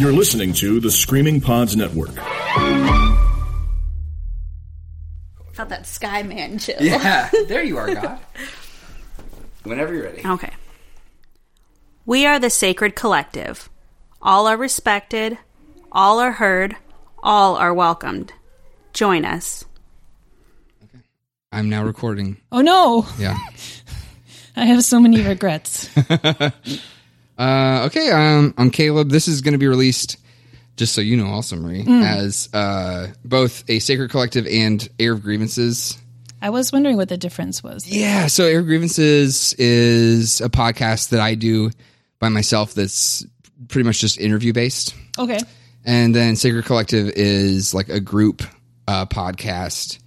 You're listening to the Screaming Pods Network. Felt that Skyman chill. Yeah, there you are, God. Whenever you're ready. Okay. We are the Sacred Collective. All are respected, all are heard, all are welcomed. Join us. I'm now recording. Oh no, Yeah. I have so many regrets. Uh, okay, um, I'm Caleb. This is going to be released, just so you know, also Marie, as uh, both a Sacred Collective and Air of Grievances. I was wondering what the difference was. Yeah, so Air of Grievances is a podcast that I do by myself that's pretty much just interview based. Okay. And then Sacred Collective is like a group uh, podcast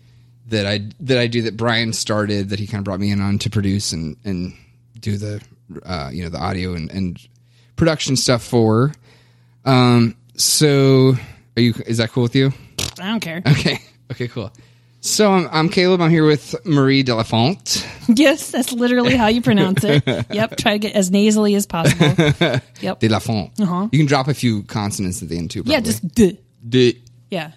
that I that I do that Brian started that he kind of brought me in on to produce and and do the uh, you know the audio and, and production stuff for. Um, so are you? Is that cool with you? I don't care. Okay. Okay. Cool. So I'm, I'm Caleb. I'm here with Marie D'Elephant. yes, that's literally how you pronounce it. Yep. Try to get as nasally as possible. Yep. D'Elephant. Uh-huh. You can drop a few consonants at the end too. Yeah, just d. De. Yeah.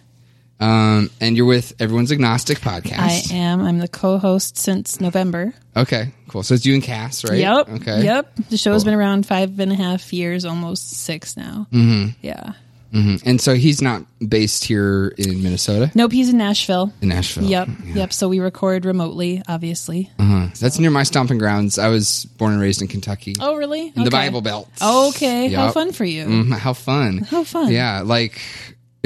Um, and you're with Everyone's Agnostic podcast. I am. I'm the co-host since November. Okay, cool. So it's you and Cass, right? Yep. Okay. Yep. The show's been around five and a half years, almost six now. Mm-hmm. Yeah. hmm And so he's not based here in Minnesota, Nope. He's in Nashville. in Nashville. Yep. Yeah. Yep. So we record remotely, obviously. Uh-huh. That's near my stomping grounds. I was born and raised in Kentucky, Oh, really? in the Bible Belt. Okay. How fun for you. Mhm, How fun! How fun. Yeah, like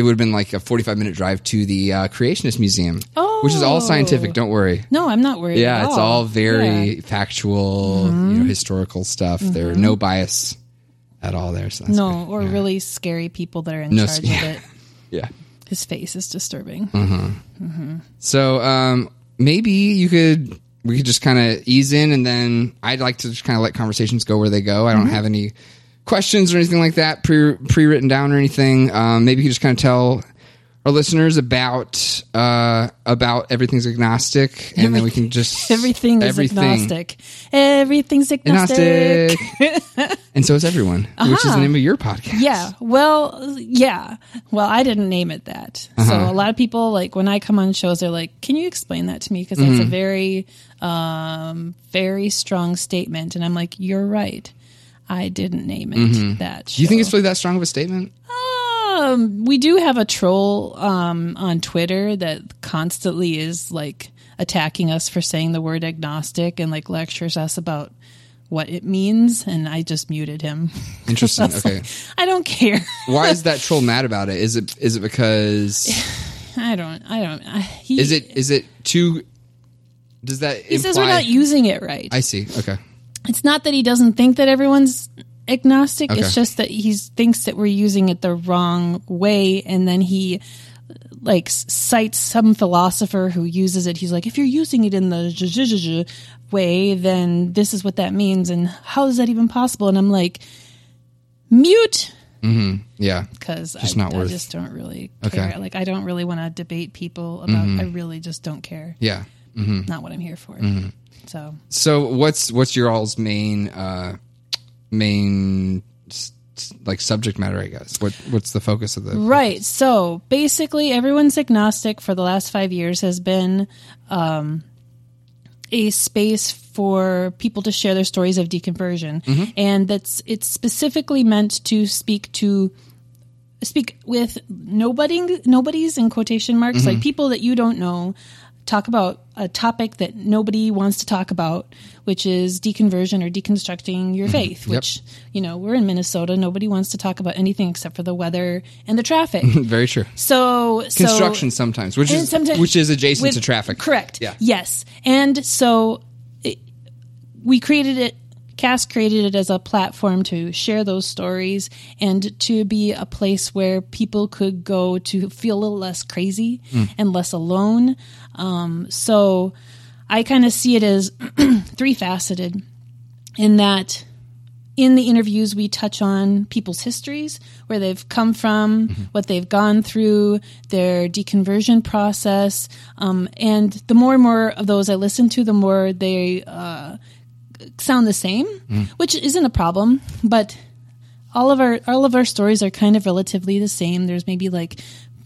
it would have been like a 45 minute drive to the uh, Creationist Museum, which is all Oh. scientific. Don't worry. No, I'm not worried. Yeah, it's all very Yeah. Mm-hmm. factual, you know, historical stuff. There, are no bias at all there. So no, good. or Yeah. really scary people that are in No, charge yeah. of it. yeah. His face is disturbing. So um, maybe you could we could just kind of ease in, and then I'd like to just kind of let conversations go where they go. I don't have any questions or anything like that pre pre written down or anything. Um, maybe you could just kind of tell our listeners about uh, about everything's agnostic, and then we can just Everything is everything. agnostic. Everything's agnostic. Agnostic. and so is everyone, which is the name of your podcast. Yeah. Well, yeah. Well, I didn't name it that. Uh-huh. So a lot of people like when I come on shows, they're like, "Can you explain that to me?" Because that's a Mm-hmm. very, um, very strong statement, and I'm like, "You're right. I didn't name it that." Mm-hmm. Do you think it's really that strong of a statement? Um, we do have a troll um, on Twitter that constantly is like attacking us for saying the word agnostic and like lectures us about what it means, and I just muted him. Interesting. I Okay. like, I don't care. Why is that troll mad about it? Is it is it because I don't. I don't. I, he, is it is it too? Does that He says we're not using it right. I see. Okay. It's not that he doesn't think that everyone's agnostic. Okay. It's just that he thinks that we're using it the wrong way, and then he like cites some philosopher who uses it. He's like, if you're using it in the way, then this is what that means, and how is that even possible? And I'm like, mute. Yeah. Because I, I just don't really Okay. care. Like I don't really want to debate people about. I really just don't care. Yeah. Not what I'm here for. Mm-hmm. So So what's what's your all's main uh main like subject matter? I guess. What what's the focus of the Right. So basically, everyone's agnostic for the last five years has been um, a space for people to share their stories of deconversion, and that's it's specifically meant to speak to speak with nobody nobody's in quotation marks like people that you don't know talk about a topic that nobody wants to talk about which is deconversion or deconstructing your faith which you know we're in minnesota nobody wants to talk about anything except for the weather and the traffic Very true. so so- Construction sometimes, which is sometimes- which is adjacent with- to traffic. Correct. Yeah. Yes. And so it, we created it. Cass created it as a platform to share those stories and to be a place where people could go to feel a little less crazy Mm. and less alone. Um, so I kind of see it as three faceted in that in the interviews we touch on people's histories where they've come from what they've gone through their deconversion process um, and the more and more of those i listen to the more they uh, sound the same which isn't a problem but all of our all of our stories are kind of relatively the same. There's maybe like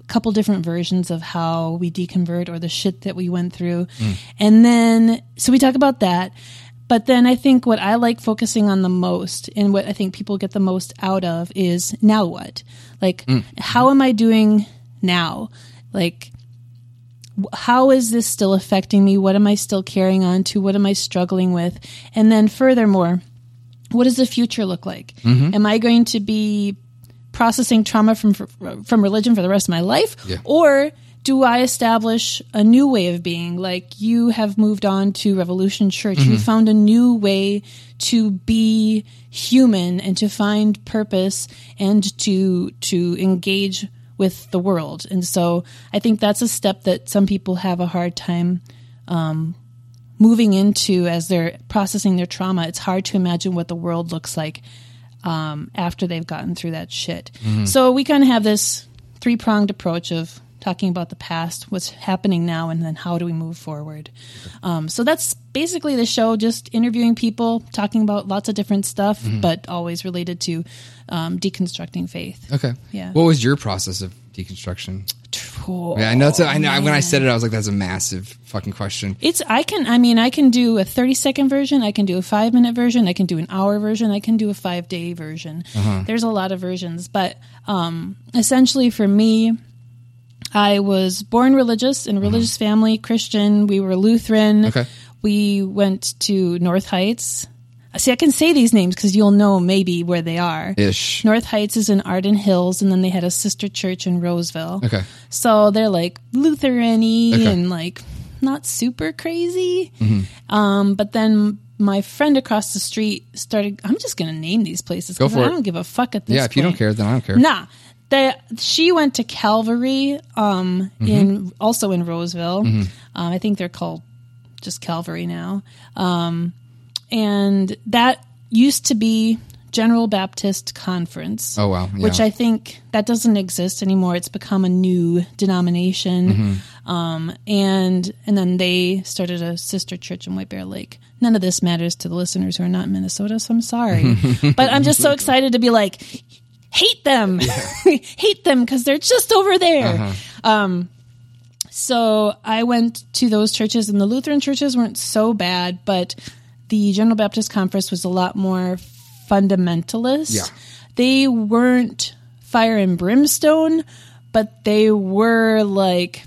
couple different versions of how we deconvert or the shit that we went through. Mm. And then so we talk about that. But then I think what I like focusing on the most and what I think people get the most out of is now what? Like mm. how am I doing now? Like how is this still affecting me? What am I still carrying on to? What am I struggling with? And then furthermore, what does the future look like? Mm-hmm. Am I going to be processing trauma from from religion for the rest of my life, Yeah. or do I establish a new way of being? Like you have moved on to Revolution Church, you found a new way to be human and to find purpose and to to engage with the world. And so I think that's a step that some people have a hard time um, moving into as they're processing their trauma. It's hard to imagine what the world looks like um, after they've gotten through that shit. So we kind of have this three pronged approach of talking about the past, what's happening now, and then how do we move forward. Um, so that's basically the show, just interviewing people, talking about lots of different stuff, but always related to um, deconstructing faith. Okay. Yeah. What was your process of deconstruction? Oh, Yeah, I know. It's a, I know. When I said it, I was like, "That's a massive fucking question." It's I can I mean I can do a 30 second version, I can do a 5 minute version, I can do an hour version, I can do a 5 day version. There's a lot of versions, but um essentially for me I was born religious in a religious family, Christian. We were Lutheran. Okay. We went to North Heights. See, I can say these names because you'll know maybe where they are. Ish. North Heights is in Arden Hills, and then they had a sister church in Roseville. Okay. So they're like Lutheran-y Okay. and like not super crazy. Um, but then my friend across the street started. I'm just going to name these places Go 'cause for I it. don't give a fuck at this. Yeah. If you don't point. care, then I don't care. Nah. The, she went to Calvary um, Mm-hmm. in also in Roseville. Um, I think they're called just Calvary now. Um, and that used to be General Baptist Conference. Oh, wow. Which I think that doesn't exist anymore. It's become a new denomination. Mm-hmm. Um, and and then they started a sister church in White Bear Lake. None of this matters to the listeners who are not in Minnesota, so I'm sorry. but I'm just so excited to be like, hate them, hate them because they're just over there. Um, so I went to those churches, and the Lutheran churches weren't so bad, but the General Baptist Conference was a lot more fundamentalist. Yeah. They weren't fire and brimstone, but they were like,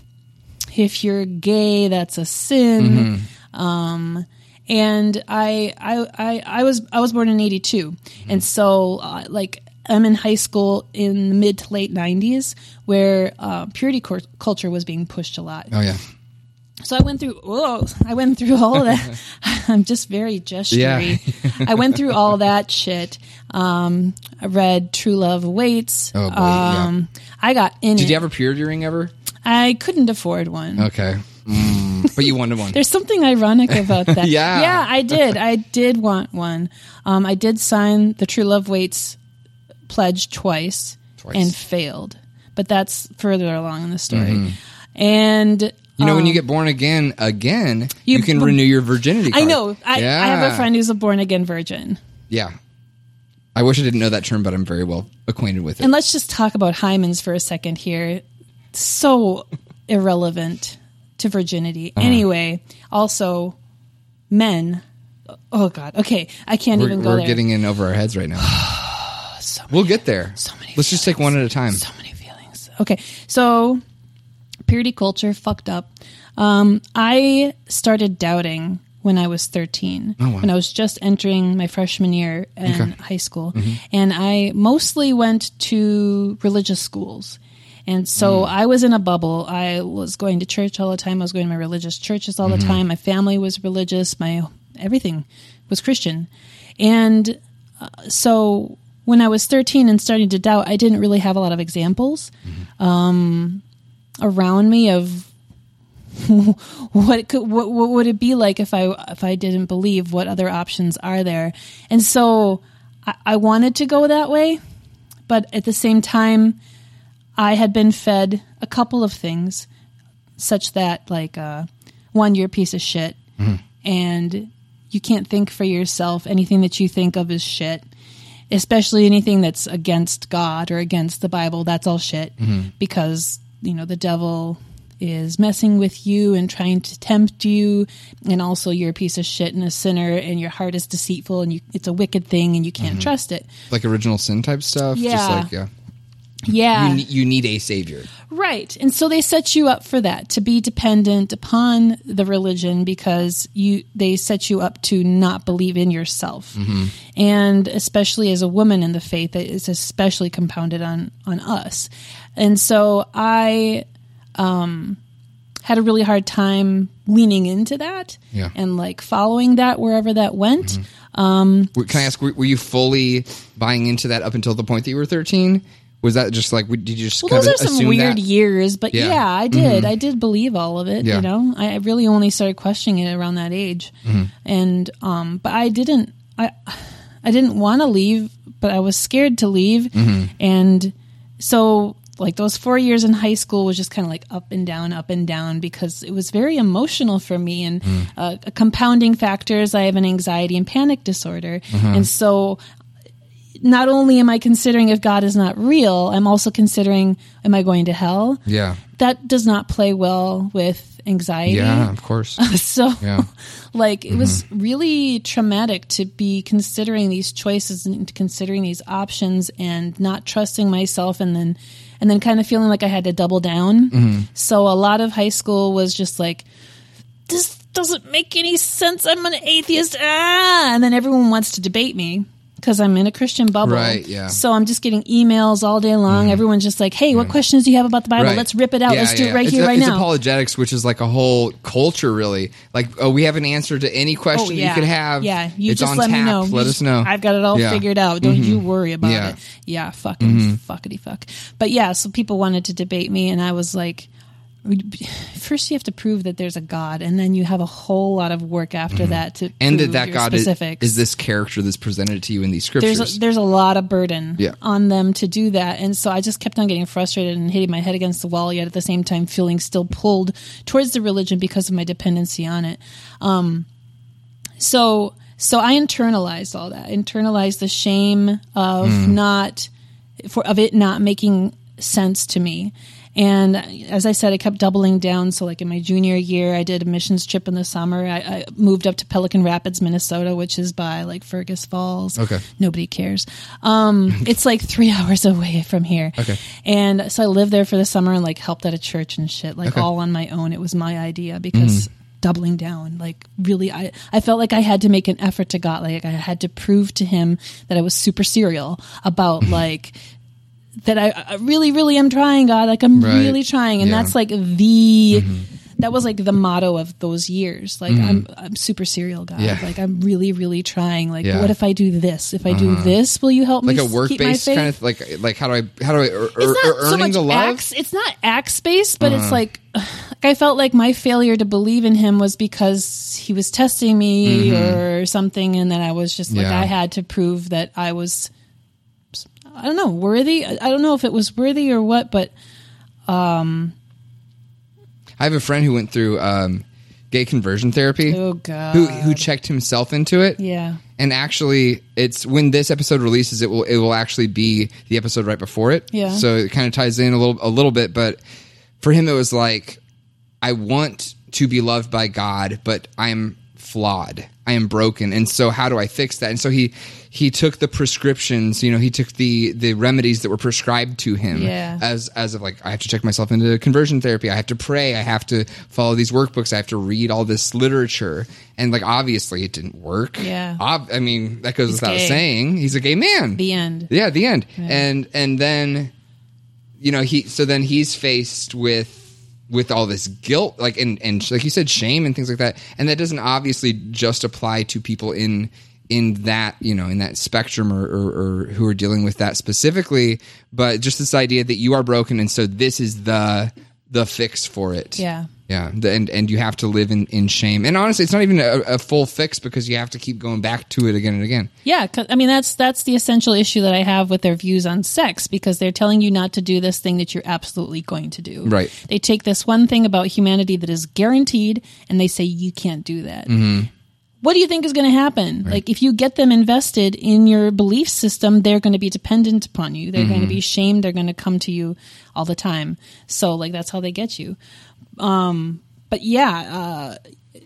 if you're gay, that's a sin. Um, and I, I, I, I was, I was born in '82, and so uh, like I'm in high school in the mid to late '90s, where uh, purity cor- culture was being pushed a lot. Oh yeah. So I went through. Oh, I went through all that. I'm just very gestury. I went through all that shit. Um, I read True Love Waits. Oh, boy, yeah. um, I got in Did it. you have a purity ring ever? I couldn't afford one. Okay. Mm, but you wanted one. There's something ironic about that. Yeah. Yeah, I did. I did want one. Um, I did sign the True Love Waits pledge twice, Twice. and failed. But that's further along in the story. And You know, when you get born again, again, you, You- can renew your virginity. I know. I, yeah. I have a friend who's a born again virgin. Yeah. I wish I didn't know that term, but I'm very well acquainted with it. And let's just talk about hymens for a second here. So irrelevant to virginity. Uh-huh. Anyway, also men. Oh God. Okay, I can't we're even go we're there. getting in over our heads right now. so many, We'll get there. So many Let's just take one at a time. so many feelings. Okay, so purity culture fucked up. Um, I started doubting when I was 13, Oh, wow. when I was just entering my freshman year in Okay. high school, Mm-hmm. and I mostly went to religious schools. And so Mm. I was in a bubble. I was going to church all the time. I was going to my religious churches all Mm-hmm. the time. My family was religious. My everything was Christian. And so when I was 13 and starting to doubt, I didn't really have a lot of examples um, around me of what could what, what would it be like if I if I didn't believe what other options are there, and so I, I wanted to go that way, but at the same time, I had been fed a couple of things, such that like uh, one, you're a piece of shit, and you can't think for yourself. Anything that you think of is shit. especially anything that's against God or against the Bible, that's all shit because, you know, the devil is messing with you and trying to tempt you and also you're a piece of shit and a sinner and your heart is deceitful and you, it's a wicked thing and you can't mm-hmm. trust it. Like original sin type stuff. Just Yeah. like yeah. Yeah. You, you need a savior. Right. And so they set you up for that to be dependent upon the religion because you they set you up to not believe in yourself. Mm-hmm. And especially as a woman in the faith it is especially compounded on on us. And so I um had a really hard time leaning into that Yeah. and like following that wherever that went. Mm-hmm. Um, were- Can I ask, were, were you fully buying into that up until the point that you were 13? Was that just like, did you just Well, kind those of are some weird that? years, but Yeah. yeah, I did. Mm-hmm. I did believe all of it. Yeah. You know, I really only started questioning it around that age, mm-hmm. and um, but I didn't. I I didn't want to leave, but I was scared to leave, and so like those four years in high school was just kind of like up and down, up and down because it was very emotional for me. And mm. uh, compounding factors, I have an anxiety and panic disorder, mm-hmm. and so not only am I considering if God is not real, I'm also considering, am I going to hell? Yeah. That does not play well with anxiety. Yeah, of course. So, Yeah. like, it was mm-hmm. really traumatic to be considering these choices and considering these options and not trusting myself and then, and then kind of feeling like I had to double down. So, a lot of high school was just like, this doesn't make any sense. I'm an atheist. Ah, and then everyone wants to debate me because I'm in a Christian bubble. Right, yeah. So I'm just getting emails all day long. Mm-hmm. Everyone's just like, "Hey, what mm-hmm. questions do you have about the Bible? Right. Let's rip it out. Yeah, Let's do yeah. it right It's here, a- right it's now." apologetics, which is like a whole culture, really. Like, oh, we have an answer to any oh, question Oh, yeah. you could have. Yeah, you it's just let tap. me know. Let just- us know. I've got it all. Mm-hmm. figured out. Don't you mm-hmm. worry about it. Yeah, fucking fuckity fuck. But yeah, so people wanted to debate me, and I was like, first you have to prove that there's a God, and then you have a whole lot of work after that to Mm-hmm. and that prove that God is, specifics. is this character that's presented to you in these scriptures. there's a, there's a lot of burden Yeah. on them to do that and so i just kept on getting frustrated and hitting my head against the wall yet at the same time feeling still pulled towards the religion because of my dependency on it um, so so i internalized all that internalized the shame of Hmm. not for of it not making sense to me and as I said, I kept doubling down. So, like in my junior year, I did a missions trip in the summer. I, I moved up to Pelican Rapids, Minnesota, which is by like Fergus Falls. Okay. Nobody cares. Um, it's like three hours away from here. Okay. And so I lived there for the summer and like helped at a church and shit, like Okay. all on my own. It was my idea because doubling down, like really, I, I felt like I had to make an effort to God. Like I had to prove to him that I was super serial about like, that I, I really, really am trying, God. Like I'm Right. really trying, and Yeah. that's like the that was like the motto of those years. Like I'm I'm super serial, God. Yeah. Like I'm really, really trying. Like Yeah. what if I do this? If I do this, will you help like me a s- work keep based kind of like like how do I how do I er, er, it's not er- so earning much the love? Uh-huh. acts. It's not acts based, but it's like, like I felt like my failure to believe in him was because he was testing me or something, and then I was just like Mm-hmm. I had to prove that I was. I don't know worthy. I don't know if it was worthy or what, but I have a friend who went through um, gay conversion therapy. oh god, Who who checked himself into it? yeah, And actually, it's when this episode releases, it will it will actually be the episode right before it. Yeah. So it kind of ties in a little a little bit, but for him, it was like, I want to be loved by God, but I'm flawed. I am broken, and so how do I fix that? And so he he took the prescriptions. You know, he took the the remedies that were prescribed to him. Yeah. As as of like, I have to check myself into conversion therapy. I have to pray. I have to follow these workbooks. I have to read all this literature. And like, obviously, it didn't work. Yeah. Ob- I mean, that goes He's without gay. saying. He's a gay man. the end. yeah, the end. And and then, you know, he so then he's faced with with all this guilt, like and and like you said, shame and things like that. And that doesn't obviously just apply to people in in that you know in that spectrum or, or, or who are dealing with that specifically but just this idea that you are broken and so this is the the fix for it Yeah. Yeah, the, and and you have to live in, in shame. And honestly, it's not even a, a full fix because you have to keep going back to it again and again. Yeah, I mean that's that's the essential issue that I have with their views on sex because they're telling you not to do this thing that you're absolutely going to do. Right. They take this one thing about humanity that is guaranteed and they say you can't do that. Mm-hmm. What do you think is going to happen? Like, if you get them invested in your belief system, they're going to be dependent upon you. They're going to be shamed. They're going to come to you all the time. So, like, that's how they get you. Um, but yeah, uh,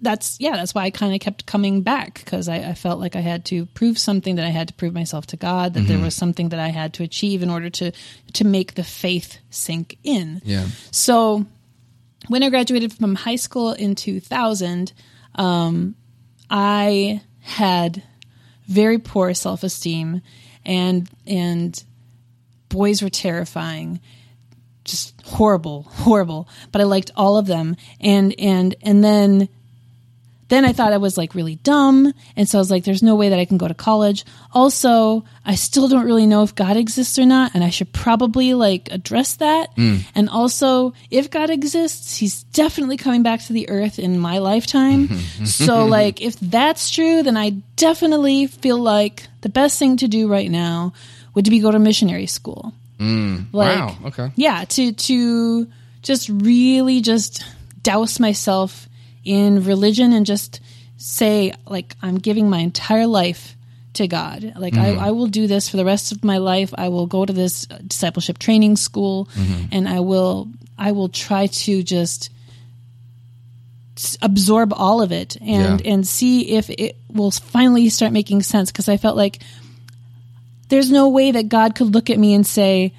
that's yeah, that's why I kind of kept coming back because I, I felt like I had to prove something that I had to prove myself to God that there was something that I had to achieve in order to to make the faith sink in. Yeah. So when I graduated from high school in 2000, um, I had very poor self esteem, and and boys were terrifying, just horrible, horrible. But I liked all of them, and and and then then I thought I was like really dumb. And so I was like, there's no way that I can go to college. Also, I still don't really know if God exists or not. And I should probably like address that. Mm. And also, if God exists, he's definitely coming back to the earth in my lifetime. so, like, if that's true, then I definitely feel like the best thing to do right now would be go to missionary school. Mm. Like, wow. Okay. yeah to to just really just douse myself in religion and just say like i'm giving my entire life to god. Like I, mm-hmm. I will do this for the rest of my life. I will go to this discipleship training school mm-hmm. and i will i will try to just absorb all of it and Yeah. and see if it will finally start making sense. Because i felt like there's no way that god could look at me and say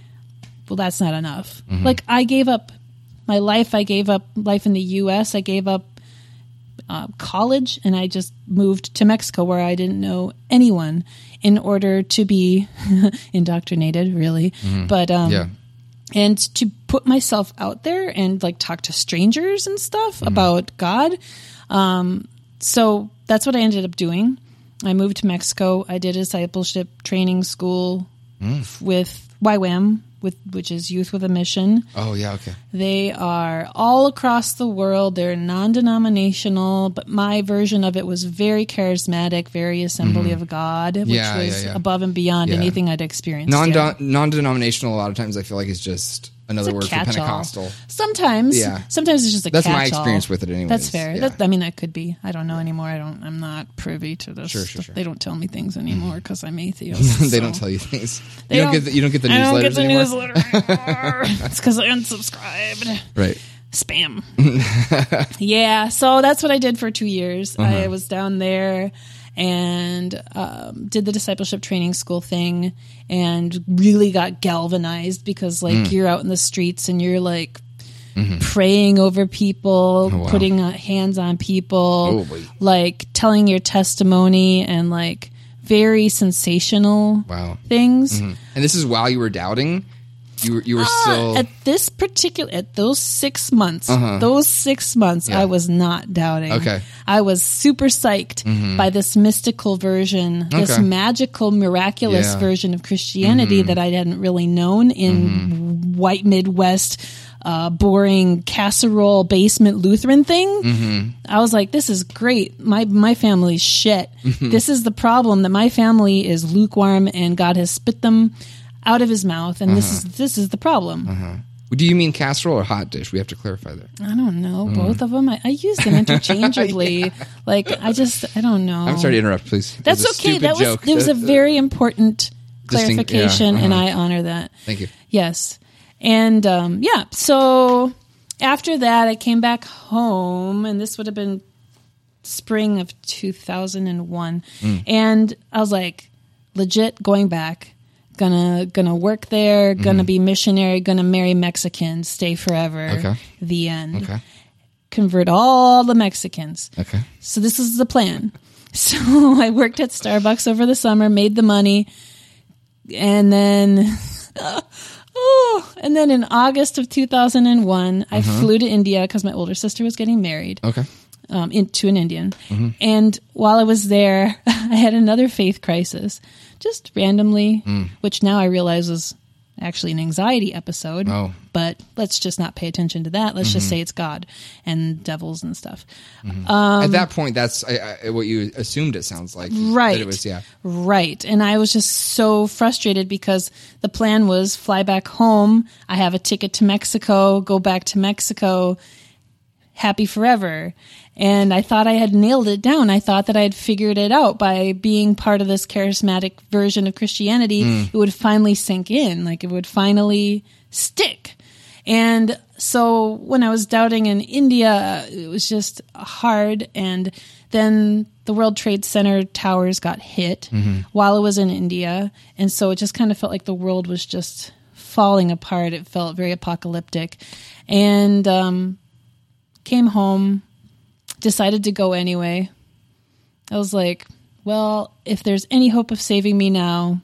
well that's not enough. Mm-hmm. Like i gave up my life. I gave up life in the us i gave up uh, college and i just moved to mexico where i didn't know anyone in order to be indoctrinated really but um Yeah. and to put myself out there and like talk to strangers and stuff about God. Um, so that's what I ended up doing. I moved to Mexico. I did a discipleship training school f- with YWAM, with which is Youth with a Mission. Oh yeah. Okay. They are all across the world. They're non-denominational, but my version of it was very charismatic, very Assembly of God, which Mm-hmm. Yeah, yeah, was above and beyond Yeah. anything I'd experienced. Non non-denominational. A lot of times, I feel like is just another word for. Pentecostal. Sometimes, Yeah. Sometimes it's just a. That's my catch-all. experience with it Anyway, That's fair. Yeah. That, I mean, that could be. I don't know anymore. I don't. I'm not privy to this. Sure, sure, sure. They don't tell me things anymore because I'm atheist. they so. don't tell you things. They You don't, get the, you don't get the I newsletters don't get the anymore. newsletter anymore. it's because I unsubscribed. Right. Spam. yeah. So that's what I did for two years. Uh-huh. I was down there and um, did the discipleship training school thing and really got galvanized because like Mm. you're out in the streets and you're like praying over people, Mm-hmm. Oh, wow. putting uh, hands on people, Oh, like telling your testimony and like very sensational Wow. things. And this is while you were doubting. You were you were still Uh, at this particular at those six months those six months i was not doubting Uh-huh. Okay. Mm-hmm. i was super psyched by this mystical version this magical miraculous Yeah. Mm-hmm. version of christianity that i hadn't really known in white midwest uh, boring casserole basement lutheran thing Mm-hmm. i was like this is great my my family's shit Mm-hmm. this is the problem that my family is lukewarm and god has spit them out of his mouth and this Uh-huh. is this is the problem Do you mean casserole or hot dish? We have to clarify that. I don't know. Mm. Both of them. I, I use them interchangeably. Like I just, I don't know. I'm sorry to interrupt, please. It That's was a okay. stupid That was joke. there was a Uh, very important Distinct- clarification, yeah, and uh-huh. I honor that. Thank you. Yes, and um, yeah. So after that, I came back home, and this would have been spring of 2001, Mm. and I was like, legit going back. Gonna gonna work there. Gonna be missionary. Gonna marry Mexicans. Stay forever. Mm-hmm. Okay. The end Okay. convert all the Mexicans. Okay. So this is the plan. So I worked at Starbucks over the summer, made the money, and then oh, and then in August of 2001, I flew to India because my older sister was getting married Okay. um, in, to an Indian. And while I was there, I had another faith crisis, just randomly, mm. which now I realize was actually an anxiety episode. Oh. But let's just not pay attention to that. Let's just mm-hmm. say it's God and devils and stuff. Mm-hmm. Um, At that point, that's I, I, what you assumed. It sounds like Right. That it was yeah. Right. And I was just so frustrated because the plan was fly back home. I have a ticket to Mexico, go back to Mexico, happy forever. And I thought I had nailed it down. I thought that I had figured it out by being part of this charismatic version of Christianity. It would finally sink in, like it would finally stick. And so when I was doubting in India, it was just hard. And then the World Trade Center towers got hit while I was in India. And so it just kind of felt like the world was just falling apart. It felt very apocalyptic. And um, came home, decided to go anyway. I was like, well, if there's any hope of saving me now,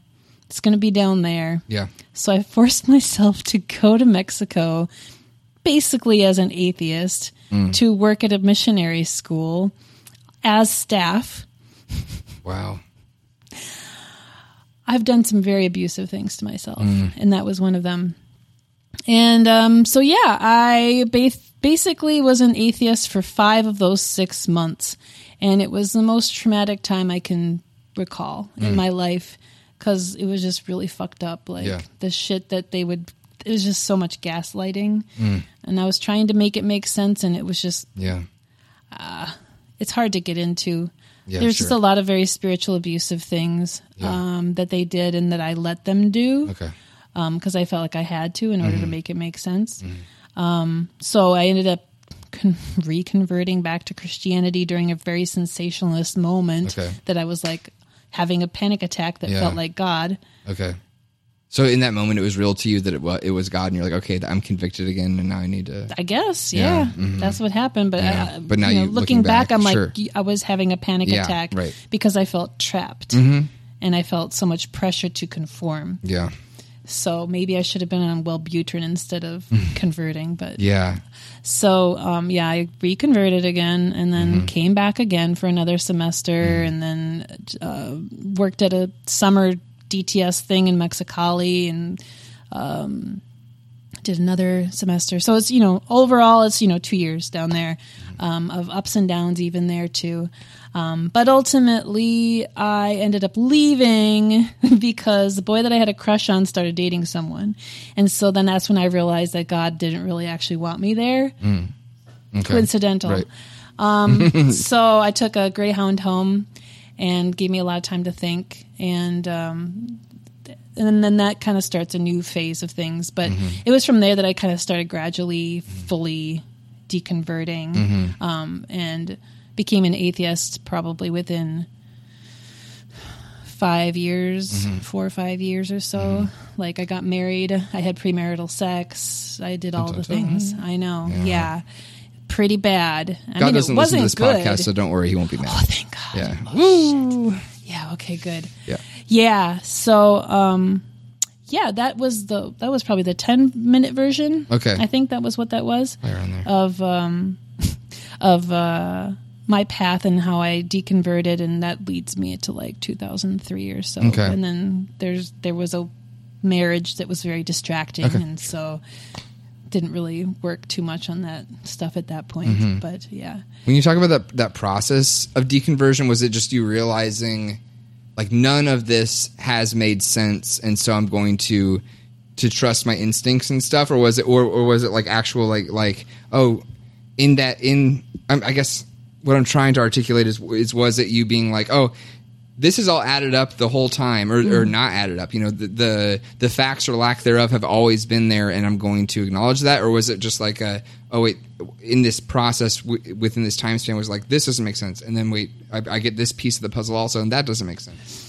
it's going to be down there. Yeah. So I forced myself to go to Mexico, basically as an atheist, to work at a missionary school as staff. Wow. I've done some very abusive things to myself, and that was one of them. And um, so, yeah, I ba- basically was an atheist for five of those six months. And it was the most traumatic time I can recall in hmm. my life because it was just really fucked up. Like Yeah. the shit that they would, it was just so much gaslighting. Hmm. And I was trying to make it make sense, and it was just, Yeah. Uh, it's hard to get into. Yeah, There's just a lot of very spiritual abusive things Yeah. um, that they did and that I let them do Okay. Um, because I felt like I had to in Mm-hmm. order to hmm. make it make sense. Um, so I ended up con- reconverting back to Christianity during a very sensationalist moment Okay. that I was like having a panic attack that Yeah. felt like God. Okay. So in that moment, it was real to you that it was, it was God, and you're like, okay, I'm convicted again, and now I need to. I guess, Yeah, yeah, mhm. that's what happened. But, Yeah. I, But now you know, looking looking back, back, I'm sure. like, I was having a panic Yeah, attack right. because I felt trapped Mm-hmm. and I felt so much pressure to conform. Yeah. So maybe I should have been on Wellbutrin instead of converting. But Yeah. So um, yeah, I reconverted again, and then Mm-hmm. came back again for another semester, and then uh, worked at a summer DTS thing in Mexicali, and um, did another semester. So it's you know overall it's you know two years down there um, of ups and downs, even there too. Um, but ultimately, I ended up leaving because the boy that I had a crush on started dating someone, and so then that's when I realized that God didn't really actually want me there Okay. coincidental. Right. Um, so I took a Greyhound home and gave me a lot of time to think, and um, and then that kind of starts a new phase of things. But mm-hmm. it was from there that I kind of started gradually, fully deconverting, mm-hmm. um, and became an atheist probably within five years, mm-hmm. four or five years or so. Like I got married, I had premarital sex, I did all the things. I know, yeah. Pretty bad. I God mean, doesn't it listen wasn't to this good. podcast, so don't worry, he won't be mad. Oh, thank God. yeah. Oh, shit. Yeah. Okay. Good. Yeah. Yeah. So, um, yeah, that was the that was probably the ten minute version. Okay. I think that was what that was Right there. of um, of uh, my path and how I deconverted, and that leads me to like 2003 or so. Okay. And then there's there was a marriage that was very distracting, Okay. and so didn't really work too much on that stuff at that point. Mm-hmm. But yeah. When you talk about that that process of deconversion, was it just you realizing like none of this has made sense, and so I'm going to to trust my instincts and stuff, or was it, or, or was it like actual like like oh, in that in I'm, I guess what I'm trying to articulate is is was it you being like oh. This is all added up the whole time, or, or mm-hmm. not added up. You know, the, the the facts or lack thereof have always been there, and I'm going to acknowledge that. Or was it just like a, oh wait, in this process w- within this time span was like this doesn't make sense, and then wait, I, I get this piece of the puzzle also, and that doesn't make sense.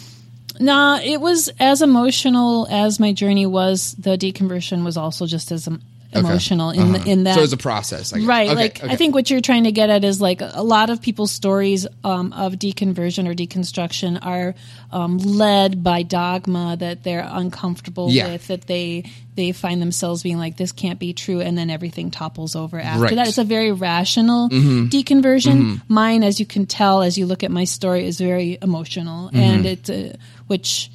Nah, it was as emotional as my journey was. The deconversion was also just as. Emotional in Uh-huh. the, in that. so it was a process, right? Okay, like okay. I think what you're trying to get at is like a lot of people's stories um, of deconversion or deconstruction are um, led by dogma that they're uncomfortable Yeah. with, that they they find themselves being like this can't be true, and then everything topples over after Right. Mm-hmm. that. It's a very rational deconversion. Mine, as you can tell, as you look at my story, is very emotional, Mm-hmm. and it uh, which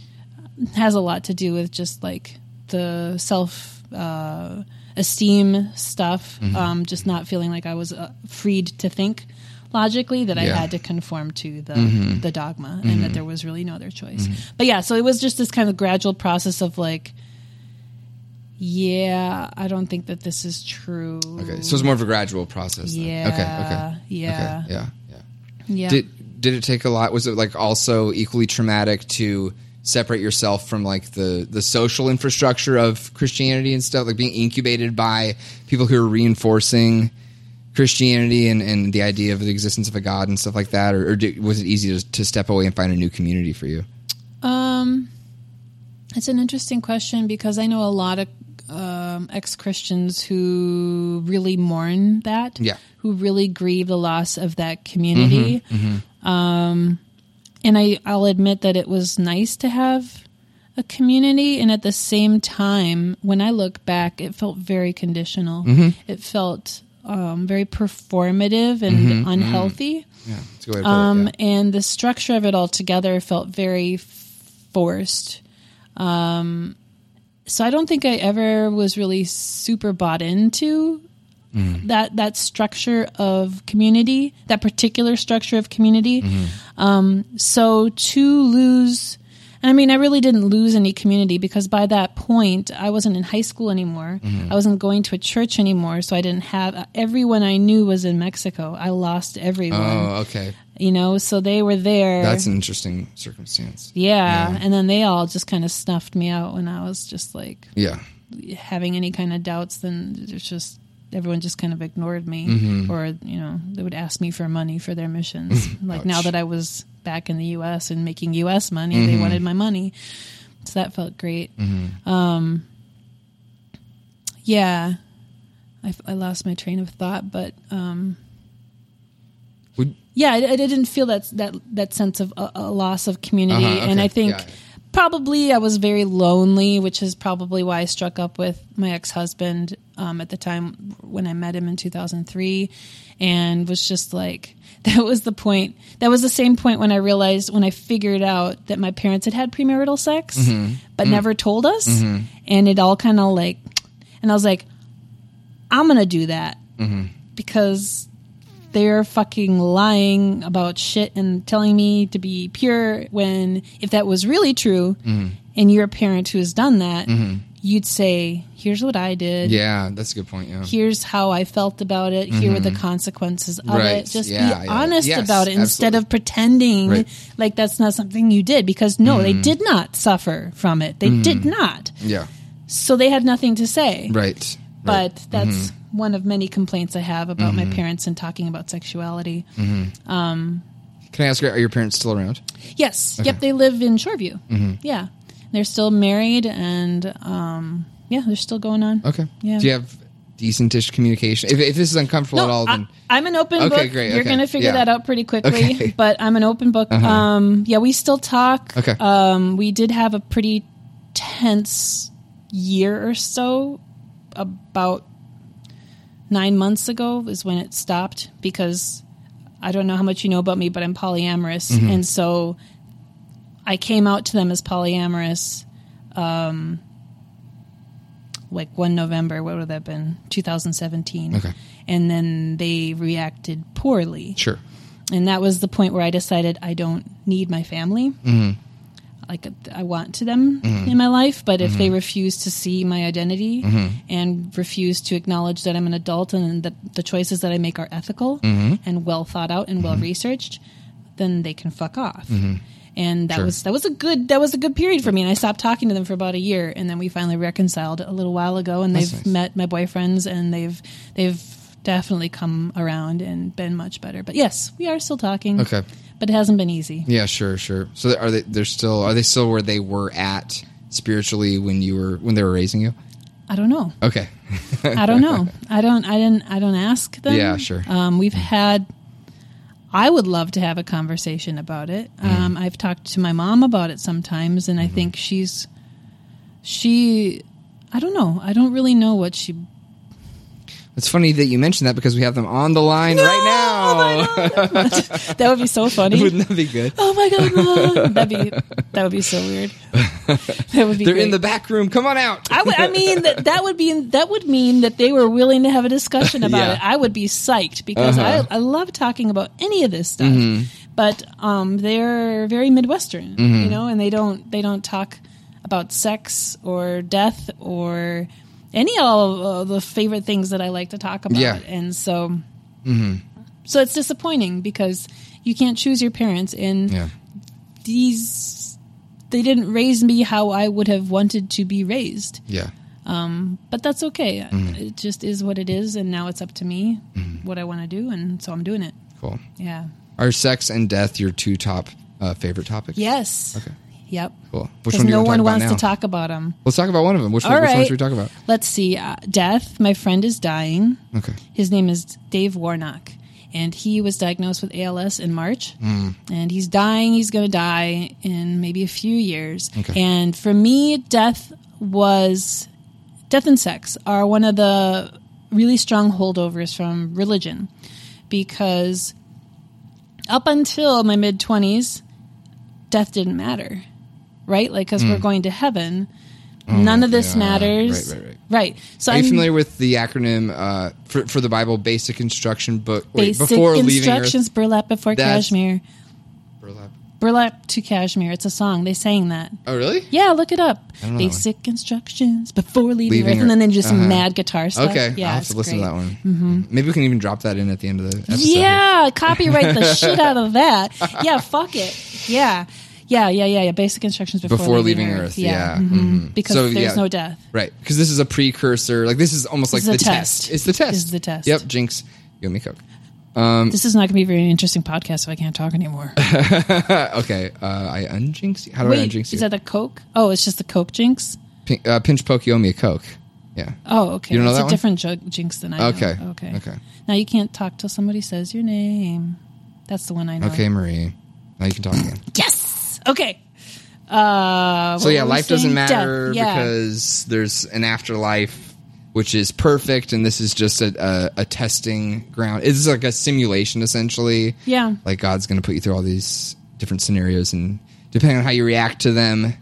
has a lot to do with just like the self uh, esteem stuff. Mm-hmm. Um, just not feeling like I was uh, freed to think logically that I Yeah. Mm-hmm. had to conform to the the dogma and that there was really no other choice. But yeah, so it was just this kind of gradual process of like Yeah, I don't think that this is true. Okay, so it's more of a gradual process. Then. Yeah, Okay. Okay. yeah. Okay. Yeah. Yeah. Yeah. Did did it take a lot? Was it like also equally traumatic to separate yourself from like the the social infrastructure of Christianity and stuff, like being incubated by people who are reinforcing Christianity and, and the idea of the existence of a God and stuff like that, or, or was it easy to, to step away and find a new community for you? Um, it's an interesting question because I know a lot of um, ex Christians who really mourn that. Yeah. Who really grieve the loss of that community. Um, and I, I'll admit that it was nice to have a community. And at the same time, when I look back, it felt very conditional. It felt um, very performative and unhealthy. Yeah, that's a good way to put Um, it. yeah. and the structure of it all together felt very forced. Um, so I don't think I ever was really super bought into Mm-hmm. that that structure of community, that particular structure of community. Mm-hmm. Um, so to lose, and I mean, I really didn't lose any community because by that point, I wasn't in high school anymore. Mm-hmm. I wasn't going to a church anymore, so I didn't have everyone I knew was in Mexico. I lost everyone Oh, okay. you know so they were there That's an interesting circumstance. yeah. Yeah. and then they all just kind of snuffed me out when i was just like Yeah. having any kind of doubts then it's just everyone just kind of ignored me Mm-hmm. or you know they would ask me for money for their missions. Like now that i was back in the us and making us money Mm-hmm. they wanted my money. So that felt great. Um yeah. I, I lost my train of thought but um Would, yeah, I, I didn't feel that that that sense of a, a loss of community, Uh-huh, and I think yeah. Probably I was very lonely, which is probably why I struck up with my ex husband um, at the time when I met him in two thousand three, and was just like that was the point. That was the same point when I realized when I figured out that my parents had had premarital sex, Mm-hmm. but never told us, and it all kind of like, and I was like, I'm gonna do that Mm-hmm. because they're fucking lying about shit and telling me to be pure when if that was really true Mm-hmm. and you're a parent who has done that you'd say here's what i did yeah, that's a good point. Yeah. here's how i felt about it here were the consequences of Mm-hmm. Right. it just Yeah, be yeah. honest Yes, about it instead absolutely. of pretending Right. Mm-hmm. like that's not something you did because no they did not suffer from it they did not Yeah. so they had nothing to say Right. But right. that's Mm-hmm. one of many complaints I have about my parents and talking about sexuality. Can I ask, are your parents still around? Yes, yep, they live in Shoreview. Yeah, they're still married, and um, yeah, they're still going on. Okay. Yeah. Do you have decentish communication? If, if this is uncomfortable at all, then I, am an open Okay, book. great, You're okay, going to figure yeah. that out pretty quickly, Okay. Uh-huh. but I'm an open book. Um, yeah, we still talk. Okay. Um, we did have a pretty tense year or so. About nine months ago is when it stopped because I don't know how much you know about me, but I'm polyamorous, Mm-hmm. and so I came out to them as polyamorous. Um, like one November, what would that have been? 2017. Okay. And then they reacted poorly. sure. And that was the point where I decided I don't need my family. Mm-hmm. Like I want to them in my life, but if they refuse to see my identity Mm-hmm. and refuse to acknowledge that I'm an adult and that the choices that I make are ethical Mm-hmm. and well thought out and well researched, then they can fuck off. And that Sure. was that was a good that was a good period for me. And I stopped talking to them for about a year, and then we finally reconciled a little while ago. And That's they've nice. met my boyfriends, and they've they've definitely come around and been much better. But yes, we are still talking. Okay. But it hasn't been easy. Yeah, sure, sure. So are they? They're still. Are they still where they were at spiritually when you were when they were raising you? I don't know. Okay. I don't know. I don't. I didn't. I don't ask them. Yeah, sure. Um, we've had. I would love to have a conversation about it. Mm. Um, I've talked to my mom about it sometimes, and I Mm-hmm. think she's. She, I don't know. I don't really know what she. It's funny that you mentioned that because we have them on the line right now. That would be so funny. Wouldn't that be good? oh my god, mom! That'd be that would be so weird. That would be. They're great. in the back room. Come on out. I would. I mean that that would be that would mean that they were willing to have a discussion about Yeah. Uh-huh. it. I would be psyched because I I love talking about any of this stuff. Mm-hmm. But um, they're very Midwestern, Mm-hmm. you know, and they don't they don't talk about sex or death or any of uh, the favorite things that I like to talk about. Yeah. And so, so it's disappointing because you can't choose your parents, and Yeah. these they didn't raise me how I would have wanted to be raised. Yeah. But that's okay. Mm-hmm. It just is what it is, and now it's up to me what I want to do, and so I'm doing it. Cool. Yeah. Are sex and death your two top uh, favorite topics? Yes. Okay. Yep. Cool. Which one do you no want to talk one about wants now? to talk about them. Let's talk about one of them. Which, one, All which one right. should we talk about? Let's see. Uh, death. My friend is dying. Okay. His name is Dave Warnock, and he was diagnosed with ALS in March. Mm. And he's dying. He's going to die in maybe a few years. Okay. And for me, death was death and sex are one of the really strong holdovers from religion because up until my mid 20s, death didn't matter, right? Like, because we're going to heaven. None of this Mm. Oh, matters. Right, right, right. Right. So Are you I'm familiar with the acronym uh, for for the Bible? Basic instruction book. Wait, basic before instructions, burlap before cashmere. Earth. Burlap to cashmere. It's a song. They sang that. Oh, really? Yeah, look it up. don't know that Basic instructions before leaving, Leaving Earth, and then Earth. they do Uh-huh. mad guitar stuff. Okay. yeah, I'll have to listen great. to that one. Mm-hmm. Maybe we can even drop that in at the end of the episode. Yeah, copyright the shit out of that. Yeah, fuck it. Yeah. Yeah, yeah, yeah, yeah. Basic instructions before, Before leaving Earth, yeah. mhm. Mhm. Because So, there's yeah. no death. Right. Because this is a precursor. Like, this is almost This like is the test. test. It's the test. This is the test. Yep. Jinx. You and me coke. This is not going to be a very interesting podcast if I can't talk anymore. Okay. Uh, I unjinx you? How do I Wait, unjinx you? is that the Coke? Oh, it's just the Coke jinx? Pin- uh, pinch poke, you owe me a coke. Yeah. Oh, okay. You don't know it's that a one? different jinx than I know. Okay. Okay. Okay. Now you can't talk till somebody says your name. That's the one I know. Okay, Marie. Now you can talk again. Yes. Okay. Uh, so yeah, life doesn't matter Yeah. because there's an afterlife, which is perfect, and this is just a, a, a testing ground. It's like a simulation, essentially. Yeah. Like God's going to put you through all these different scenarios, and depending on how you react to them,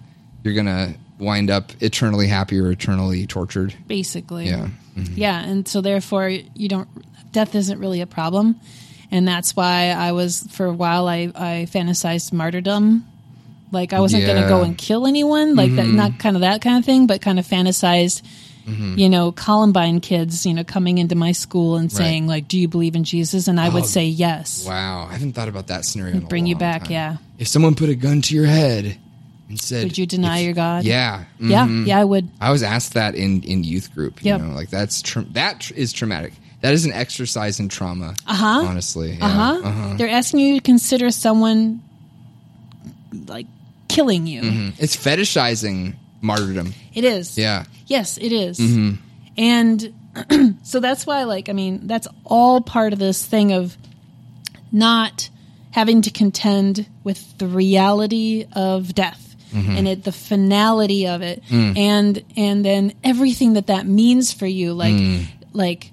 you're going to wind up eternally happy or eternally tortured. basically. Yeah. Mm-hmm. Yeah, and so therefore you don't death isn't really a problem. And that's why I was for a while I I fantasized martyrdom. Like I wasn't going to Mm-hmm. go and kill anyone, like that not kind of that kind of thing, but kind of fantasized Mm-hmm. you know, Columbine kids, you know, coming into my school and saying like, "Do you believe in Jesus?" and I would say yes. Wow, I haven't thought about that scenario. Bring you back, time. yeah. If someone put a gun to your head and said, Would you deny your God? Yeah, Yeah, mhm. yeah, I would. I was asked that in in youth group. You Yep. know, like that's tra- that tr- is traumatic. That is an exercise in trauma. Uh Uh-huh. Honestly, yeah. Uh huh. uh-huh. They're asking you to consider someone like killing you. Mm, It's fetishizing martyrdom. It is. Yeah, Yes, it is. Mm-hmm. And so that's why, like, I mean, that's all part of this thing of not having to contend with the reality of death mm-hmm. and it, the finality of it, mm. and and then everything that that means for you, like, mm. like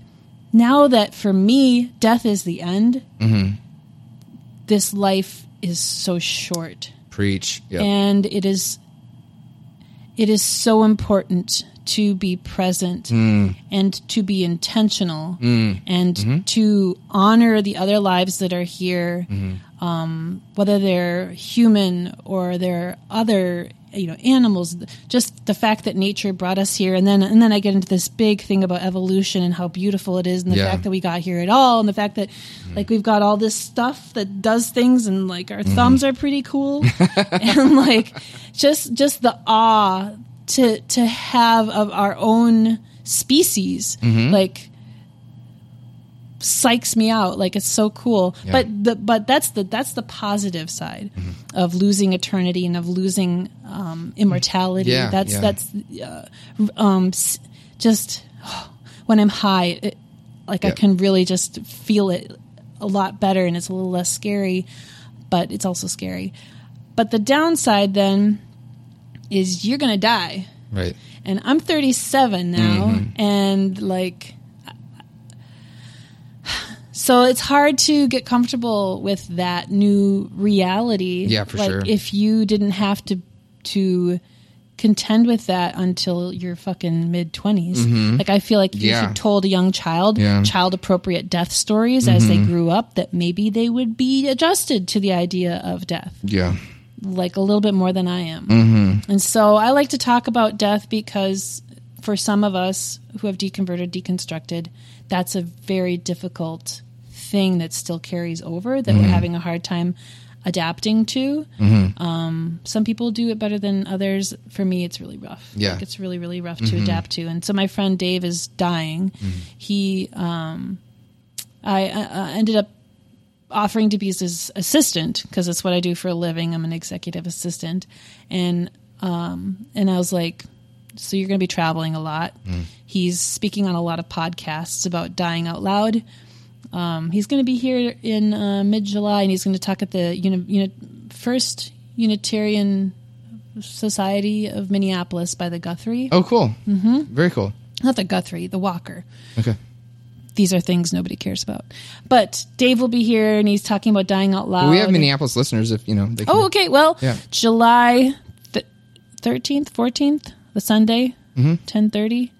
now that for me, death is the end. This life is so short preach. Yep. and it is it is so important to be present hmm. and to be intentional hmm. and mm-hmm. to honor the other lives that are here mm-hmm. um, whether they're human or they're other you know animals just the fact that nature brought us here. And then and then I get into this big thing about evolution and how beautiful it is and the Yeah. fact that we got here at all and the fact that mm. like we've got all this stuff that does things and like our mm-hmm. thumbs are pretty cool. And like just just the awe to to have of our own species. Mm-hmm. Like psychs me out. Like it's so cool. But the but that's the that's the positive side of losing eternity and of losing um immortality. Yeah, that's yeah. that's uh, um just when i'm high it, like i can really just feel it a lot better and it's a little less scary but it's also scary. But the downside then is you're gonna die. Right. and I'm 37 now, Mm-hmm. and like, so it's hard to get comfortable with that new reality. Yeah, for like, sure. If you didn't have to to contend with that until your fucking mid 20s, like I feel like if Mm-hmm. Yeah. you told a young child Yeah. Mm-hmm. child appropriate death stories as they grew up, that maybe they would be adjusted to the idea of death Yeah. like a little bit more than I am. And so I like to talk about death because for some of us who have deconverted, deconstructed, that's a very difficult thing that still carries over that Mm-hmm. we're having a hard time adapting to. Um, some people do it better than others. For me, it's really rough. Yeah. Like, it's really, really rough to adapt to. And so my friend Dave is dying. He, um, I, I ended up offering to be his assistant because that's what I do for a living. I'm an executive assistant, and um, and I was like, so you're going to be traveling a lot. He's speaking on a lot of podcasts about dying out loud. Um, he's going to be here in uh, mid July, and he's going to talk at the uni- uni- first Unitarian Society of Minneapolis by the Guthrie. Oh, cool. Mm-hmm. Very cool. Not the Guthrie, the Walker Okay. these are things nobody cares about. But Dave will be here and he's talking about dying out loud. we have Minneapolis listeners if you know. They can, Oh, okay. Well, Yeah. July thirteenth, fourteenth, the Sunday, Mm-hmm. ten thirty.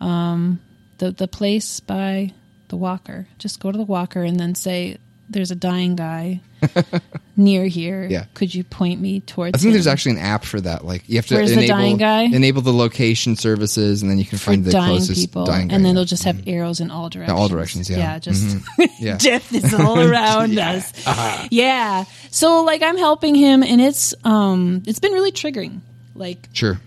Um, the the place by the Walker. Just go to the Walker and then say, "There's a dying guy near here. Yeah. Could you point me towards?" I think him?" there's actually an app for that. Like you have to Where's the enable dying guy? enable the location services, and then you can find the dying closest people, dying guy. and then they'll just have mm-hmm. arrows in all directions. all directions, yeah. yeah, just mm-hmm. Yeah. death is all around us. Uh-huh. Yeah, so like I'm helping him, and it's um it's been really triggering, like sure.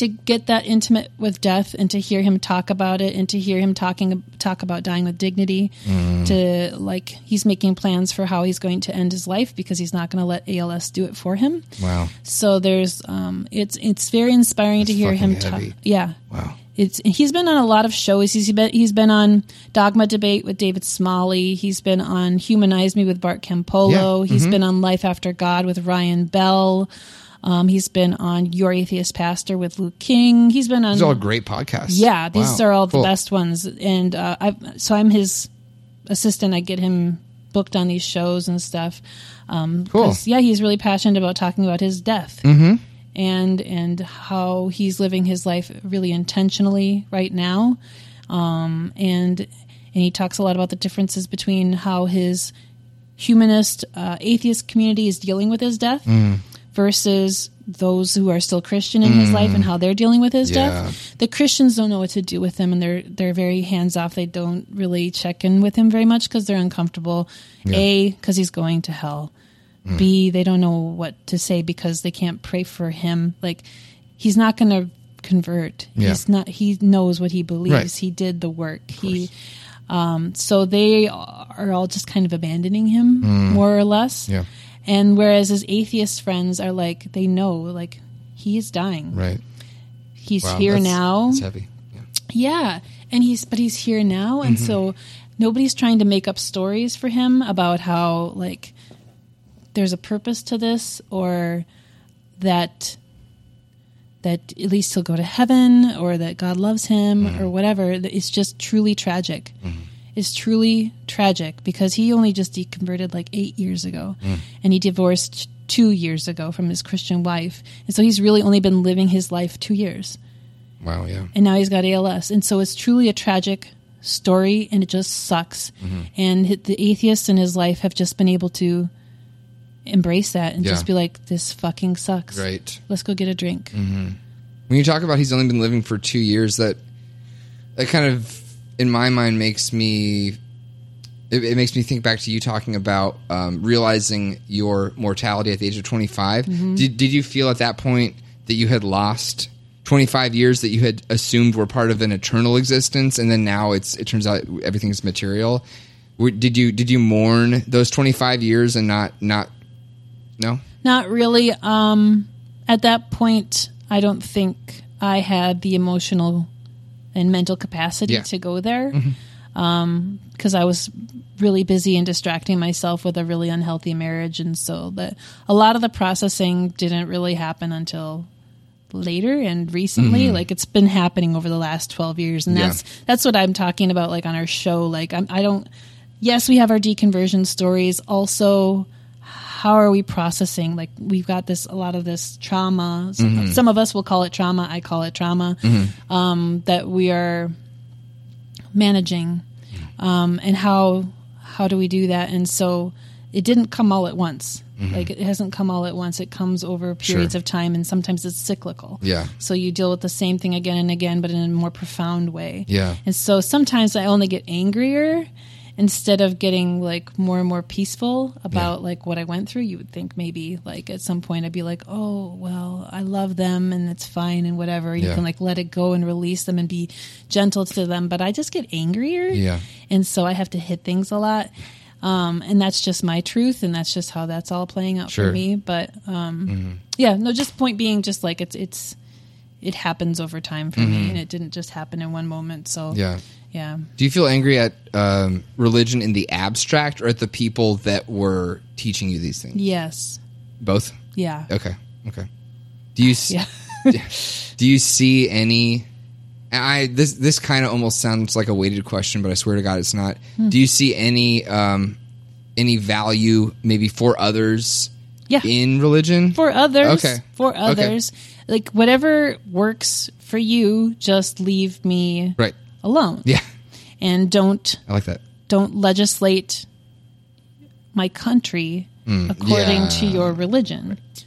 To get that intimate with death, and to hear him talk about it, and to hear him talking talk about dying with dignity. Mm. To like he's making plans for how he's going to end his life because he's not going to let ALS do it for him. Wow. So there's um it's it's very inspiring to hear him talk. Yeah. Wow. It's he's been on a lot of shows. He's been he's been on Dogma Debate with David Smalley. He's been on Humanize Me with Bart Campolo. Yeah. Mm-hmm. He's been on Life After God with Ryan Bell. Um, he's been on Your Atheist Pastor with Luke King. He's been on These are all great podcasts. yeah, these Wow. are all Cool. the best ones. And uh, I so I'm his assistant. I get him booked on these shows and stuff. Um, Cool. Yeah, he's really passionate about talking about his death. Mm-hmm. And and how he's living his life really intentionally right now. Um, and and he talks a lot about the differences between how his humanist uh, atheist community is dealing with his death Mm. Versus those who are still Christian in his life and how they're dealing with his Mm. Yeah. death. The Christians don't know what to do with him, and they're they're very hands off. They don't really check in with him very much because they're uncomfortable. A because he's going to hell. Mm. B they don't know what to say because they can't pray for him. Like he's not going to convert. Yeah. He's not. He knows what he believes. Right. He did the work. He. Um, so they are all just kind of abandoning him more or less. Mm. Yeah. And whereas his atheist friends are like, they know, like, he is dying. Right. He's Wow, here that's- now. That's heavy. Yeah. Yeah. And he's, but he's here now. And mm-hmm. so nobody's trying to make up stories for him about how, like, there's a purpose to this or that that at least he'll go to heaven or that God loves him mm-hmm. or whatever. It's just truly tragic. Mm-hmm. It's truly tragic because he only just deconverted like eight years ago and he divorced two years ago from his Christian wife. And so he's really only been living his life two years Wow. Yeah. and now he's got ALS. And so it's truly a tragic story and it just sucks. Mm-hmm. And the atheists in his life have just been able to embrace that and Yeah. just be like, this fucking sucks. Right. Let's go get a drink. When you talk about he's only been living for two years, that that kind of in my mind makes me it, it makes me think back to you talking about um, realizing your mortality at the age of 25 did, did you feel at that point that you had lost 25 years that you had assumed were part of an eternal existence and then now it's it turns out everything's material? Did you did you mourn those 25 years and not not no? Not really. Um, at that point, I don't think I had the emotional and mental capacity Yeah. to go there. Mm-hmm. Um, because I was really busy and distracting myself with a really unhealthy marriage, and so that a lot of the processing didn't really happen until later and recently. Mm-hmm. Like it's been happening over the last 12 years. And Yeah. that's that's what i'm talking about like on our show. Like I'm, i don't yes we have our deconversion stories. Also how are we processing like we've got this a lot of this trauma some, some of us will call it trauma i call it trauma um, that we are managing um, and how how do we do that and so it didn't come all at once Like it hasn't come all at once. It comes over periods Sure. of time, and sometimes it's cyclical. Yeah. So you deal with the same thing again and again, but in a more profound way. Yeah. And so sometimes I only get angrier instead of getting like more and more peaceful about like what I went through. You would think maybe like at some point I'd be like, oh, well, I love them and it's fine and whatever. You Yeah. can like let it go and release them and be gentle to them. But I just get angrier. Yeah. And so I have to hit things a lot. Um, and that's just my truth, and that's just how that's all playing out Sure. for me. But um, yeah, no, just point being, just like it's it's it happens over time for me, and it didn't just happen in one moment. So Yeah. Yeah. Do you feel angry at um, religion in the abstract or at the people that were teaching you these things? Yes. Both. Yeah. Okay. Okay. Do you s- Yeah. do you see any? I this this kind of almost sounds like a weighted question, but I swear to God, it's not. Hmm. Do you see any um, any value maybe for others Yeah. in religion? For others, Okay. for Okay. others, like whatever works for you, just leave me right. Alone, Yeah. and don't I like that. don't legislate my country mm, according to your religion. Yeah.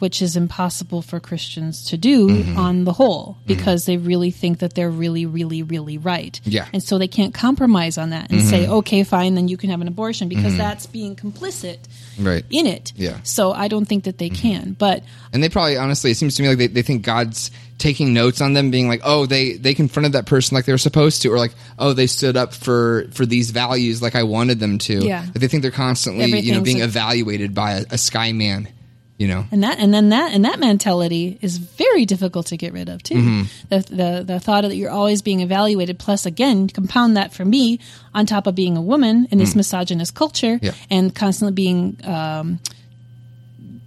Which is impossible for Christians to do Mm-hmm. on the whole because they really think that they're really, really, really right. Yeah. Mm-hmm. And so they can't compromise on that and say, okay, fine, then you can have an abortion because that's being complicit Right. in it. Yeah. So I don't think that they Mm-hmm. can. But And they probably, honestly, it seems to me like they, they think God's taking notes on them, being like, oh, they, they confronted that person like they were supposed to, or like, oh, they stood up for, for these values like I wanted them to. Yeah. Like they think they're constantly, you know, being evaluated by a, a sky man, you know? and that and then that and that mentality is very difficult to get rid of too. Mm-hmm. The, the the thought that you're always being evaluated. Plus, again, compound that for me on top of being a woman in this misogynist culture Mm. Yeah. and constantly being um,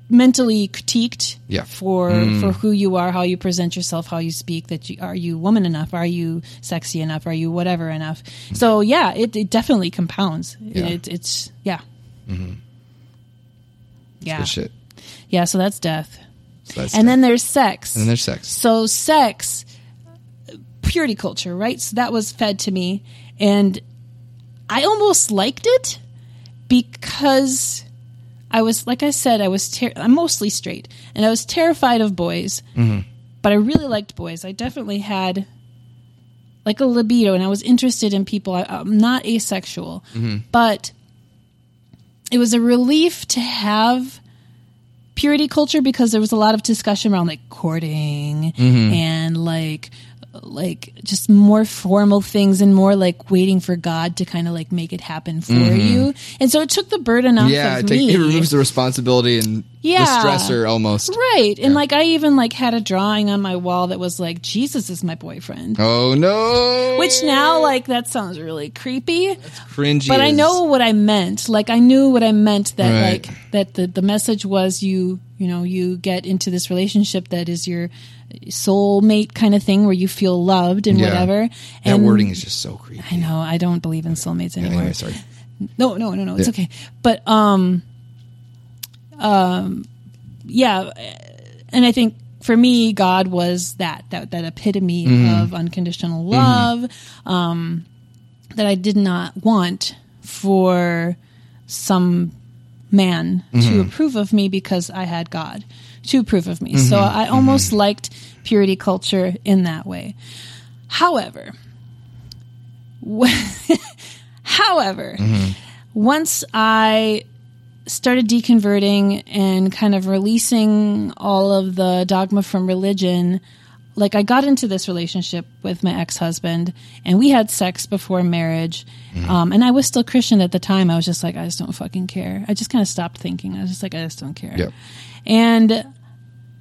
mentally critiqued Yeah. Mm. for for who you are, how you present yourself, how you speak. That you are you woman enough? Are you sexy enough? Are you whatever enough? So yeah, it, it definitely compounds. Yeah. It, it's yeah. Yeah. Good shit. Yeah, so that's death. So that's And then there's sex. and then there's sex. so sex, purity culture, right? So that was fed to me, and I almost liked it because I was, like I said, I was ter- I'm mostly straight, and I was terrified of boys, mm-hmm. but I really liked boys. I definitely had like a libido, and I was interested in people. I, I'm not asexual, mm-hmm. but it was a relief to have purity culture because there was a lot of discussion around like courting mm-hmm. and like like just more formal things and more like waiting for God to kind of like make it happen for mm-hmm. you. And so it took the burden off Yeah, of it, take, me. it removes the responsibility and Yeah. the stressor almost. Right. And like I even like had a drawing on my wall that was like Jesus is my boyfriend. Oh no! Which now like that sounds really creepy. It's cringy. but I know what I meant. Like I knew what I meant that Right. like that the the message was you you know you get into this relationship that is your soulmate kind of thing where you feel loved and Yeah. whatever. that and wording is just so creepy. I know I don't believe in soulmates anymore. Anyway, sorry. No, no, no, no. It's Yeah. okay. But um, um, yeah, and I think for me, God was that that that epitome Mm-hmm. of unconditional love. Um, that I did not want for some man Mm-hmm. to approve of me because I had God to approve of me. So Mm-hmm. I almost liked purity culture in that way. However, However, once I started deconverting and kind of releasing all of the dogma from religion, like I got into this relationship with my ex husband and we had sex before marriage. Um, and I was still Christian at the time. I was just like, I just don't fucking care. I just kind of stopped thinking. I was just like, I just don't care. Yep. And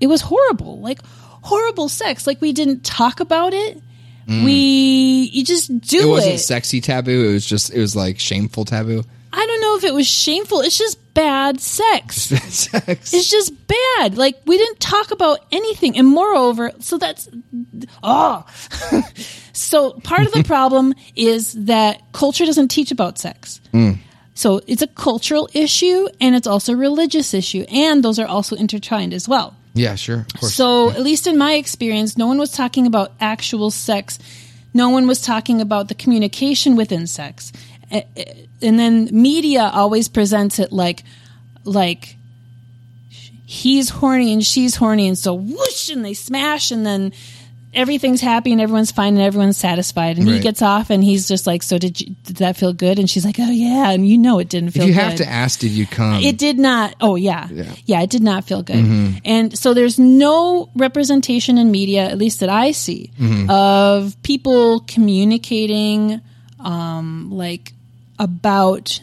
it was horrible, like horrible sex. Like we didn't talk about it. We, you just do It it. wasn't sexy taboo. It was just it was like shameful taboo. I don't know if it was shameful. It's just bad sex. Sex. It's just bad. Like we didn't talk about anything, and moreover, so that's oh. so part of the problem is that culture doesn't teach about sex. Mm. So it's a cultural issue, and it's also a religious issue, and those are also intertwined as well. Yeah, sure. So, at least in my experience, no one was talking about actual sex. No one was talking about the communication within sex. And then media always presents it like like he's horny and she's horny and so whoosh and they smash and then everything's happy and everyone's fine and everyone's satisfied and he gets off and he's just like so did you did that feel good and she's like oh yeah and you know it didn't feel If you good have to ask, did you come? it did not oh yeah. Yeah. yeah it did not feel good Mm-hmm. and so there's no representation in media at least that i see Mm-hmm. of people communicating um like about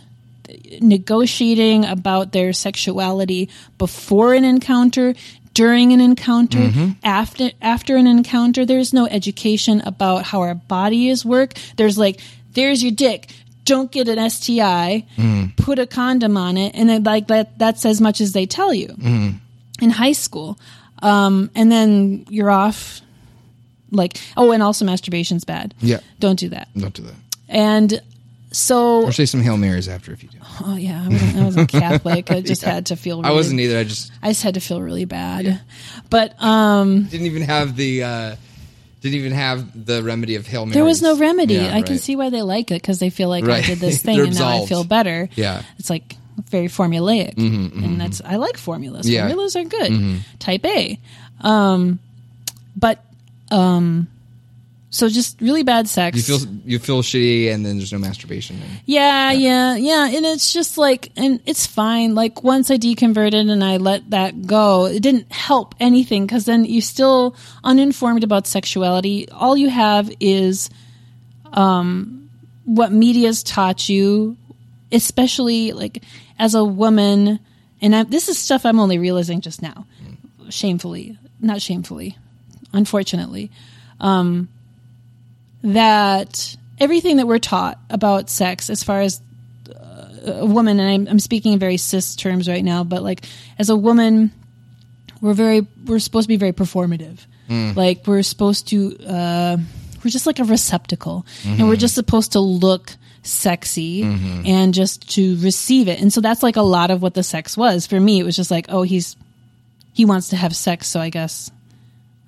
negotiating about their sexuality before an encounter during an encounter Mm-hmm. after after an encounter there's no education about how our bodies work there's like there's your dick don't get an STI Mm-hmm. put a condom on it and then like that that's as much as they tell you Mm-hmm. in high school um and then you're off like oh and also masturbation's bad Yeah. don't do that Don't do that. and so Or say some Hail Marys after if you do. Oh yeah, I wasn't, I wasn't Catholic. I just had to feel. Really, I wasn't either. I just I just had to feel really bad. But um, didn't even have the uh didn't even have the remedy of Hail Marys. there was no remedy. Yeah, I can see why they like it because they feel like I did this thing and now I feel better. Yeah. it's like very formulaic, and that's I like formulas. Yeah. Formulas are good. Type A, um, but um, so just really bad sex. You feel you feel shitty, and then there's no masturbation. Yeah, yeah, yeah, And it's just like, and it's fine. Like once I deconverted and I let that go, it didn't help anything because then you're still uninformed about sexuality. All you have is um, what media's taught you, especially like as a woman. And I, this is stuff I'm only realizing just now, shamefully, not shamefully, unfortunately that everything that we're taught about sex as far as uh, a woman and I'm, I'm speaking in very cis terms right now but like as a woman we're very we're supposed to be very performative. Like we're supposed to uh, we're just like a receptacle. And we're just supposed to look sexy and just to receive it. And so that's like a lot of what the sex was. For me it was just like oh he's he wants to have sex so i guess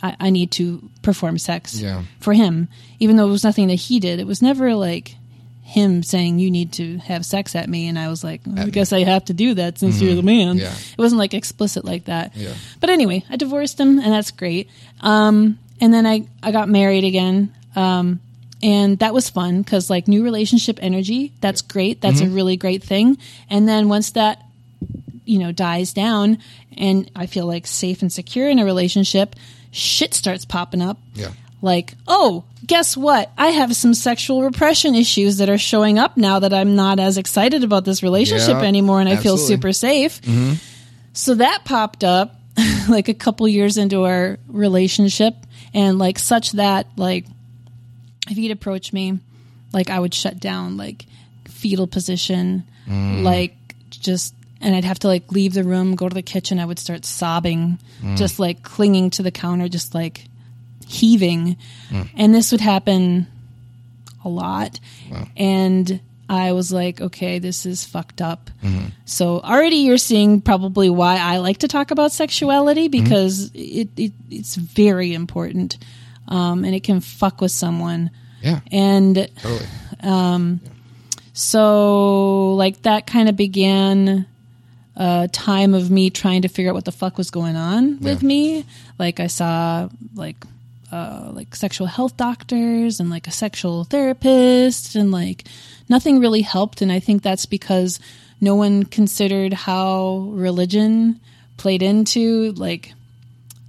I, I need to perform sex Yeah. for him, even though it was nothing that he did. It was never like him saying, You need to have sex at me. And I was like, I guess I have to do that since you're the man. Yeah. It wasn't like explicit like that. Yeah. But anyway, I divorced him, and that's great. Um, and then I, I got married again. Um, and that was fun because, like, new relationship energy, that's great. That's a really great thing. And then once that you know dies down and i feel like safe and secure in a relationship shit starts popping up Yeah. Like oh guess what? I have some sexual repression issues that are showing up now that i'm not as excited about this relationship Yeah, anymore and i feel super safe. Mm-hmm. So that popped up like a couple years into our relationship and like such that like if he'd approach me like i would shut down like fetal position mm. like just and i'd have to like leave the room go to the kitchen. I would start sobbing mm. just like clinging to the counter just like heaving. Hmm. And this would happen a lot. And i was like okay this is fucked up. Mm-hmm. So already you're seeing probably why i like to talk about sexuality mm-hmm. because it, it it's very important um, and it can fuck with someone. Yeah. and Totally. Um, so like that kind of began a time of me trying to figure out what the fuck was going on with me. Like i saw like uh, like sexual health doctors and like a sexual therapist and like nothing really helped and i think that's because no one considered how religion played into like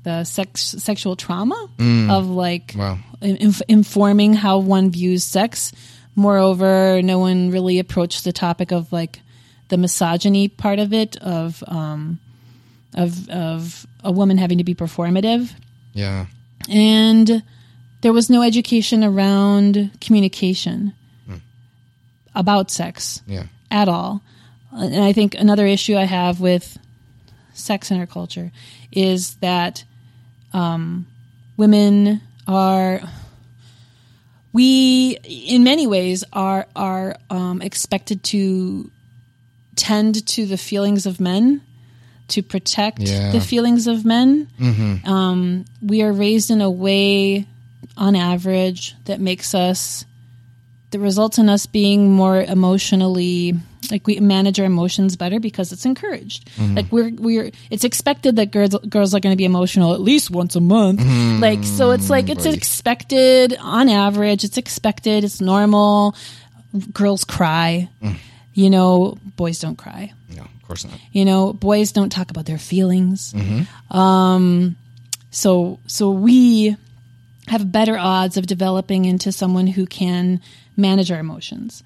the sex sexual trauma of like Wow. inf- informing how one views sex. Moreover, no one really approached the topic of like the misogyny part of it of um, of of a woman having to be performative, Yeah. And there was no education around communication about sex Yeah. at all. And I think another issue I have with sex in our culture is that um, women are we in many ways are are um, expected to tend to the feelings of men to protect Yeah. the feelings of men um, we are raised in a way on average that makes us that results in us being more emotionally like we manage our emotions better because it's encouraged. Mm-hmm. Like we're we're it's expected that girls girls are going to be emotional at least once a month. Mm-hmm. Like so it's like it's expected on average. It's expected. It's normal. Girls cry. Mm. You know, boys don't cry. No, course not. You know, boys don't talk about their feelings. Mm-hmm. Um, so so we have better odds of developing into someone who can manage our emotions.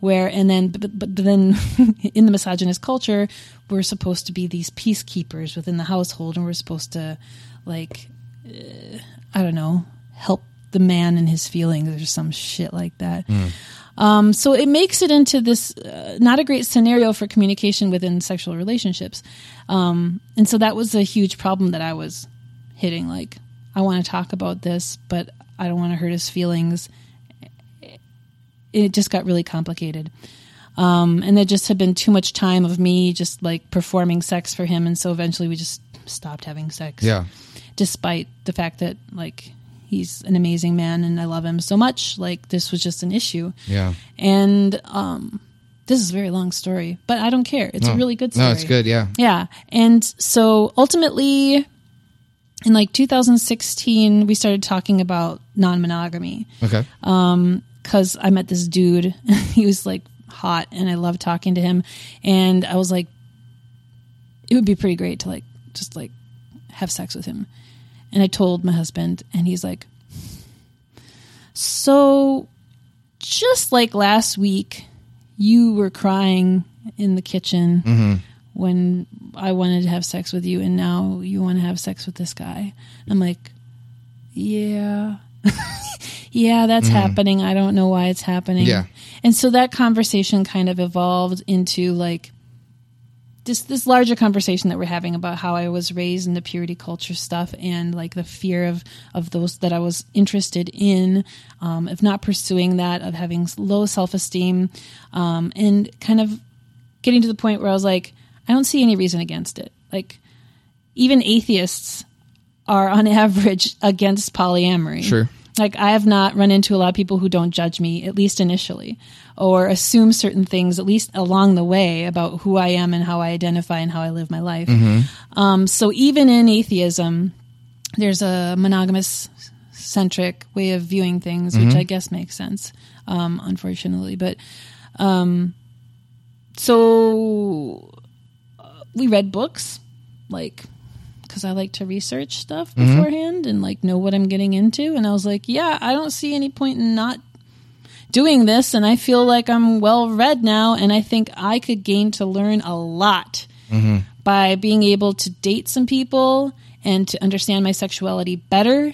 Where and then but, but then in the misogynist culture, we're supposed to be these peacekeepers within the household, and we're supposed to like uh, I don't know help the man in his feelings or some shit like that. Um, so it makes it into this uh, not a great scenario for communication within sexual relationships. Um, and so that was a huge problem that I was hitting. Like, I want to talk about this, but I don't want to hurt his feelings. It just got really complicated. Um, and there just had been too much time of me just like performing sex for him. And so eventually we just stopped having sex Yeah. despite the fact that like he's an amazing man and I love him so much. Like this was just an issue. Yeah. And um this is a very long story, but I don't care. It's a really good story. No, it's good. Yeah. Yeah. And so ultimately in like 2016 we started talking about non-monogamy Okay. cuz I met this dude. he was like hot and I loved talking to him and I was like it would be pretty great to like just like have sex with him. And I told my husband and he's like so just like last week you were crying in the kitchen mm-hmm. when I wanted to have sex with you and now you want to have sex with this guy. I'm like yeah. yeah, that's mm-hmm. happening. I don't know why it's happening. Yeah. And so that conversation kind of evolved into like this this larger conversation that we're having about how I was raised in the purity culture stuff and like the fear of of those that I was interested in, um, of not pursuing that, of having low self esteem, um, and kind of getting to the point where I was like, I don't see any reason against it. Like even atheists are on average against polyamory. Sure. Like I have not run into a lot of people who don't judge me, at least initially, or assume certain things, at least along the way, about who I am and how I identify and how I live my life. Um, so even in atheism, there's a monogamous centric way of viewing things, which I guess makes sense, um, unfortunately. But um, so uh, we read books, like because I like to research stuff mm-hmm. beforehand and like know what I'm getting into. And I was like, yeah, I don't see any point in not doing this. And I feel like I'm well read now. And I think I could gain to learn a lot mm-hmm. by being able to date some people and to understand my sexuality better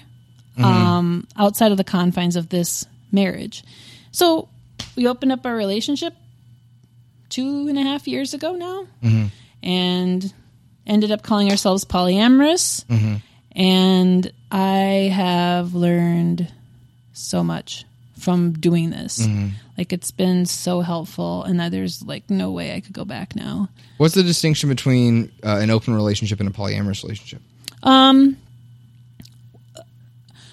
mm-hmm. um, outside of the confines of this marriage. So we opened up our relationship two and a half years ago now. And ended up calling ourselves polyamorous and i have learned so much from doing this like it's been so helpful and that there's like no way i could go back now What's the distinction between uh, an open relationship and a polyamorous relationship? Um.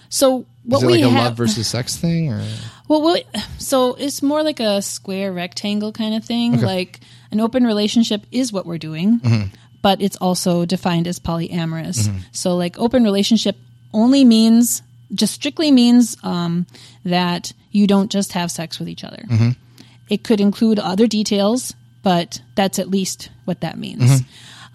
so what Is it we like a have love versus sex thing, or Well, what, so it's more like a square rectangle kind of thing. Like an open relationship is what we're doing, but it's also defined as polyamorous. So, like, open relationship only means, just strictly means um, that you don't just have sex with each other. It could include other details, but that's at least what that means.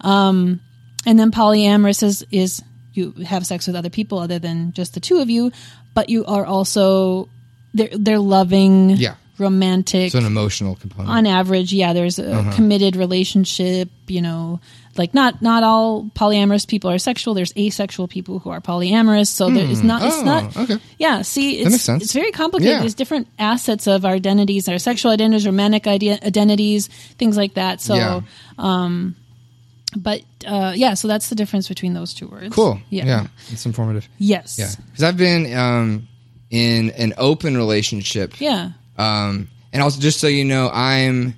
Um, and then polyamorous is, is you have sex with other people other than just the two of you, but you are also they're they're loving, Yeah. romantic. it's an emotional component? on average, yeah, there's a committed relationship. You know, like not not all polyamorous people are sexual. There's asexual people who are polyamorous. So there is not. It's Oh, not. okay. Yeah. See, it's it's very complicated. Yeah. There's different assets of our identities, our sexual identities, romantic idea, identities, things like that. So. Yeah. But uh, yeah, so that's the difference between those two words. Cool. Yeah. Yeah. It's informative. Yes. Yeah. Because I've been um, in an open relationship. Yeah. Um, and also, just so you know, I'm,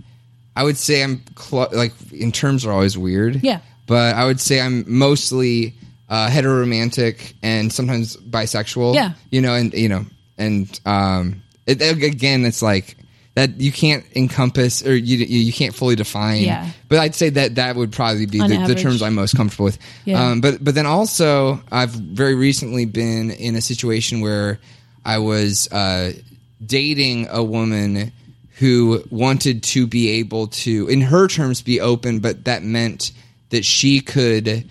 I would say I'm, cl- like, in terms are always weird. Yeah. But I would say I'm mostly uh, heteroromantic and sometimes bisexual. Yeah. You know, and, you know, and um, it, again, it's like, that you can't encompass or you you, you can't fully define. Yeah. But I'd say that that would probably be the, the terms I'm most comfortable with. Yeah. Um, but but then also I've very recently been in a situation where I was uh, dating a woman who wanted to be able to, in her terms, be open, but that meant that she could.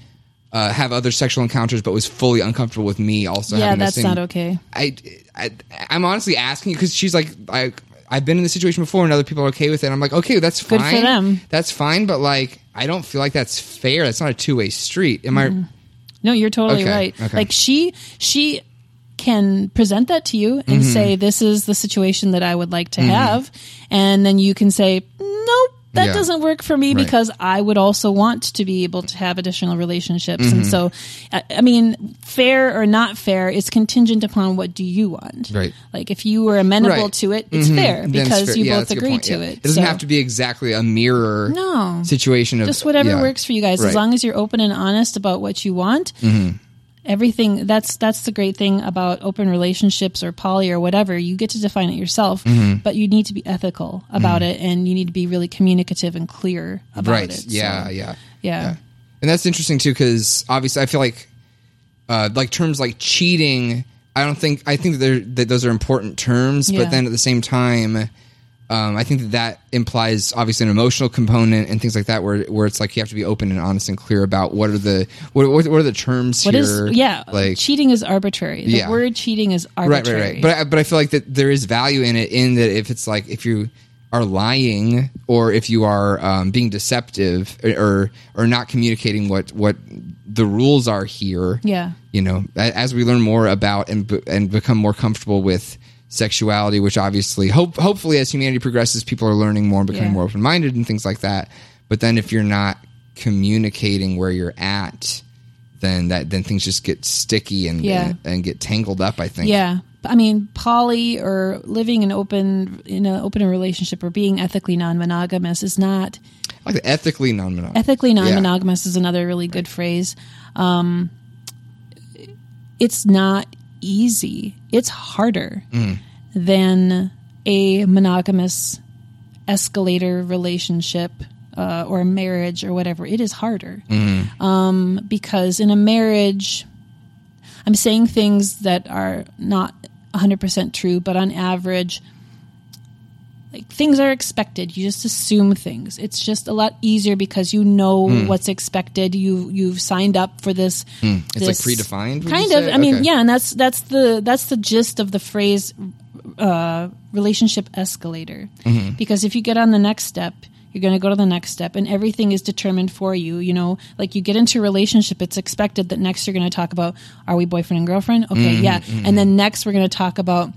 Uh, have other sexual encounters, but was fully uncomfortable with me. Also, Yeah, that's same- not okay. I, I I'm honestly asking because she's like I I've been in this situation before and other people are okay with it. I'm like okay, that's Good fine. for them. That's fine, but like I don't feel like that's fair. That's not a two way street. Am I? No, you're totally Okay, right. okay. Like she she can present that to you and Mm-hmm. say this is the situation that I would like to have and then you can say nope that Yeah. doesn't work for me Right. because I would also want to be able to have additional relationships Mm-hmm. and so I, mean fair or not fair is contingent upon what do you want Right. like if you were amenable Right. to it it's Mhm. fair Then it's because fair. you Yeah, both that's a good agreed to Yeah. it It doesn't So- have to be exactly a mirror No. situation of just whatever works for you guys Right. as long as you're open and honest about what you want everything that's that's the great thing about open relationships or poly or whatever you get to define it yourself but you need to be ethical about it and you need to be really communicative and clear about right. it Yeah, So, yeah. yeah And that's interesting too, because obviously I feel like, uh, like terms like cheating. I don't think I think that, they're, that those are important terms, Yeah. but then at the same time, um, I think that that implies obviously an emotional component and things like that, where where it's like you have to be open and honest and clear about what are the what what, what are the terms What here. is yeah like cheating is arbitrary the Yeah. word cheating is arbitrary right, right. right. But I, but I feel like that there is value in it in that if it's like if you are lying or if you are um, being deceptive or, or or not communicating what what the rules are here. Yeah. You know, as we learn more about and and become more comfortable with sexuality, which obviously hope hopefully as humanity progresses, people are learning more and becoming Yeah. more open minded and things like that. But then if you're not communicating where you're at. Then that then things just get sticky and Yeah. and get tangled up. I think. Yeah. I mean, poly or living an open in an open relationship or being ethically non-monogamous is not like ethically non-monogamous. ethically non-monogamous is another really good phrase. Um, it's not easy. It's harder than a monogamous escalator relationship uh, or a marriage or whatever. It is harder um, because in a marriage, I'm saying things that are not 100% true, but on average, like things are expected. You just assume things. It's just a lot easier because you know what's expected. You you've signed up for this. It's like predefined. Kind of. I mean, Okay. yeah, and that's that's the that's the gist of the phrase uh, relationship escalator. Mm-hmm. Because if you get on the next step, you're going to go to the next step, and everything is determined for you. You know, like you get into a relationship, it's expected that next you're going to talk about are we boyfriend and girlfriend? Okay, Mm-hmm, yeah, and then next we're going to talk about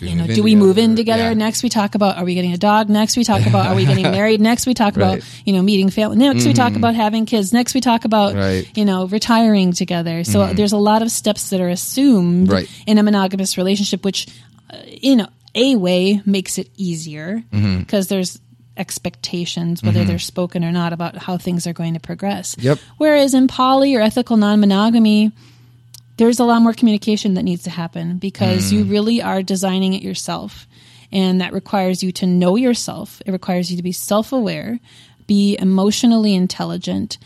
you know, do we together? move in together? Yeah. Next, we talk about are we getting a dog? Next, we talk about are we getting married? Next, we talk Right. about you know meeting family. Next, we talk about having kids. Next, we talk about Right. you know retiring together. So there's a lot of steps that are assumed Right. in a monogamous relationship, which uh, in a way makes it easier because there's expectations, whether they're spoken or not, about how things are going to progress. Yep. Whereas in poly or ethical non-monogamy, there's a lot more communication that needs to happen because you really are designing it yourself. And that requires you to know yourself. It requires you to be self aware, be emotionally intelligent,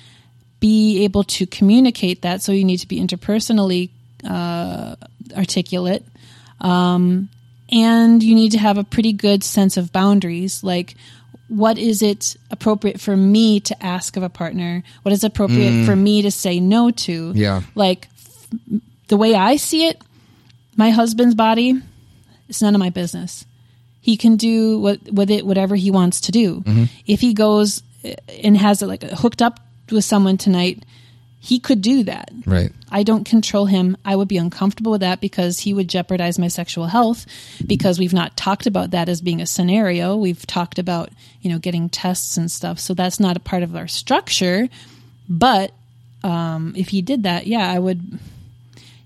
be able to communicate that. So you need to be interpersonally uh, articulate. Um, and you need to have a pretty good sense of boundaries. Like, what is it appropriate for me to ask of a partner? What is appropriate for me to say no to? Yeah. Like, the way I see it, my husband's body, it's none of my business. He can do what, with it whatever he wants to do. If he goes uh, and has it like hooked up with someone tonight, he could do that. Right. I don't control him. I would be uncomfortable with that because he would jeopardize my sexual health because we've not talked about that as being a scenario. We've talked about, you know, getting tests and stuff. So that's not a part of our structure. But um, if he did that, yeah, I would.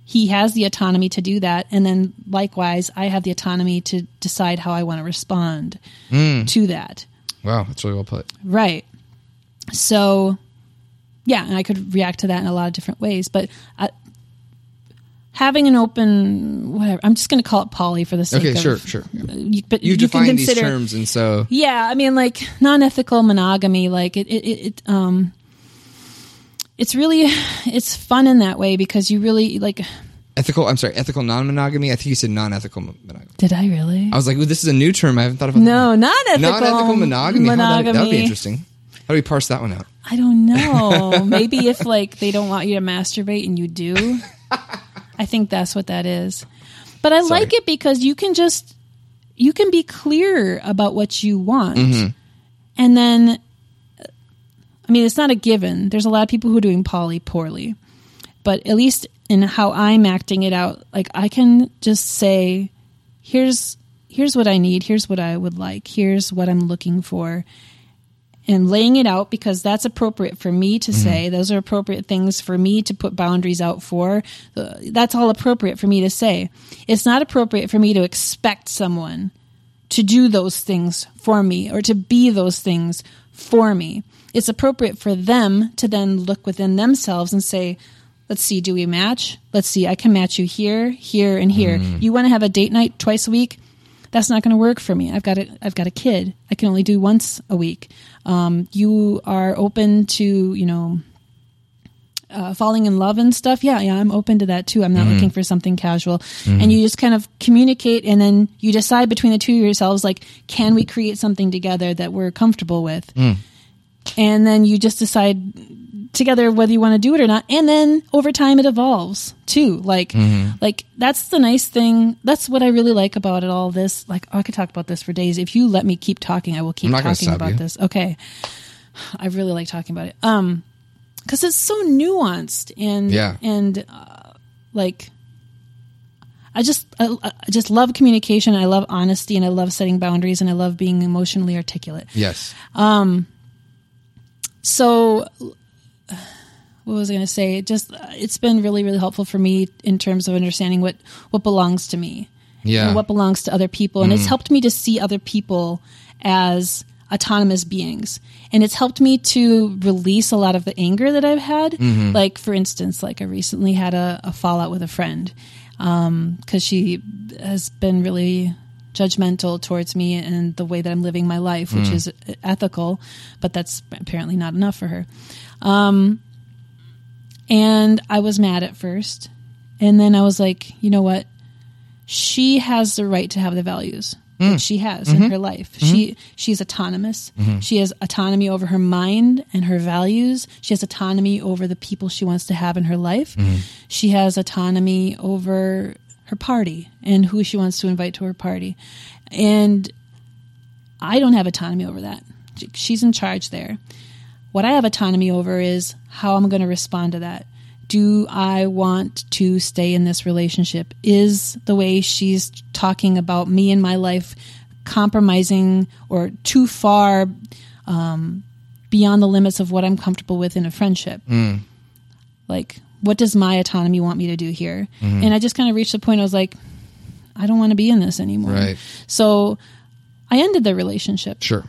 He has the autonomy to do that. And then likewise, I have the autonomy to decide how I want to respond hmm. to that. Wow, that's really well put. Right. So, yeah, and I could react to that in a lot of different ways. But I, having an open whatever. I'm just going to call it poly for the sake Okay, of sure, sure. You, but You, you, define can these consider, terms, and so Yeah, I mean, like non-ethical monogamy, like it, it, it, um, it's really, it's fun in that way because you really like. ethical. I'm sorry, ethical non-monogamy. I think you said non-ethical monogamy. Did I really? I was like, well, this is a new term. I haven't thought about. no, non-ethical, non-ethical monogamy. Monogamy. That, would be interesting. How do we parse that one out? I don't know. Maybe if like they don't want you to masturbate and you do. I think that's what that is. But I like it because you can just you can be clear about what you want. Mm-hmm. And then I mean it's not a given. There's a lot of people who are doing poly poorly. But at least in how I'm acting it out, like I can just say here's here's what I need, here's what I would like, here's what I'm looking for and laying it out because that's appropriate for me to say. Mm-hmm. Those are appropriate things for me to put boundaries out for. That's all appropriate for me to say. It's not appropriate for me to expect someone to do those things for me or to be those things for me. It's appropriate for them to then look within themselves and say, let's see, do we match? Let's see, I can match you here, here, and here. You want to have a date night twice a week? That's not going to work for me. I've got a, I've got a kid. I can only do once a week. Um, you are open to, you know, uh, falling in love and stuff. Yeah, yeah, I'm open to that too. I'm not looking for something casual. And you just kind of communicate and then you decide between the two of yourselves, like, can we create something together that we're comfortable with? And then you just decide together whether you want to do it or not. And then over time it evolves too. Like, like that's the nice thing. That's what I really like about it all this. Like, oh, I could talk about this for days. If you let me keep talking, I will keep I'm not gonna talking about you. this. Okay. I really like talking about it. Um, cause it's so nuanced and, Yeah. and, uh, like, I just, I, I just love communication. I love honesty and I love setting boundaries and I love being emotionally articulate. Yes. So, what was I going to say? It just it's been really really helpful for me in terms of understanding what what belongs to me, Yeah. and what belongs to other people, and it's mm-hmm. helped me to see other people as autonomous beings, and it's helped me to release a lot of the anger that I've had. Mm-hmm. Like for instance, like I recently had a, a fallout with a friend um, because she has been really judgmental towards me and the way that I'm living my life, which mm. is ethical, but that's apparently not enough for her. Um, and I was mad at first. And then I was like, you know what? She has the right to have the values that mm. she has in mm-hmm. her life. Mm-hmm. She she's autonomous. Mm-hmm. She has autonomy over her mind and her values. She has autonomy over the people she wants to have in her life. She has autonomy over her party and who she wants to invite to her party. And I don't have autonomy over that. She's in charge there. What I have autonomy over is how I'm going to respond to that. Do I want to stay in this relationship? Is the way she's talking about me and my life compromising or too far um, beyond the limits of what I'm comfortable with in a friendship? Like, what does my autonomy want me to do here? And I just kind of reached the point I was like, I don't want to be in this anymore. Right. So I ended the relationship Sure.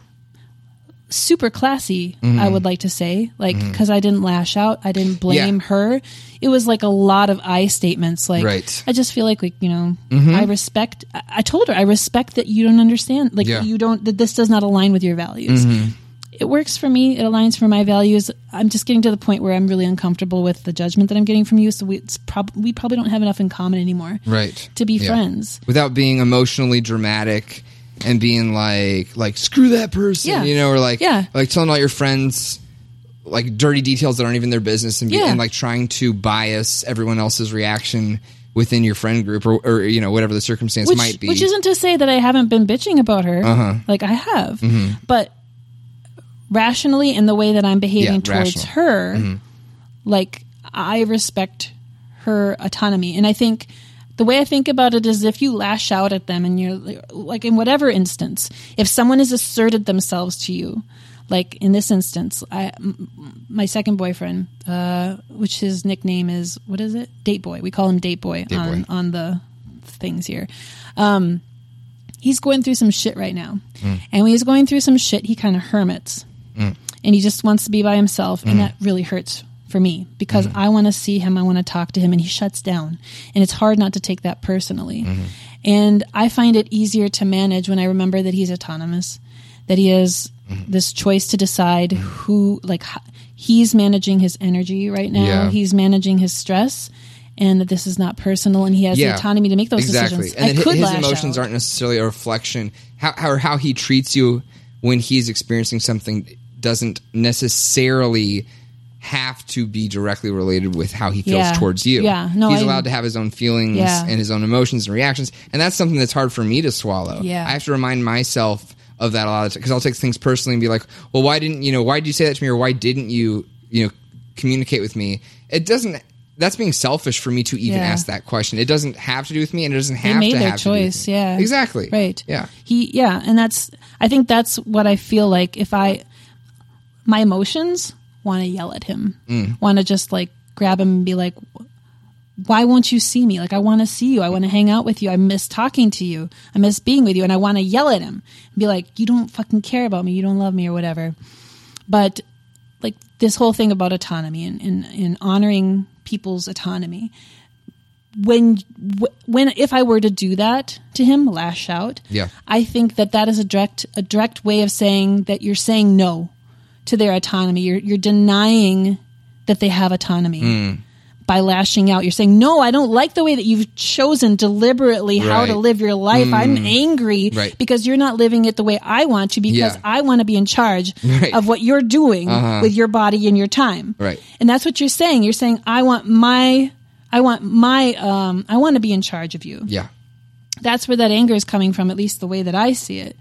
super classy Mm-hmm. i would like to say like because i didn't lash out i didn't blame her it was like a lot of i statements like Right. Mm-hmm. i just feel like like you know i respect I, told her i respect that you don't understand like Yeah. Mm-hmm. you don't that this does not align with your values it works for me it aligns for my values i'm just getting to the point where i'm really uncomfortable with the judgment that i'm getting from you so we it's prob- we probably don't have enough in common anymore Right. to be Yeah. friends Without being emotionally dramatic and being like like screw that person, Yeah. you know, or like Yeah. like telling all your friends like dirty details that aren't even their business and, be, Yeah. and like trying to bias everyone else's reaction within your friend group or, or you know whatever the circumstance which, might be. Which isn't to say that I haven't been bitching about her. Uh-huh. Like I have. Mm-hmm. But rationally in the way that I'm behaving Yeah, towards rational. Mm-hmm. her, like I respect her autonomy. And I think the way I think about it is if you lash out at them and you're like- in whatever instance, if someone has asserted themselves to you, like in this instance, I, m- m- my second boyfriend, uh, which his nickname is, what is it? Date boy. We call him date boy on, boy. on the things here. Um, he's going through some shit right now. And when he's going through some shit, he kind of hermits. And he just wants to be by himself. And that really hurts for me because I want to see him, I want to talk to him, and he shuts down. And it's hard not to take that personally. And I find it easier to manage when I remember that he's autonomous, that he has this choice to decide who, like, he's managing his energy right now, Yeah. he's managing his stress. And that this is not personal, and he has the autonomy to make those exactly. decisions. And I could his emotions out. aren't necessarily a reflection how, how how he treats you when he's experiencing something doesn't necessarily have to be directly related with how he feels Yeah. towards you. Yeah. No, he's I- allowed to have his own feelings Yeah. and his own emotions and reactions, and that's something that's hard for me to swallow. Yeah. I have to remind myself of that a lot of times because I'll take things personally and be like, "Well, why didn't you know? Why did you say that to me, or why didn't you you know communicate with me?" It doesn't. That's being selfish for me to even Yeah. ask that question. It doesn't have to do with me, and it doesn't they have made to their have to do with choice yeah exactly right yeah he yeah and that's i think that's what i feel like if i my emotions want to yell at him. Mm. want to just like grab him and be like why won't you see me? Like i want to see you. I want to hang out with you. I miss talking to you. I miss being with you and i want to yell at him and be like you don't fucking care about me. You don't love me or whatever but like this whole thing about autonomy and, and, and honoring people's autonomy when when if I were to do that to him, lash out, Yeah. I think that that is a direct a direct way of saying that you're saying no to their autonomy. You're you're denying that they have autonomy Hmm. by lashing out. You're saying no, I don't like the way that you've chosen deliberately how to Right. Live your life. I'm angry Right. because you're not living it the way I want to because Yeah. I want to be in charge Right. of what you're doing with your body and your time. Right. And that's what you're saying. You're saying I want my I want my um I want to be in charge of you. yeah That's where that anger is coming from at least the way that I see it.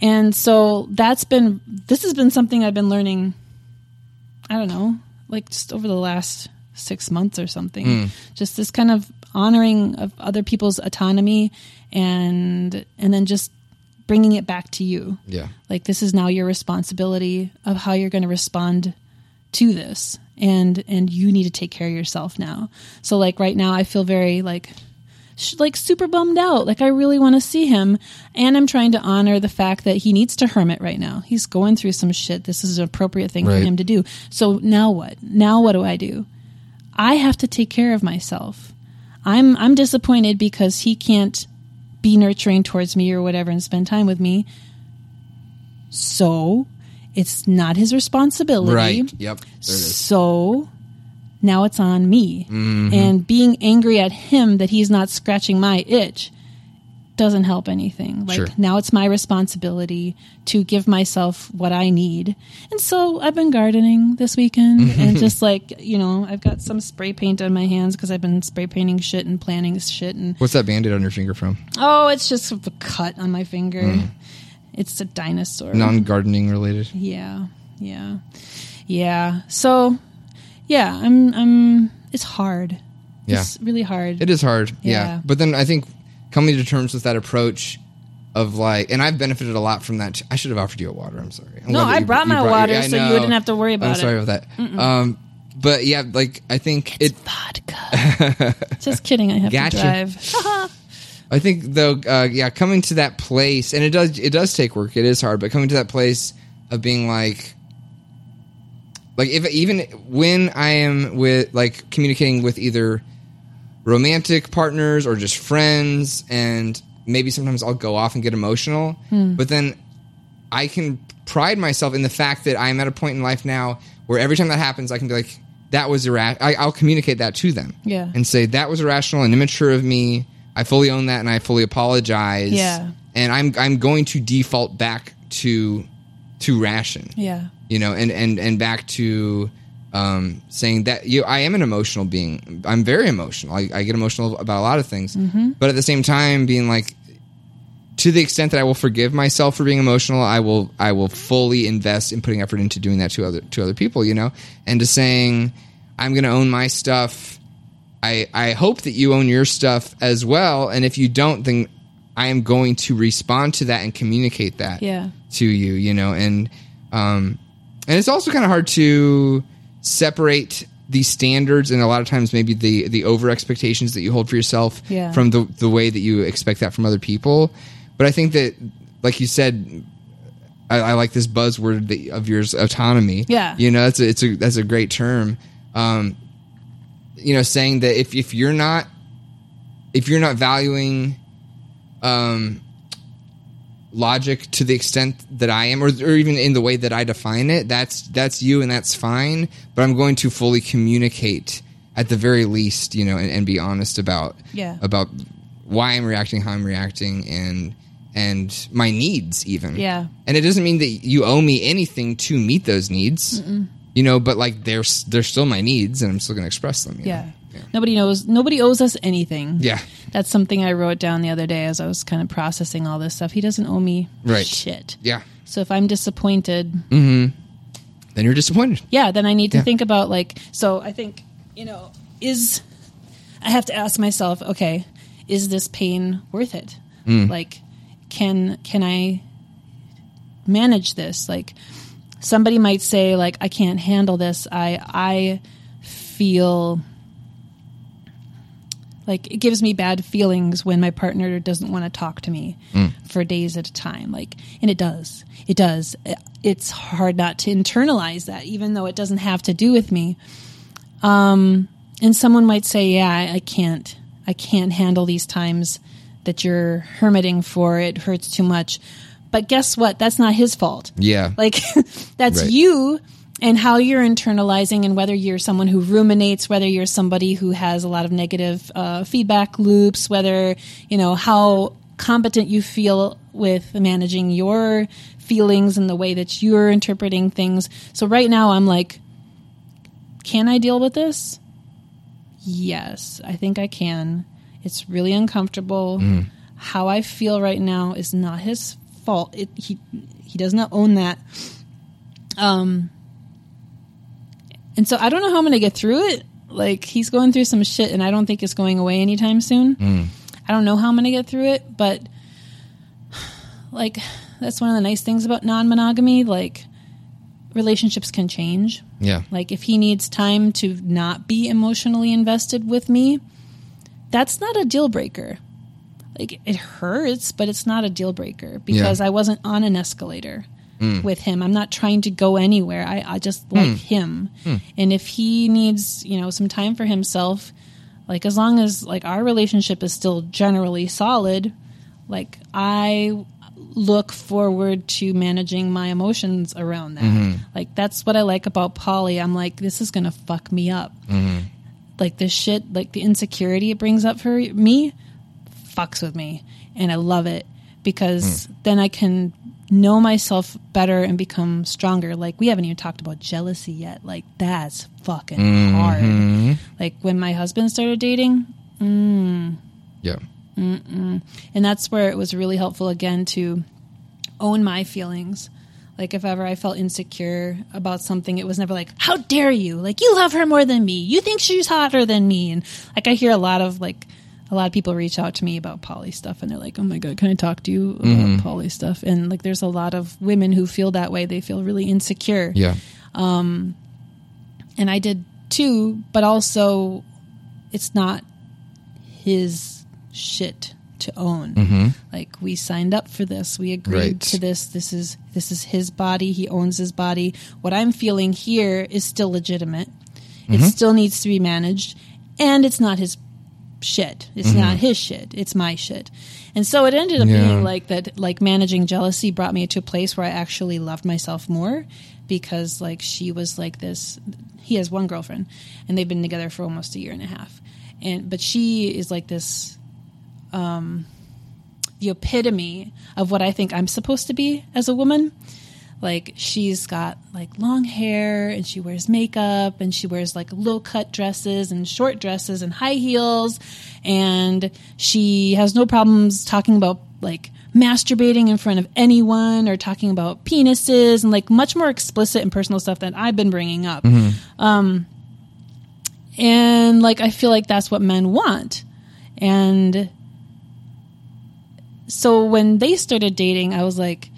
And so that's been this has been something I've been learning I don't know, like just over the last 6 months or something. Hmm. Just this kind of honoring of other people's autonomy and and then just bringing it back to you. Yeah. Like this is now your responsibility of how you're going to respond to this and and you need to take care of yourself now. So like right now i feel very like like super bummed out. Like i really want to see him. And i'm trying to honor the fact that he needs to hermit right now. He's going through some shit. This is an appropriate thing for him to do. So now what? Now what do i do? I have to take care of myself. I'm i'm disappointed because he can't be nurturing towards me or whatever and spend time with me. So it's not his responsibility. right. Yep. There it is. So now it's on me. Mm-hmm. And being angry at him that he's not scratching my itch doesn't help anything. Like Sure. now it's my responsibility to give myself what I need. And so I've been gardening this weekend Mm-hmm. and just like, you know, I've got some spray paint on my hands because I've been spray painting shit and planning shit and what's that band-aid on your finger from oh, it's just a cut on my finger. Mm. It's a dinosaur. non-gardening related Yeah, yeah, yeah. So, yeah, I'm. I'm. It's hard. Yeah. It's really hard. It is hard, yeah. Yeah. But then I think coming to terms with that approach of like, and I've benefited a lot from that. I should have offered you a water. I'm sorry. I'm No, I brought you my your- water I so you wouldn't have to worry about I'm it. sorry about that. Um, but yeah, like I think it. Vodka. Just kidding. I have Gotcha. to drive. I think though, uh, yeah, coming to that place, and it does it does take work. It is hard, but coming to that place of being like, like if even when I am with like communicating with either romantic partners or just friends, and maybe sometimes I'll go off and get emotional, hmm. but then I can pride myself in the fact that I'm at a point in life now where every time that happens, I can be like, that was irrational. I'll communicate that to them. Yeah. And say, that was irrational and immature of me. I fully own that and I fully apologize. Yeah. And I'm, I'm going to default back to, to ration, Yeah. You know, and, and, and back to, um, saying that you, I am an emotional being. I'm very emotional. I, I get emotional about a lot of things, Mm-hmm. but at the same time, being like, to the extent that I will forgive myself for being emotional, I will I will fully invest in putting effort into doing that to other to other people, you know, and to saying I'm going to own my stuff. I I hope that you own your stuff as well, and if you don't, then I am going to respond to that and communicate that Yeah. to you, you know, and um, and it's also kind of hard to separate these standards and a lot of times maybe the the over expectations that you hold for yourself Yeah. from the the way that you expect that from other people. But I think that, like you said, I, I like this buzzword that, of yours, autonomy. Yeah. you know, that's a, it's a that's a great term. um, you know, saying that if if you're not if you're not valuing um logic to the extent that I am, or, or even in the way that I define it, that's that's you and that's fine. But I'm going to fully communicate at the very least, you know, and, and be honest about Yeah. about why I'm reacting, how I'm reacting, and and my needs even. Yeah. And it doesn't mean that you owe me anything to meet those needs. You know, but like they're they're still my needs, and I'm still going to express them. you know? Yeah. Nobody knows. Nobody owes us anything. Yeah. That's something I wrote down the other day as I was kind of processing all this stuff. He doesn't owe me Right. shit. Yeah. So if I'm disappointed, Then you're disappointed. yeah, then I need to Yeah. think about like. So I think you know is I have to ask myself, okay, is this pain worth it? Mm. Like, can can I manage this? Like, somebody might say, like, I can't handle this. I I feel like it gives me bad feelings when my partner doesn't want to talk to me for days at a time like and it does. It does. It's hard not to internalize that even though it doesn't have to do with me. Um and someone might say yeah I, I can't i can't handle these times that you're hermiting for. It hurts too much. But guess what? That's not his fault. Yeah. like that's Right. you and how you're internalizing and whether you're someone who ruminates, whether you're somebody who has a lot of negative uh, feedback loops, whether, you know, how competent you feel with managing your feelings and the way that you're interpreting things. So right now I'm like, can I deal with this? Yes, I think I can. It's really uncomfortable. How I feel right now is not his fault. It, he he does not own that. Um, and so I don't know how I'm going to get through it. Like he's going through some shit, and I don't think it's going away anytime soon. Mm. I don't know how I'm going to get through it, but like that's one of the nice things about non-monogamy. Like relationships can change. Yeah. Like if he needs time to not be emotionally invested with me, that's not a deal breaker. Like it hurts, but it's not a deal breaker because Yeah. I wasn't on an escalator Mm. with him. I'm not trying to go anywhere. I, I just mm. like him. Mm. And if he needs, you know, some time for himself, like as long as like our relationship is still generally solid, like I look forward to managing my emotions around that. Mm-hmm. Like that's what I like about poly. I'm like, this is gonna fuck me up. Mm-hmm. Like this shit, like the insecurity it brings up for me, fucks with me, and I love it because then I can know myself better and become stronger. Like we haven't even talked about jealousy yet. Like that's fucking hard. Mm-hmm. Like when my husband started dating, mm. Yeah. and that's where it was really helpful again to own my feelings like if ever i felt insecure about something it was never like how dare you like you love her more than me you think she's hotter than me and like i hear a lot of like a lot of people reach out to me about poly stuff and they're like oh my god can i talk to you about mm-hmm. poly stuff and like there's a lot of women who feel that way they feel really insecure Yeah. Um, and I did too, but also it's not his shit to own. Mm-hmm. Like we signed up for this. We agreed Right. to this. This is this is his body. He owns his body. What I'm feeling here is still legitimate. It mm-hmm. still needs to be managed and it's not his shit. It's not his shit. It's my shit. And so it ended up Yeah. being like that like managing jealousy brought me to a place where I actually loved myself more because like she was like this he has one girlfriend and they've been together for almost a year and a half. And but she is like this um the epitome of what I think I'm supposed to be as a woman. Like she's got like long hair and she wears makeup and she wears like low cut dresses and short dresses and high heels and she has no problems talking about like masturbating in front of anyone or talking about penises and like much more explicit and personal stuff that I've been bringing up. Um and like I feel like that's what men want. And so when they started dating, I was like,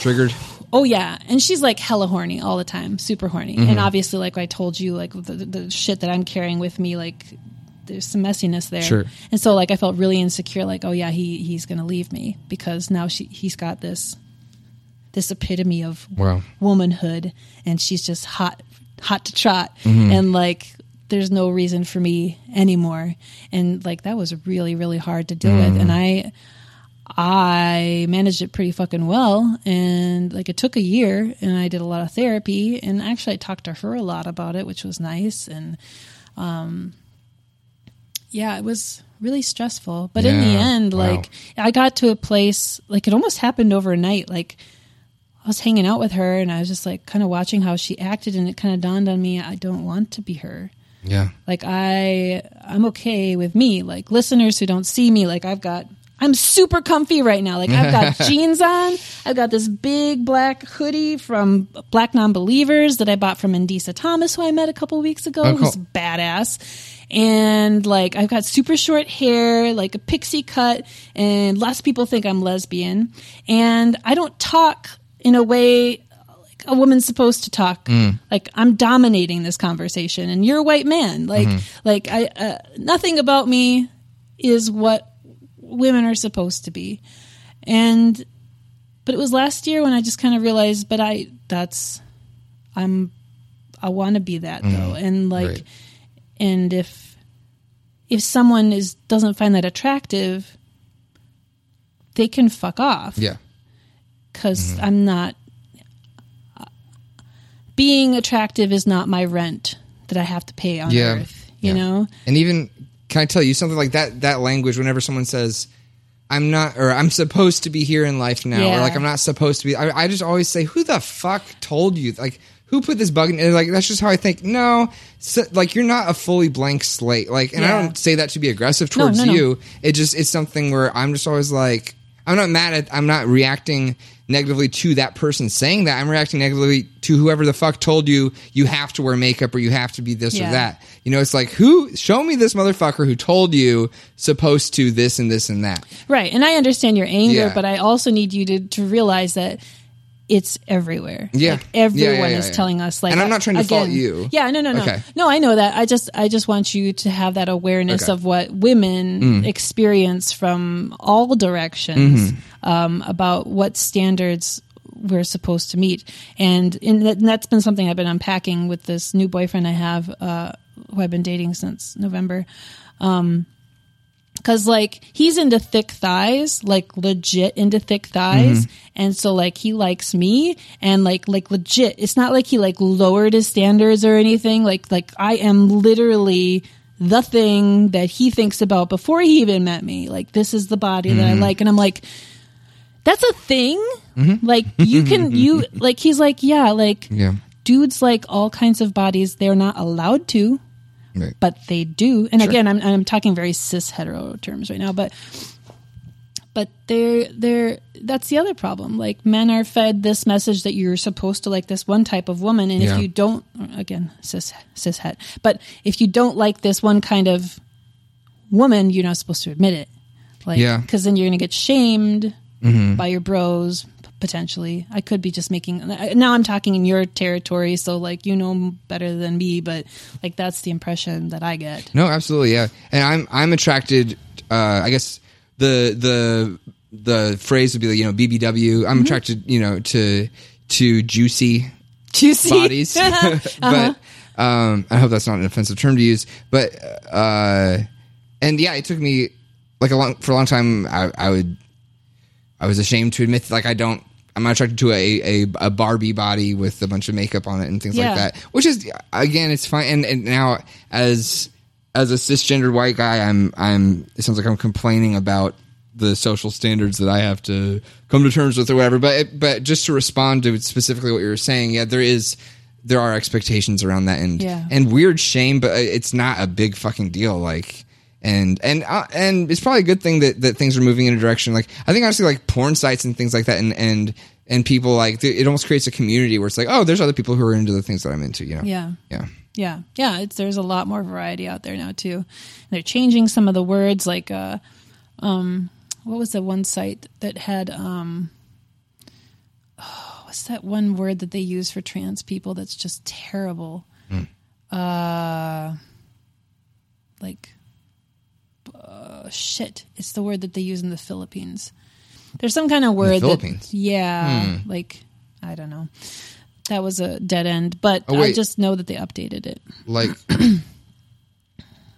Triggered. Oh yeah, and she's like hella horny all the time, super horny. And obviously, like I told you, like the, the shit that I'm carrying with me, like there's some messiness there. Sure. And so, like I felt really insecure. Like, oh yeah, he he's gonna leave me because now she he's got this this epitome of Wow. womanhood, and she's just hot, hot to trot, Mm-hmm. and like there's no reason for me anymore, and like that was really really hard to deal with, Mm. and I. I managed it pretty fucking well and like it took a year and I did a lot of therapy and actually I talked to her a lot about it which was nice and um yeah it was really stressful but in the Yeah. end Wow. like I got to a place like it almost happened overnight like I was hanging out with her and I was just like kind of watching how she acted and it kind of dawned on me I don't want to be her Yeah. like I I'm okay with me. Like listeners who don't see me, like I've got I'm super comfy right now. Like I've got jeans on. I've got this big black hoodie from Black Non-Believers that I bought from Mandisa Thomas, who I met a couple weeks ago. Oh, Who's badass. And like I've got super short hair, like a pixie cut, and lots of people think I'm lesbian. And I don't talk in a way like a woman's supposed to talk. Like I'm dominating this conversation, and you're a white man. Like like I uh, nothing about me is what women are supposed to be. And but it was last year when I just kind of realized, but I that's I'm I want to be that though, and like Right. and if if someone is doesn't find that attractive, they can fuck off Yeah. because Mm-hmm. I'm not. Being attractive is not my rent that I have to pay on Yeah. Earth. You Yeah. know, And even can I tell you something like that? That language, whenever someone says, "I'm not," or "I'm supposed to be here in life now," Yeah. or like I'm not supposed to be, I, I just always say, "Who the fuck told you?" Like, who put this bug in? and, Like, that's just how I think. No, so, like you're not a fully blank slate. Like, and I don't say that to be aggressive towards no, no. you. It just it's something where I'm just always like, I'm not mad at, I'm not reacting negatively to that person saying that. I'm reacting negatively to whoever the fuck told you you have to wear makeup or you have to be this Yeah. or that. You know, it's like who show me this motherfucker who told you supposed to this and this and that. right? And I understand your anger, Yeah. but I also need you to to realize that it's everywhere. Yeah. like, everyone Yeah, yeah, yeah, is telling us. Like, And I'm not trying to fault you. Yeah, no, no, no, Okay. no. I know that. I just, I just want you to have that awareness Okay. of what women Mm. experience from all directions Mm-hmm. Um, about what standards we're supposed to meet, and, in that, and that's been something I've been unpacking with this new boyfriend I have, uh, who I've been dating since November. Cause like he's into thick thighs, like legit into thick thighs. And so like he likes me and like, like legit. It's not like he like lowered his standards or anything. Like, like I am literally the thing that he thinks about before he even met me. Like this is the body that I like. And I'm like, that's a thing. Mm-hmm. Like you can, you like, he's like, yeah, like Yeah. dudes like all kinds of bodies. They're not allowed to Right. but they do. And again, I'm I'm talking very cis hetero terms right now, but but they're they're that's the other problem. Like men are fed this message that you're supposed to like this one type of woman, and Yeah. if you don't, again cis cis het, but if you don't like this one kind of woman, you're not supposed to admit it. Like, Yeah. because then you're gonna get shamed by your bros potentially. I could be just making now. I'm talking in your territory, so like you know better than me, but like that's the impression that I get. No, absolutely, yeah. And I'm I'm attracted. Uh, I guess the the the phrase would be like you know BBW. I'm attracted, you know, to to juicy Juicy bodies. but um, I hope that's not an offensive term to use. But uh, and yeah, it took me like a long for a long time. I, I would I was ashamed to admit like I don't. I'm not attracted to a, a, a Barbie body with a bunch of makeup on it and things Yeah. like that. Which is again, it's fine. And, and now as as a cisgendered white guy, I'm I'm. It sounds like I'm complaining about the social standards that I have to come to terms with or whatever. But but just to respond to specifically what you were saying, yeah, there is there are expectations around that and Yeah. and weird shame, but uh, it's not a big fucking deal. Like and and uh, and it's probably a good thing that that things are moving in a direction. Like I think honestly, like porn sites and things like that, and and and people like it almost creates a community where it's like, oh, there's other people who are into the things that I'm into. You know? Yeah. Yeah. Yeah, yeah. It's there's a lot more variety out there now too. They're changing some of the words, like uh, um, what was the one site that had um, oh, what's that one word that they use for trans people that's just terrible? Uh, like uh, shit. It's the word that they use in the Philippines. There's some kind of word that, Philippines. Hmm. yeah, like I don't know. That was a dead end, but Oh, I just know that they updated it. Like,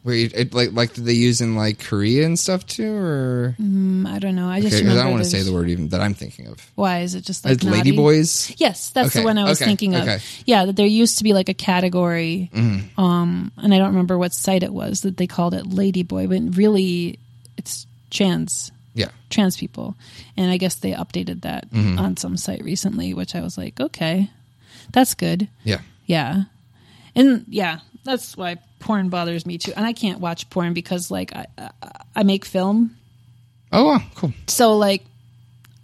wait, it, like like did they use in like Korea and stuff too, or Mm, I don't know. I just okay? I don't want to say the word even that I'm thinking of. Why is it just like It's naughty? ladyboys. Yes, that's the one I was okay, thinking of. okay. Yeah, that there used to be like a category, Mm-hmm. um, and I don't remember what site it was that they called it ladyboy, but really it's trans Yeah. trans people, and I guess they updated that Mm-hmm. on some site recently, which I was like, okay, that's good. Yeah. Yeah. And yeah, that's why porn bothers me too. And I can't watch porn because like I I, I make film, Oh, wow, cool. so like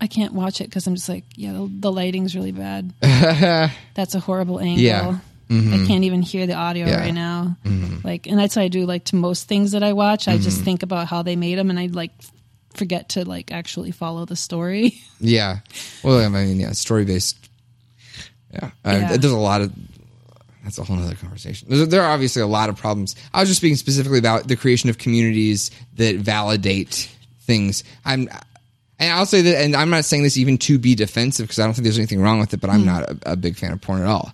I can't watch it because I'm just like, yeah, the, the lighting's really bad. that's a horrible angle. Yeah. I mm-hmm. can't even hear the audio Yeah. right now. Mm-hmm. Like, and that's what I do. Like to most things that I watch, I just mm-hmm. think about how they made them, and I like forget to like actually follow the story. Yeah. Well, I mean, yeah, story based. Yeah. Yeah. There's a lot of. That's a whole other conversation. There are obviously a lot of problems. I was just speaking specifically about the creation of communities that validate things. I'm, and I'll say that, and I'm not saying this even to be defensive because I don't think there's anything wrong with it. But I'm not a, a big fan of porn at all.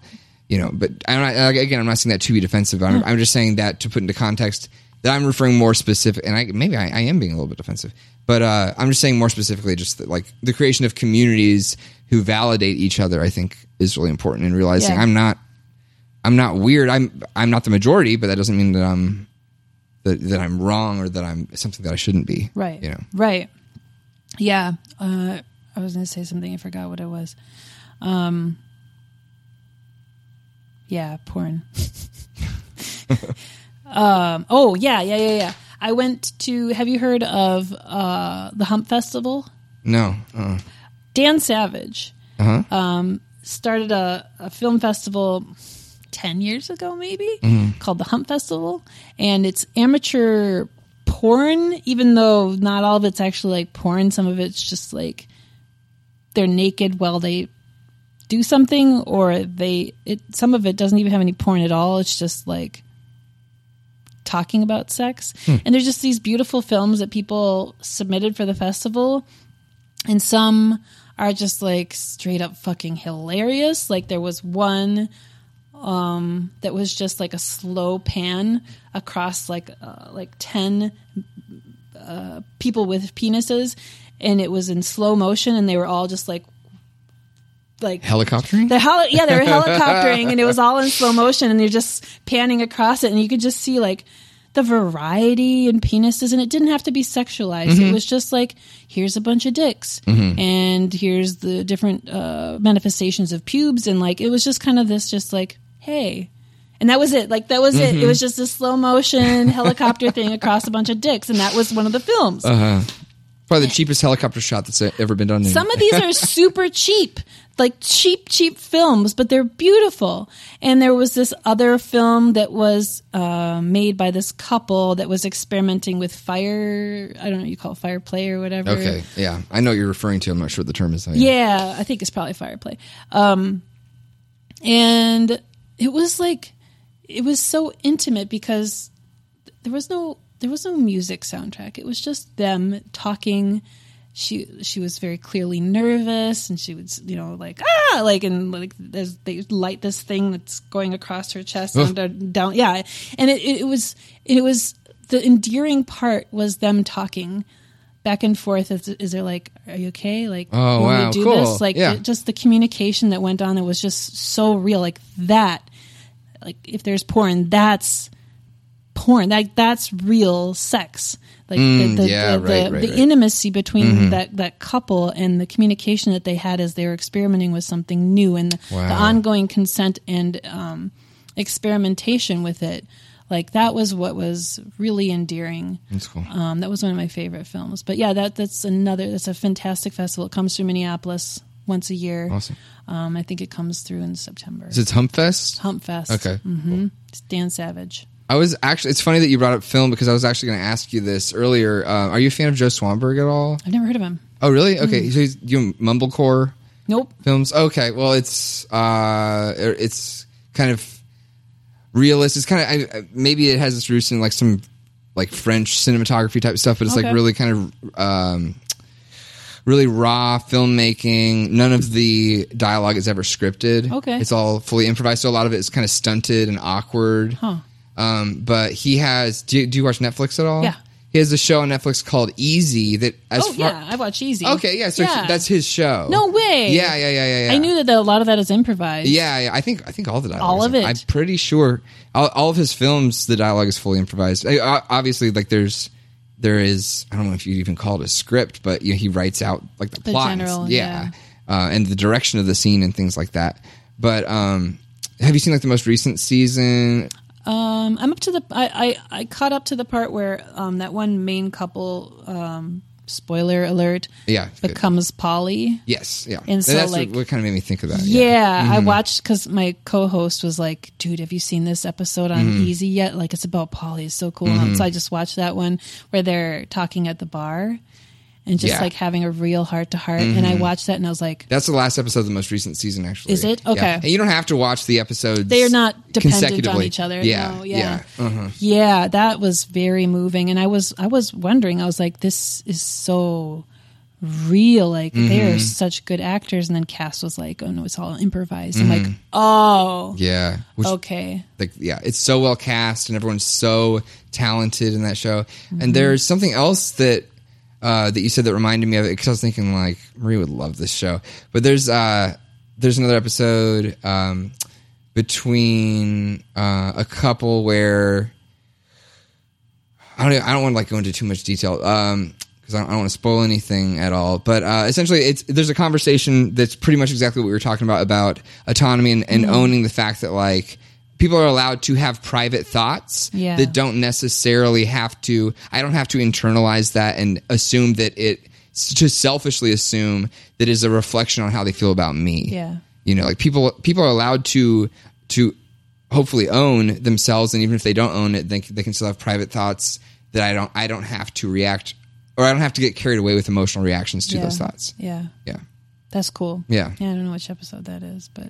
You know, but I'm not, again, I'm not saying that to be defensive. I'm, I'm just saying that to put into context that I'm referring more specific, and I maybe I, I am being a little bit defensive, but uh, I'm just saying more specifically, just that, like the creation of communities who validate each other. I think is really important in realizing Yeah. I'm not, I'm not weird. I'm I'm not the majority, but that doesn't mean that I'm that, that I'm wrong or that I'm something that I shouldn't be. Right. You know. Right. Yeah. Uh, I was going to say something. I forgot what it was. Um, yeah, porn. um, oh, yeah, yeah, yeah, yeah. I went to, have you heard of uh, the Hump Festival? No. Uh, Dan Savage Uh-huh. um, started a, a film festival 10 years ago, maybe, Mm-hmm. called the Hump Festival. And it's amateur porn, even though not all of it's actually like porn. Some of it's just like they're naked while they do something, or they, it, some of it doesn't even have any porn at all. It's just like talking about sex. And there's just these beautiful films that people submitted for the festival and some are just like straight up fucking hilarious. Like there was one um, that was just like a slow pan across like uh, like ten uh, people with penises, and it was in slow motion, and they were all just like like helicoptering. the heli- yeah, they were helicoptering, and it was all in slow motion, and you're just panning across it, and you could just see like the variety in penises, and it didn't have to be sexualized. It was just like here's a bunch of dicks, and here's the different uh, manifestations of pubes, and like it was just kind of this, just like hey. And that was it. Like that was it. It was just a slow motion helicopter thing across a bunch of dicks, and that was one of the films. Probably the cheapest helicopter shot that's ever been done. In, Some of these are super cheap, like cheap, cheap films, but they're beautiful. And there was this other film that was uh, made by this couple that was experimenting with fire. I don't know what you call it, fire play or whatever. okay, yeah, I know what you're referring to. I'm not sure what the term is. Yeah, I think it's probably fire play. Um, and it was like, it was so intimate because there was no there was no music soundtrack. It was just them talking. She she was very clearly nervous, and she was you know like ah like and like there's they light this thing that's going across her chest and down, down yeah, and it, it was it was the endearing part was them talking back and forth. Is, is there like are you okay? Like Oh, you wow, to do cool. this? Like Yeah. it- just the communication that went on. It was just so real. Like that. Like if there's porn, that's porn. like that's real sex. Like the, the, Mm, yeah, the, right, the, right, the right. Mm-hmm. intimacy between that that couple and the communication that they had as they were experimenting with something new and the, the Wow. ongoing consent and um, experimentation with it. Like that was what was really endearing. That's cool. Um, that was one of my favorite films. But yeah, that that's another. That's a fantastic festival. It comes through Minneapolis once a year. Awesome. Um, I think it comes through in September. Is it Humpfest? Hump Fest. Okay. hmm It's Dan Savage. I was actually. It's funny that you brought up film because I was actually going to ask you this earlier. Uh, are you a fan of Joe Swanberg at all? I've never heard of him. Oh, really? Okay. So he's doing mumblecore Nope. films. Okay. Well, it's uh, it's kind of realist. It's kind of I, maybe it has its roots in like some like French cinematography type stuff, but it's Okay. like really kind of um, really raw filmmaking. None of the dialogue is ever scripted. Okay. it's all fully improvised. So a lot of it is kind of stunted and awkward. Huh. Um, but he has. Do you, do you watch Netflix at all? Yeah. He has a show on Netflix called Easy. That as oh far yeah, I watch Easy. okay, yeah. So Yeah. that's his show. no way. Yeah, yeah, yeah, yeah. yeah. I knew that a lot of that is improvised. Yeah, yeah, I think I think all the dialogue. All of it. I'm pretty sure all, all of his films, the dialogue is fully improvised. I, obviously, like there's there is I don't know if you'd even call it a script, but you know, he writes out like the, The plot, and general, s- yeah, Uh, and the direction of the scene and things like that. But um, have you seen like the most recent season? Um, I'm up to the. I, I I caught up to the part where um that one main couple. Um, spoiler alert. Yeah, good. becomes poly. Yes, yeah. And so, that's like- what, what kind of made me think of that. Yeah, I Mm-hmm. watched because my co-host was like, "Dude, have you seen this episode on Mm-hmm. Easy yet? Like, it's about poly. It's so cool." And So I just watched that one where they're talking at the bar and just Yeah. Mm-hmm. like having a real heart to heart. And I watched that and I was like, That's the last episode of the most recent season, actually. Is it? Yeah. Okay. And you don't have to watch the episodes. They are not dependent on each other. Yeah, No, yeah. yeah. Uh-huh. "Yeah, that was very moving." And I was I was wondering. I was like, "This is so." real like they Mm-hmm. are such good actors and then Cass was like oh no it's all improvised i'm like oh Mm-hmm. Yeah. Which, okay like yeah it's so well cast and everyone's so talented in that show Mm-hmm. and there's something else that uh, that you said that reminded me of it because I was thinking like Marie would love this show but there's uh there's another episode um between uh, a couple where I don't I don't want to like go into too much detail um because I don't, don't want to spoil anything at all. But uh, essentially, it's there's a conversation that's pretty much exactly what we were talking about about autonomy and, and owning the fact that like people are allowed to have private thoughts Yeah. that don't necessarily have to. I don't have to internalize that and assume that it to selfishly assume that is a reflection on how they feel about me. Yeah. You know, like people people are allowed to to hopefully own themselves, and even if they don't own it, they, they can still have private thoughts that I don't I don't have to react or I don't have to get carried away with emotional reactions to Yeah. those thoughts. Yeah. Yeah. That's cool. Yeah. Yeah, I don't know which episode that is, but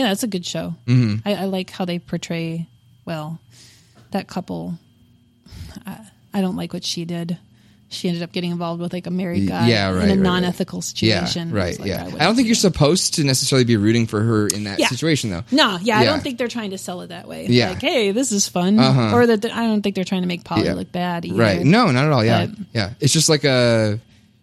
yeah, that's a good show. Mm-hmm. I, I like how they portray, well, that couple. I, I don't like what she did. She ended up getting involved with like a married guy yeah, right, in a right, non-ethical Yeah, situation. right. Like, yeah, wouldn't I don't think you're that. supposed to necessarily be rooting for her in that Yeah. situation, though. No, yeah, I don't think they're trying to sell it that way. Yeah. like, hey, this is fun, or that I don't think they're trying to make poly Yeah. look bad. Either. Right? No, not at all. Yeah, But- yeah. It's just like a,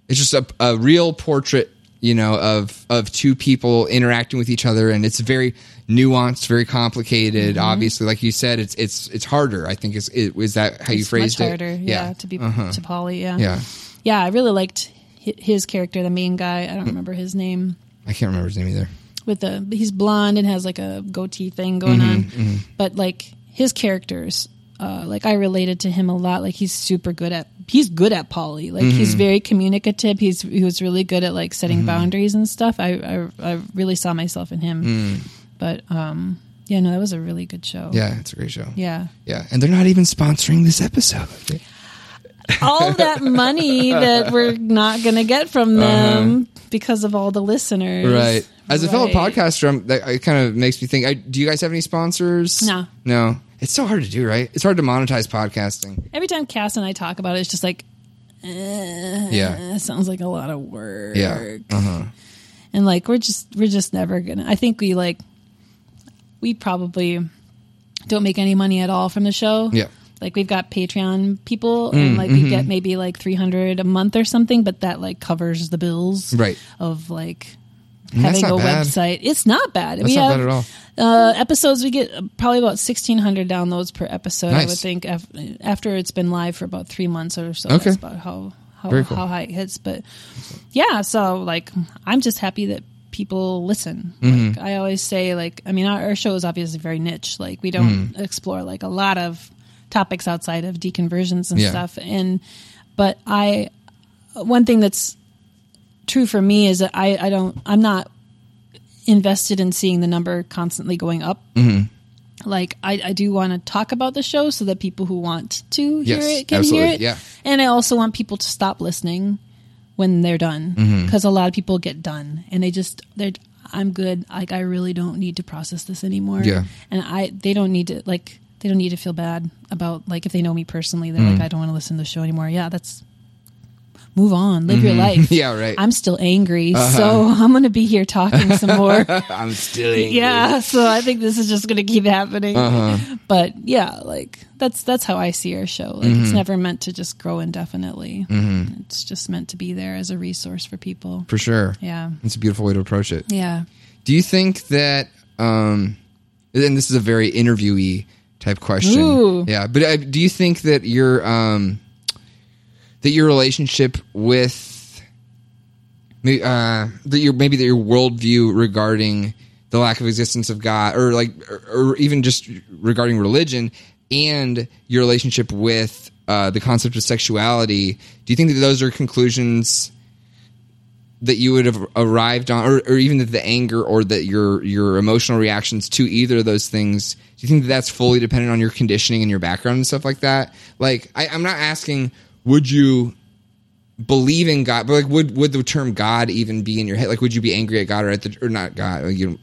it's just a, a real portrait, you know, of of two people interacting with each other, and it's very nuanced, very complicated. Mm-hmm. Obviously, like you said, it's it's it's harder. I think is it, is that how you phrased much it? harder, yeah, to be to poly. Yeah, Yeah. yeah. I really liked his character, the main guy. I don't Hmm. remember his name. I can't remember his name either. with the he's blonde and has like a goatee thing going Mm-hmm, on but like his characters uh like i related to him a lot like he's super good at he's good at poly like he's Mm-hmm. very communicative he's he was really good at like setting boundaries and stuff I, I i really saw myself in him but um yeah no that was a really good show Mm. Yeah, it's a great show. yeah Yeah, and they're not even sponsoring this episode. all that money that we're not gonna get from them because of all the listeners Uh-huh. Right. As a fellow podcaster, I'm, that it kind of makes me think. I, do you guys have any sponsors? No. No. It's so hard to do, right? It's hard to monetize podcasting. every time cass and i talk about it it's just like eh, Yeah. Sounds like a lot of work. Yeah. Uh-huh. And like we're just we're just never gonna I think we like we probably don't make any money at all from the show. Yeah. Mm, Like we've got Patreon people and like we get mm-hmm. maybe like three hundred a month or something, but that like covers the bills Right. of like having a bad. website. It's not bad. That's we not have bad at all. Uh, episodes we get probably about sixteen hundred downloads per episode. I would think af- after it's been live for about three months or so. Okay. That's about how how, cool. how high it hits. But yeah, so like I'm just happy that people listen. Mm-hmm. Like I always say, like I mean, our, our show is obviously very niche. Like we don't Mm. explore like a lot of topics outside of deconversions and Yeah. stuff. And but I one thing that's true for me is that I I don't I'm not invested in seeing the number constantly going up. Mm-hmm. Like I, I do want to talk about the show so that people who want to hear Yes, it can absolutely, hear it. yeah. And I also want people to stop listening when they're done Mm-hmm. because a lot of people get done and they just they're I'm good. Like I really don't need to process this anymore. Yeah. And I they don't need to like they don't need to feel bad about like if they know me personally they're Mm. like I don't want to listen to the show anymore. Yeah, that's move on, live your life. Yeah, right. I'm still angry, so I'm going to be here talking some more. I'm still angry. yeah, so I think this is just going to keep happening. Uh-huh. But yeah, like that's that's how I see our show. Like Mm-hmm. it's never meant to just grow indefinitely. It's just meant to be there as a resource for people. for sure. Yeah. It's a beautiful way to approach it. Yeah. Do you think that, um, and this is a very interviewee type question. Ooh. Yeah, but uh, do you think that your um, that your relationship with uh, that your maybe that your worldview regarding the lack of existence of God, or like, or, or even just regarding religion, and your relationship with uh, the concept of sexuality, do you think that those are conclusions? that you would have arrived on, or, or even that the anger or that your your emotional reactions to either of those things, do you think that that's fully dependent on your conditioning and your background and stuff like that? Like, I, I'm not asking, would you believe in God, but like, would would the term God even be in your head? Like, would you be angry at God or at the or not God? Like, you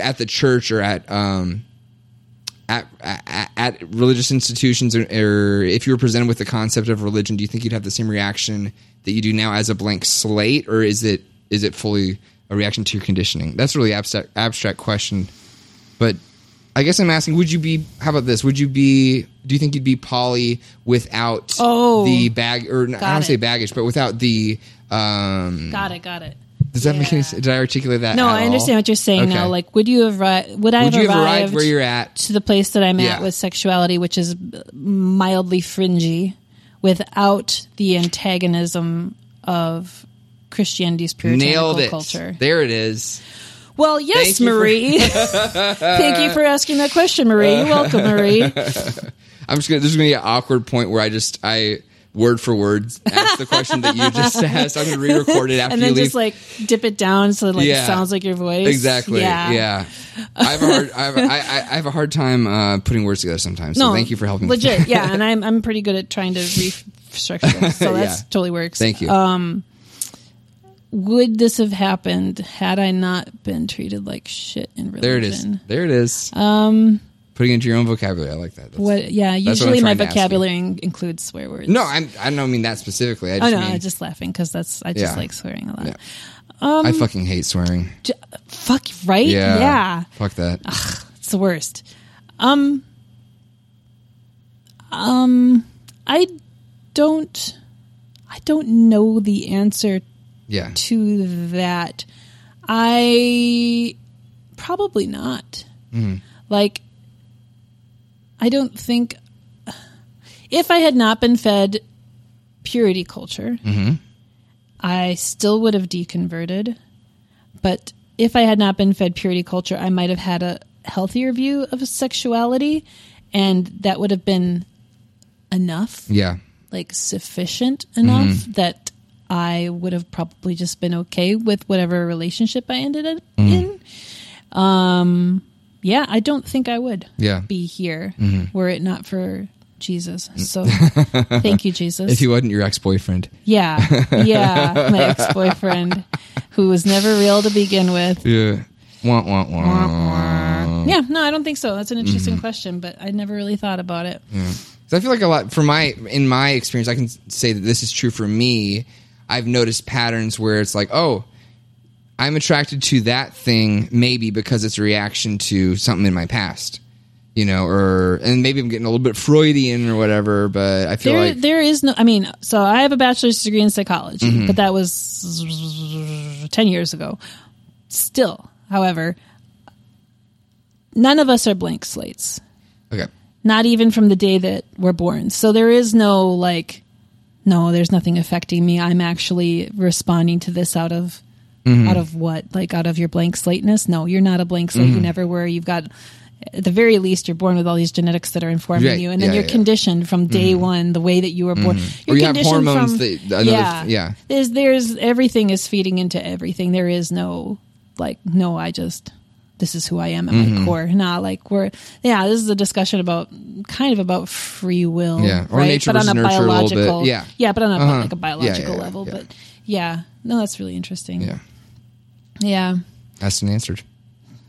at the church or at um at, at, at religious institutions, or, or if you were presented with the concept of religion, do you think you'd have the same reaction that you do now as a blank slate, or is it is it fully a reaction to your conditioning? That's a really abstract abstract question, but I guess I'm asking: Would you be? How about this? Would you be? Do you think you'd be poly without Oh. the bag, or not, I don't say baggage, but without the? Um, Got it. Got it. does that make any sense? Did I articulate that? No, I all? understand what you're saying Okay. now. Like, would you have arri- would I would have arrived arrived where you're at? to the place that I'm Yeah. at with sexuality, which is mildly fringy, without the antagonism of Christianity's puritanical Nailed it. culture? There it is. Well, yes, Thank you for- Marie. Thank you for asking that question, Marie. You're welcome, Marie. I'm just gonna. There's gonna be an awkward point where I just I word for word ask the question that you just asked. I'm gonna re-record it after and you then leave. just like dip it down so it like Yeah. it sounds like your voice. exactly. Yeah. Yeah. I have a hard. I have, I, I I have a hard time uh, putting words together sometimes. So No, thank you for helping. Legit, yeah, and I'm I'm pretty good at trying to restructure so that's Yeah. totally works. Thank you. Would this have happened had I not been treated like shit in religion? there it is. There it is. Um, putting into your own vocabulary. I like that. That's- What? Yeah, usually my trying to ask you. vocabulary includes swear words. No, I'm. I don't mean that specifically. I oh just no, mean I'm just laughing because that's I just Yeah. like swearing a lot. Yeah. I fucking hate swearing. J- Fuck right? Yeah. yeah. Fuck that. It's the worst. Um, um, I don't, I don't know the answer Yeah. to that. I probably not. Like, I don't think if I had not been fed purity culture, I still would have deconverted. But if I had not been fed purity culture, I might have had a healthier view of sexuality, and that would have been enough Yeah. like sufficient enough Mm-hmm. that I would have probably just been okay with whatever relationship I ended up Mm-hmm. in. Um, yeah, I don't think I would Yeah. be here Mm-hmm. were it not for Jesus. So thank you, Jesus. If he wasn't your ex boyfriend. yeah, yeah, my ex boyfriend who was never real to begin with. Yeah. Wah, wah, wah. Yeah, no, I don't think so. That's an interesting Mm-hmm. question, but I never really thought about it. 'Cause I feel like a lot for my in my experience, I can say that this is true for me. I've noticed patterns where it's like, oh, I'm attracted to that thing maybe because it's a reaction to something in my past, you know, or and maybe I'm getting a little bit Freudian or whatever. But I feel There, like there is no. I mean, so I have a bachelor's degree in psychology, Mm-hmm. but that was ten years ago. Still, however, none of us are blank slates. okay, Not even from the day that we're born. So there is no like, no, there's nothing affecting me. I'm actually responding to this out of. Mm-hmm. Out of what? Like out of your blank slateness? No, you're not a blank slate. Mm-hmm. You never were. You've got, at the very least, you're born with all these genetics that are informing you, and then Yeah, you're yeah. conditioned from day one, the way that you were born. Or You're you conditioned from- that- yeah, yeah. There's, there's everything is feeding into everything. There is no like, no, I just this is who I am at Mm-hmm. my core. Not like we're yeah. This is a discussion about kind of about free will, Yeah, or right? nature but on a nurture a little bit. biological, Yeah. yeah, but on a Uh-huh. like a Yeah, biological yeah, level. yeah. But yeah, no, that's really interesting. yeah, yeah. asked and answered.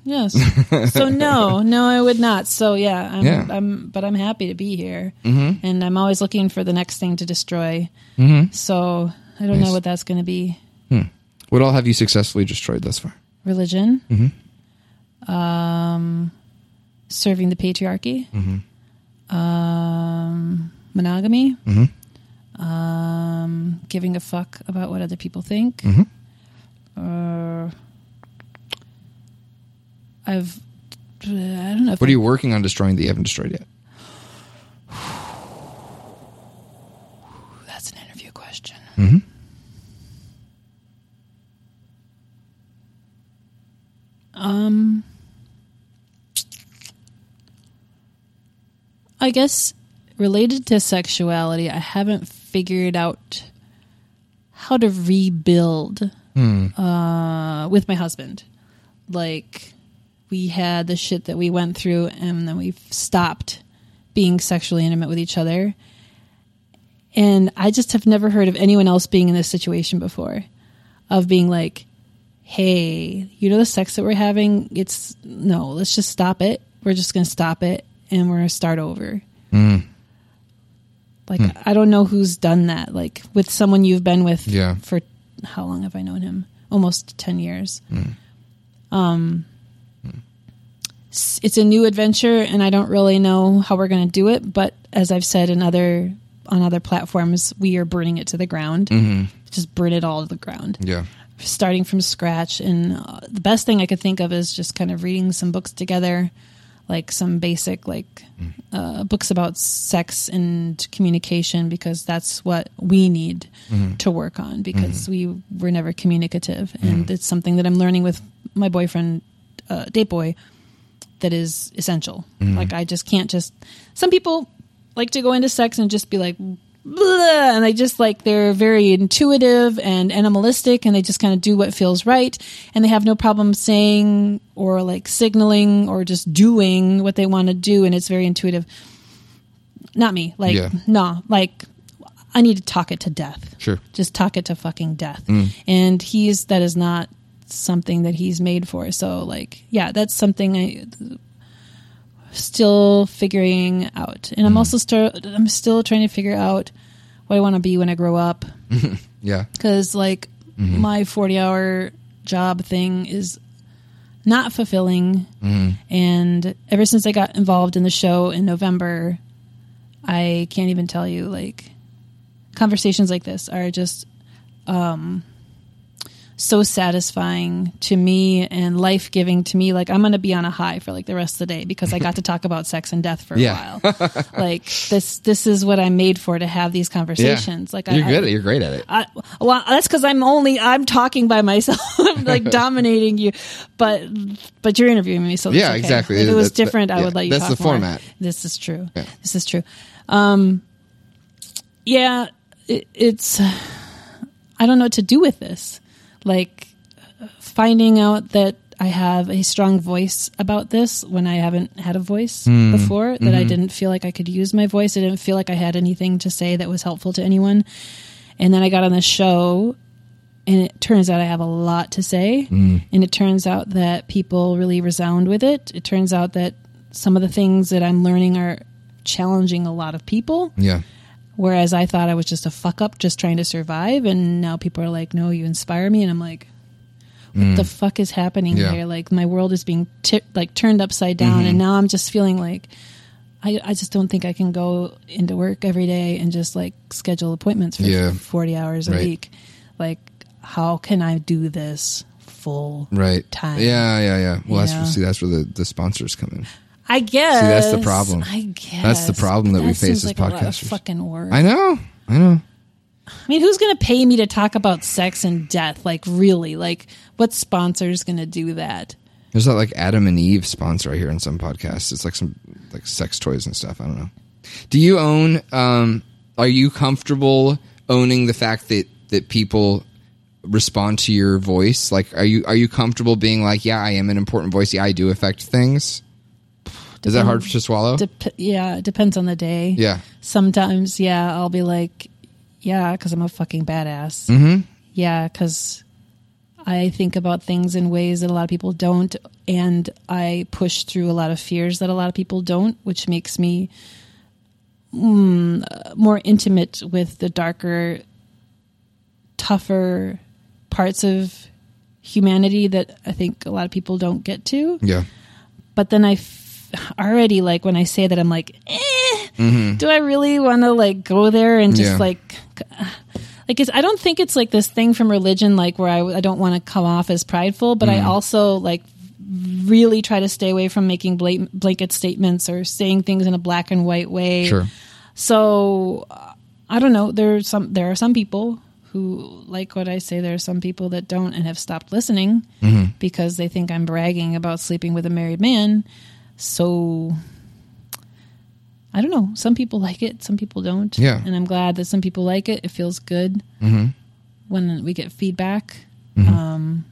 Yes. so no, no, I would not. So yeah, I'm, Yeah. I'm, but I'm happy to be here, mm-hmm. and I'm always looking for the next thing to destroy. Mm-hmm. So I don't Nice. know what that's going to be. What all have you successfully destroyed thus far? Religion. Um, serving the patriarchy. Um, monogamy. Um, giving a fuck about what other people think. Uh, I've. I don't know. What are you working on destroying that you haven't destroyed yet? That's an interview question. Um, I guess related to sexuality, I haven't figured out how to rebuild uh, with my husband. Like, we had the shit that we went through, and then we've stopped being sexually intimate with each other. And I just have never heard of anyone else being in this situation before of being like, hey, you know, the sex that we're having, it's no, let's just stop it. We're just going to stop it and we're to start over. Mm. Like, hmm. I don't know who's done that. Like, with someone you've been with Yeah. for how long have I known him? Almost 10 years. Hmm. Um, hmm. s- it's a new adventure and I don't really know how we're going to do it. But as I've said in other, on other platforms, we are burning it to the ground. Mm-hmm. Just burn it all to the ground Yeah. starting from scratch. And uh, the best thing I could think of is just kind of reading some books together, like some basic like uh, books about sex and communication, because that's what we need to work on because we were never communicative, and it's something that I'm learning with my boyfriend, uh, date boy, that is essential. Like I just can't just. Some people like to go into sex and just be like. "Blah," And they just like they're very intuitive and animalistic, and they just kind of do what feels right, and they have no problem saying or like signaling or just doing what they want to do, and it's very intuitive. Not me, like Yeah. no, like I need to talk it to death. Sure. just talk it to fucking death, mm. and he's that is not something that he's made for. So like, yeah, that's something I still figuring out, and I'm mm-hmm. also still I'm still trying to figure out what I want to be when I grow up. Yeah. because like mm-hmm. my 40 hour job thing is not fulfilling. Mm-hmm. And ever since i got involved in the show in november i can't even tell you like conversations like this are just um so satisfying to me and life giving to me like i'm gonna be on a high for like the rest of the day because i got to talk about sex and death for a Yeah. while like this this is what i'm made for to have these conversations like You're I, good. at You're great at it. I, well, that's because I'm only I'm talking by myself, like dominating you. But but you're interviewing me, so Yeah, okay. exactly. If it was That- that- different, I yeah, would let you. that's talk the more. format. This is true. Yeah. This is true. Um, yeah, it, it's I don't know what to do with this. Like finding out that I have a strong voice about this when I haven't had a voice Hmm. before, that I Mm-hmm. didn't feel like I could use my voice. I didn't feel like I had anything to say that was helpful to anyone. And then I got on the show, and it turns out I have a lot to say. Hmm. And it turns out that people really resound with it. It turns out that some of the things that I'm learning are challenging a lot of people. Yeah. Whereas I thought I was just a fuck up just trying to survive. And now people are like, no, you inspire me. And I'm like, what the fuck is happening Mm. Yeah. here? Like my world is being ti like turned upside down. Mm-hmm. And now I'm just feeling like, I, I just don't think I can go into work every day and just like schedule appointments for Yeah. 40 hours a Right. week. Like, how can I do this full Right. time? Yeah. Yeah. Yeah. Well, that's see. That's where the, the sponsors come in. I guess. See, that's the problem. I guess. That's the problem that we face as like a lot of podcasters. fucking work. I know. I know. I mean, who's going to pay me to talk about sex and death? Like, really? Like, what sponsor's going to do that? There's that like Adam and Eve sponsor I hear in some podcasts. It's like some like sex toys and stuff. I don't know. Do you own? Um, are you comfortable owning the fact that that people respond to your voice? Like, are you are you comfortable being like, yeah, I am an important voice. Yeah, I do affect things. Is that hard to swallow? Dep- yeah, it depends on the day. yeah. Sometimes, yeah, I'll be like, yeah, because I'm a fucking badass. Mm-hmm. Yeah, because I think about things in ways that a lot of people don't, and I push through a lot of fears that a lot of people don't, which makes me mm, more intimate with the darker tougher parts of humanity that I think a lot of people don't get to. Yeah. But then I already like when I say that I'm like, eh, do I really want to like go there and just Yeah. like like it's, I don't think it's like this thing from religion like where I, I don't want to come off as prideful, but I also like really try to stay away from making blat- blanket statements or saying things in a black and white way. Sure. So uh, I don't know. There's some there are some people who like what I say. There are some people that don't and have stopped listening because they think I'm bragging about sleeping with a married man. So I don't know. Some people like it, some people don't. Yeah. and I'm glad that some people like it. It feels good when we get feedback. Um,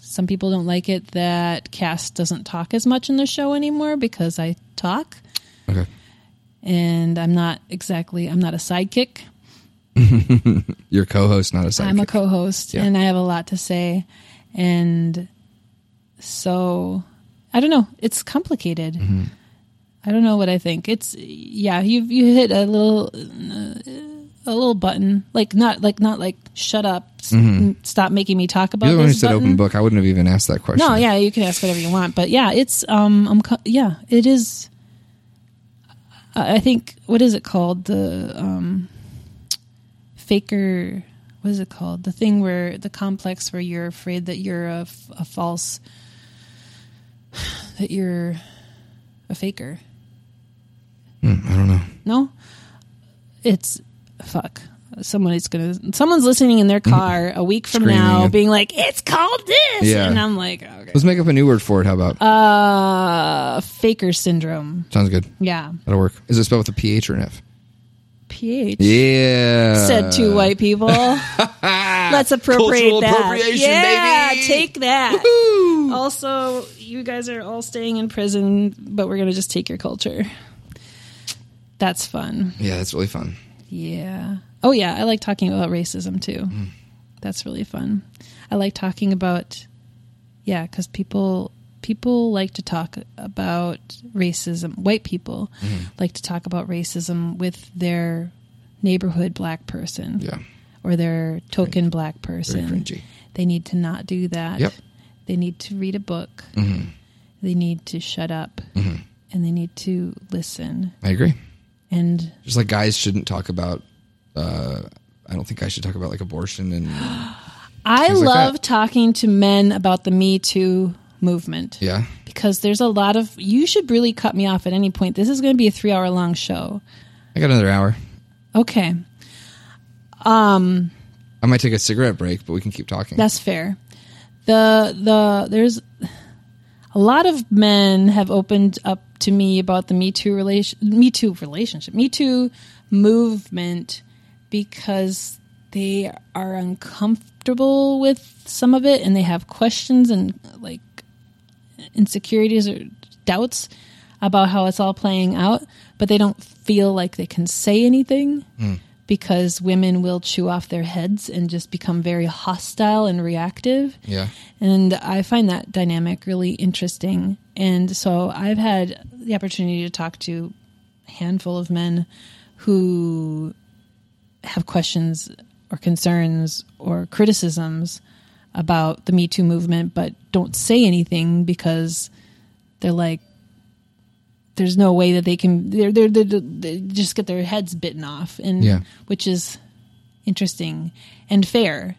some people don't like it that Cass doesn't talk as much in the show anymore because I talk Okay. and I'm not exactly I'm not a sidekick. Your co-host, not a sidekick. I'm a co-host Yeah. and I have a lot to say and so I don't know, it's complicated. Mm-hmm. I don't know what I think. It's yeah, you you hit a little uh, a little button. Like not like not like shut up, s- stop making me talk about You're the one who this said button. open book. I wouldn't have even asked that question. No, yeah, you can ask whatever you want, but yeah, it's um, I'm yeah, it is. I I think what is it called the um, faker? What is it called? The thing where the complex where you're afraid that you're a, a false, that you're a faker. Hmm, I don't know. No, it's fuck. Someone is gonna. Someone's listening in their car a week from Screaming now, and- being like, "It's called this," Yeah. and I'm like, "Okay." Let's make up a new word for it. How about? Uh, faker syndrome. Sounds good. Yeah. That'll work. Is it spelled with a PH or an F? PH. Yeah. Said two white people. Let's appropriate Cultural that. appropriation, yeah, baby. take that. Also, you guys are all staying in prison, but we're gonna just take your culture. That's fun. Yeah, that's really fun. Yeah. Oh yeah, I like talking about racism too. Mm. That's really fun. I like talking about yeah, cuz people people like to talk about racism. White people Mm-hmm. like to talk about racism with their neighborhood black person Yeah. or their token black person. They need to not do that. Yep. They need to read a book. Mm-hmm. They need to shut up. And they need to listen. I agree. And Just like guys shouldn't talk about. Uh, I don't think I should talk about like abortion and I Things like love talking to men about the Me Too movement yeah. because there's a lot of. You should really cut me off at any point. This is going to be a three hour long show. I got another hour. Okay, Um, I might take a cigarette break, but we can keep talking. that's fair. The the there's a lot of men have opened up to me about the Me Too relation, Me Too relationship, Me Too movement because they are uncomfortable with some of it and they have questions and like insecurities or doubts about how it's all playing out, but they don't feel like they can say anything hmm. because women will chew off their heads and just become very hostile and reactive. yeah. And I find that dynamic really interesting. And so I've had the opportunity to talk to a handful of men who have questions or concerns or criticisms about the Me Too movement, but don't say anything because they're like, there's no way that they can, they're, they're, they're, they just get their heads bitten off. And Yeah. which is interesting and fair,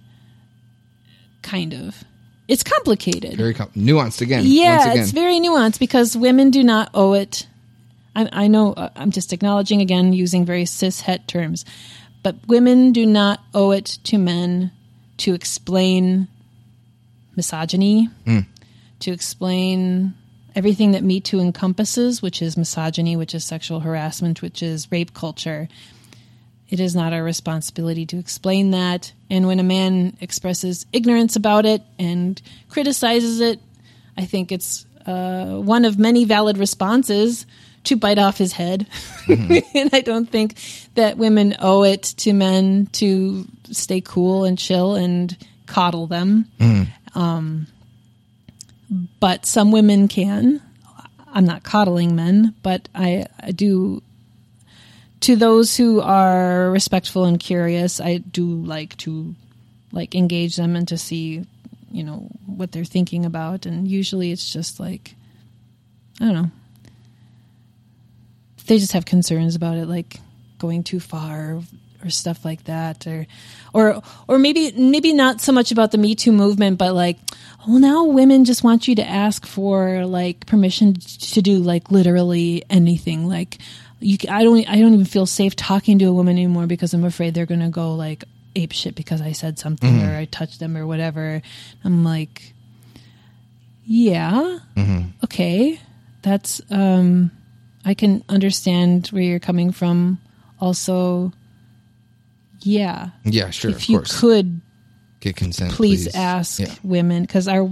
kind of. It's complicated. Very com- nuanced again. Yeah, again. it's very nuanced because women do not owe it. I, I know uh, I'm just acknowledging again using very cis het terms, but women do not owe it to men to explain misogyny, mm. to explain everything that Me Too encompasses, which is misogyny, which is sexual harassment, which is rape culture. It is not our responsibility to explain that. And when a man expresses ignorance about it and criticizes it, I think it's uh, one of many valid responses to bite off his head. Mm-hmm. and I don't think that women owe it to men to stay cool and chill and coddle them. Mm. Um, but some women can. I'm not coddling men, but I, I do to those who are respectful and curious, I do like to like engage them and to see, you know, what they're thinking about. And usually it's just like, I don't know. They just have concerns about it, like going too far or stuff like that, or, or, or maybe, maybe not so much about the Me Too movement, but like, well, now women just want you to ask for like permission to do like literally anything. Like, you, I don't, I don't even feel safe talking to a woman anymore because I'm afraid they're going to go like ape shit because I said something or I touched them or whatever. I'm like, yeah, okay, that's, um, I can understand where you're coming from. Also, yeah, Yeah, sure. if of you course. could Get consent. please, ask Yeah. women because our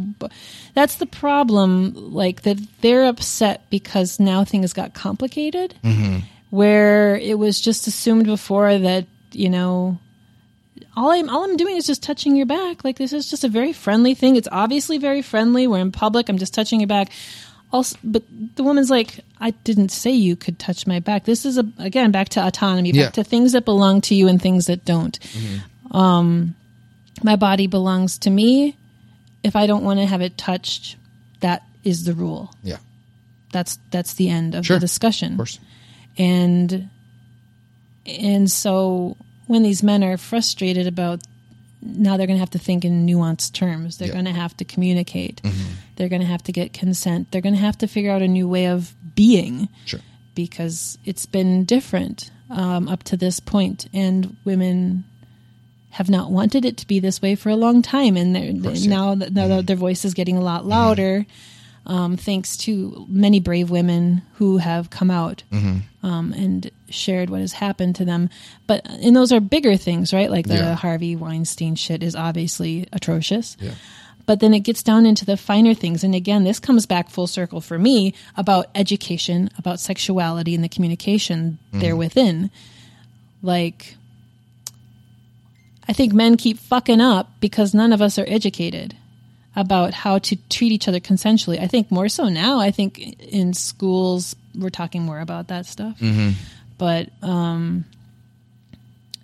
that's the problem like that they're upset because now things got complicated Mm-hmm. where it was just assumed before that you know all I'm all I'm doing is just touching your back like this is just a very friendly thing it's obviously very friendly we're in public I'm just touching your back also but the woman's like I didn't say you could touch my back this is a again back to autonomy back Yeah. to things that belong to you and things that don't um my body belongs to me. If I don't want to have it touched, that is the rule. Yeah. That's that's the end of Sure. the discussion. Of course. And and so when these men are frustrated about now they're going to have to think in nuanced terms. They're. Mm-hmm. going to have to communicate. They're going to have to get consent. They're going to have to figure out a new way of being Sure. because it's been different um, up to this point, and women have not wanted it to be this way for a long time, and they're, course, yeah. now, that- now that their voice is getting a lot louder, um, thanks to many brave women who have come out um, and shared what has happened to them. But and those are bigger things, right? Like the Yeah. Harvey Weinstein shit is obviously atrocious. Yeah. But then it gets down into the finer things. And again, this comes back full circle for me about education, about sexuality and the communication there within. Like, I think men keep fucking up because none of us are educated about how to treat each other consensually. I think more so now. I think in schools, we're talking more about that stuff. Mm-hmm. But, um,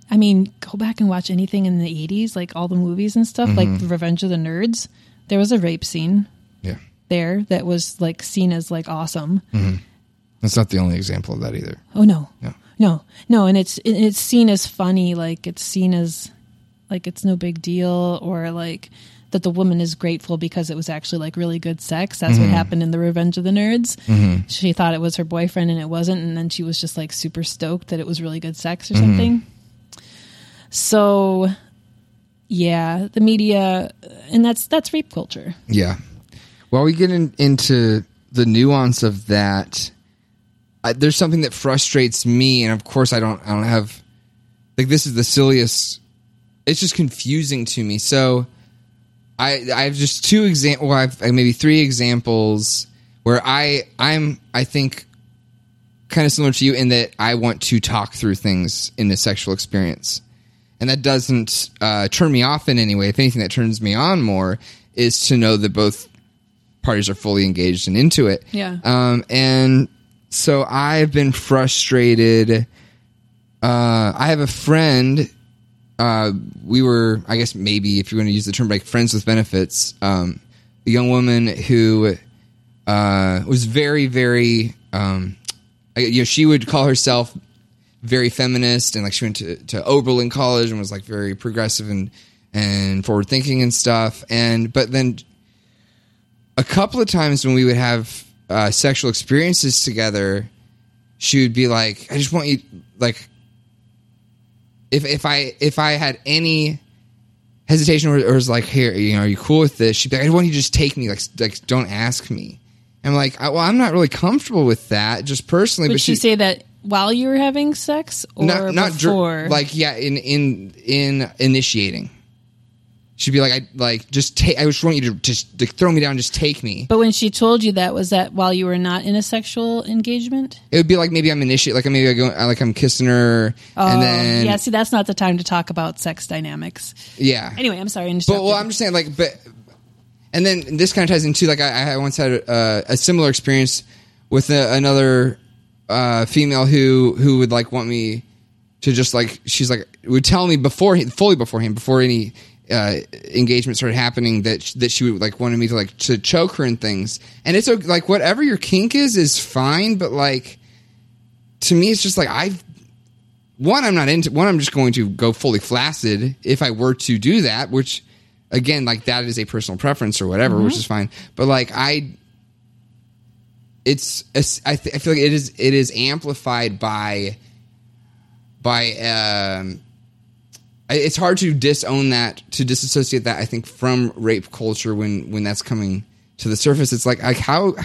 I mean, go back and watch anything in the 80s, like all the movies and stuff, like mm-hmm. Revenge of the Nerds. There was a rape scene Yeah. there that was like seen as like awesome. Mm-hmm. That's not the only example of that either. Oh no. No. No. No, and it's it's seen as funny, like it's seen as like it's no big deal or like that the woman is grateful because it was actually like really good sex. That's what mm-hmm. happened in the Revenge of the Nerds. Mm-hmm. She thought it was her boyfriend and it wasn't and then she was just like super stoked that it was really good sex or mm-hmm. something. So yeah, the media and that's that's rape culture. Yeah. While we get in, into the nuance of that, I, there's something that frustrates me, and of course, I don't. I don't have like this is the silliest. It's just confusing to me. So, I I have just two examples. Well, I have maybe three examples where I I'm I think kind of similar to you in that I want to talk through things in the sexual experience. And that doesn't uh, turn me off in any way. If anything, that turns me on more is to know that both parties are fully engaged and into it. Yeah. Um, and so I've been frustrated. Uh, I have a friend. Uh, we were, I guess, maybe if you're going to use the term like friends with benefits, um, a young woman who uh, was very, very, um, I- you know, she would call herself very feminist and like she went to, to Oberlin College and was like very progressive and, and forward thinking and stuff. And, but then a couple of times when we would have uh, sexual experiences together, she would be like, I just want you, like, if, if I, if I had any hesitation or, or was like, here, you know, are you cool with this? She'd be like, I want you just take me, like, like, don't ask me. I'm like, I, well, I'm not really comfortable with that, just personally. Would but she say that while you were having sex or not not dr- before? like yeah in in in initiating she'd be like i like just take i just want you to just to throw me down just take me But when she told you that, was that while you were not in a sexual engagement? it would be like maybe i'm initiate like maybe I go, like I'm kissing her and then Oh, yeah, see, that's not the time to talk about sex dynamics. yeah Anyway, I'm sorry. But well i'm just saying like but and then this kind of ties into like i, I once had a, a similar experience with a, another uh female who who would like want me to just like she's like would tell me before fully beforehand before any uh, engagement started happening that sh- that she would like wanted me to like to choke her and things. And it's like whatever your kink is is fine, but like to me, it's just like I one I'm not into. One I'm just going to go fully flaccid if I were to do that, which again like that is a personal preference or whatever, which is fine. But like I it's it's- I, th- I feel like it is it is amplified by by um it's hard to disown that to disassociate that I think from rape culture when when that's coming to the surface. It's like like how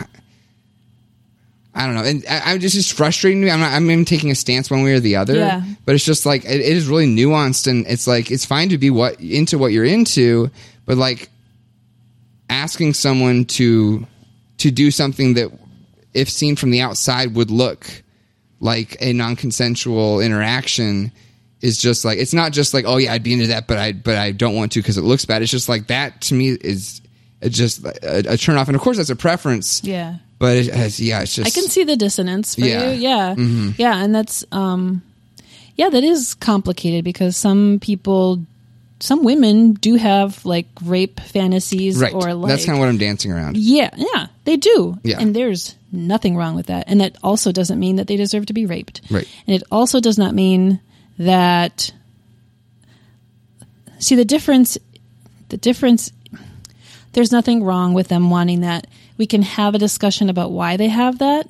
I don't know. And I, I'm just it's frustrating me. I'm not I'm even taking a stance one way or the other Yeah. but it's just like it, it is really nuanced and it's like it's fine to be what into what you're into but like asking someone to to do something that if seen from the outside would look like a non-consensual interaction is just like it's not just like oh yeah I'd be into that but I but I don't want to because it looks bad it's just like that to me is just a, a turn off and of course that's a preference Yeah. but it, it's- yeah it's just I can see the dissonance for Yeah. you. Yeah. Yeah. And that's, um, yeah, that is complicated because some people, some women do have like rape fantasies right or like, that's kind of what I'm dancing around yeah, yeah, they do. Yeah. And there's nothing wrong with that. And that also doesn't mean that they deserve to be raped. Right. And it also does not mean that, see, the difference, the difference, there's nothing wrong with them wanting that. We can have a discussion about why they have that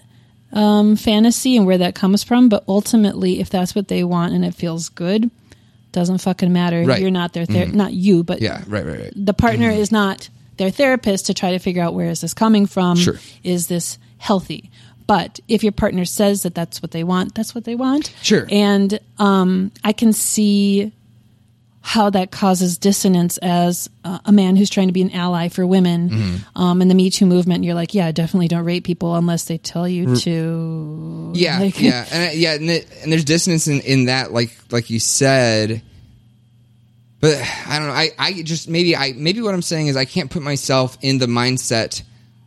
um, fantasy and where that comes from. But ultimately, if that's what they want and it feels good, doesn't fucking matter. Right. You're not their ther- not you, but yeah right right right the partner is not their therapist to try to figure out where is this coming from Sure. is this healthy but if your partner says that that's what they want that's what they want Sure. and um, i can see how that causes dissonance as uh, a man who's trying to be an ally for women Mm-hmm. um, in the me too movement you're like yeah definitely don't rape people unless they tell you to Yeah, Like- yeah, and I- yeah, and, it, and there's dissonance in, in that, like like you said. But I don't know. I, I just maybe I maybe what I'm saying is I can't put myself in the mindset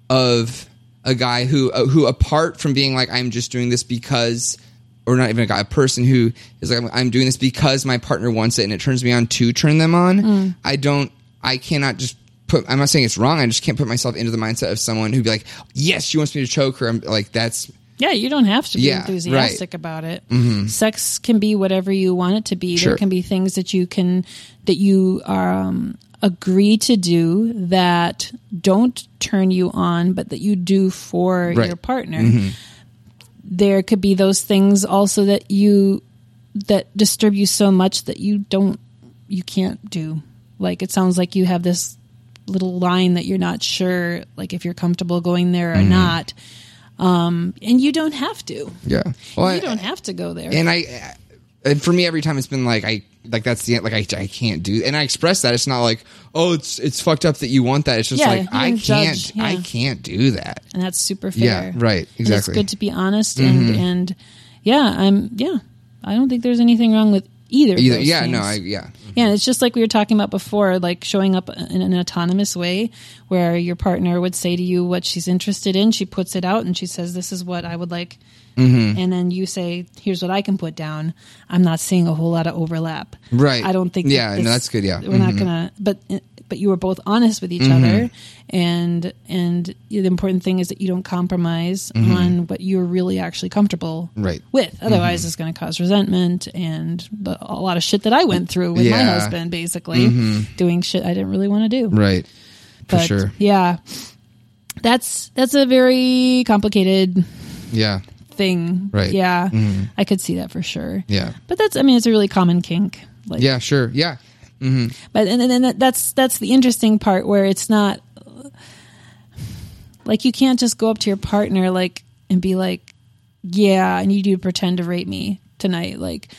of a guy who uh, who apart from being like I'm just doing this because or not even a guy a person who is like I'm, I'm doing this because my partner wants it and it turns me on to turn them on. I don't. I cannot just put. I'm not saying it's wrong. I just can't put myself into the mindset of someone who'd be like, yes, she wants me to choke her. I'm like that's Yeah, you don't have to be Yeah, enthusiastic about it. Sex can be whatever you want it to be. Sure. There can be things that you can that you um, agree to do that don't turn you on, but that you do for Right. your partner. There could be those things also that you that disturb you so much that you don't you can't do. Like it sounds like you have this little line that you're not sure like if you're comfortable going there or not. Um, and you don't have to. yeah. Well, I- You don't have to go there. and I and for me every time it's been like I like that's the end. like I, I can't do and I express that it's not like oh it's it's fucked up that you want that it's just Yeah, like I can't judge, I can't do that and that's super fair. Yeah, right, And it's. Mm-hmm. good to be honest and and yeah, I'm yeah. I don't think there's anything wrong with either. either yeah things. no I yeah Yeah, it's just like we were talking about before, like showing up in an autonomous way where your partner would say to you what she's interested in. She puts it out and she says, This is what I would like. Mm-hmm. And then you say, Here's what I can put down. I'm not seeing a whole lot of overlap. Right. I don't think. Yeah, no, that's good, yeah. We're not going to, but. But you were both honest with each Mm-hmm. other, and and the important thing is that you don't compromise on what you're really actually comfortable Mm-hmm. Right. with. Otherwise, it's going to cause resentment and a lot of shit that I went through with my Yeah. Mm-hmm. husband, basically doing shit I didn't really want to do. right for But sure yeah, that's that's a very complicated yeah thing. Right. Mm-hmm. Yeah, I could see that for sure. yeah But that's I mean it's a really common kink. Like, yeah sure yeah But and then that's that's the interesting part where it's not like you can't just go up to your partner like and be like, "Yeah, I need you to pretend to rape me tonight." Like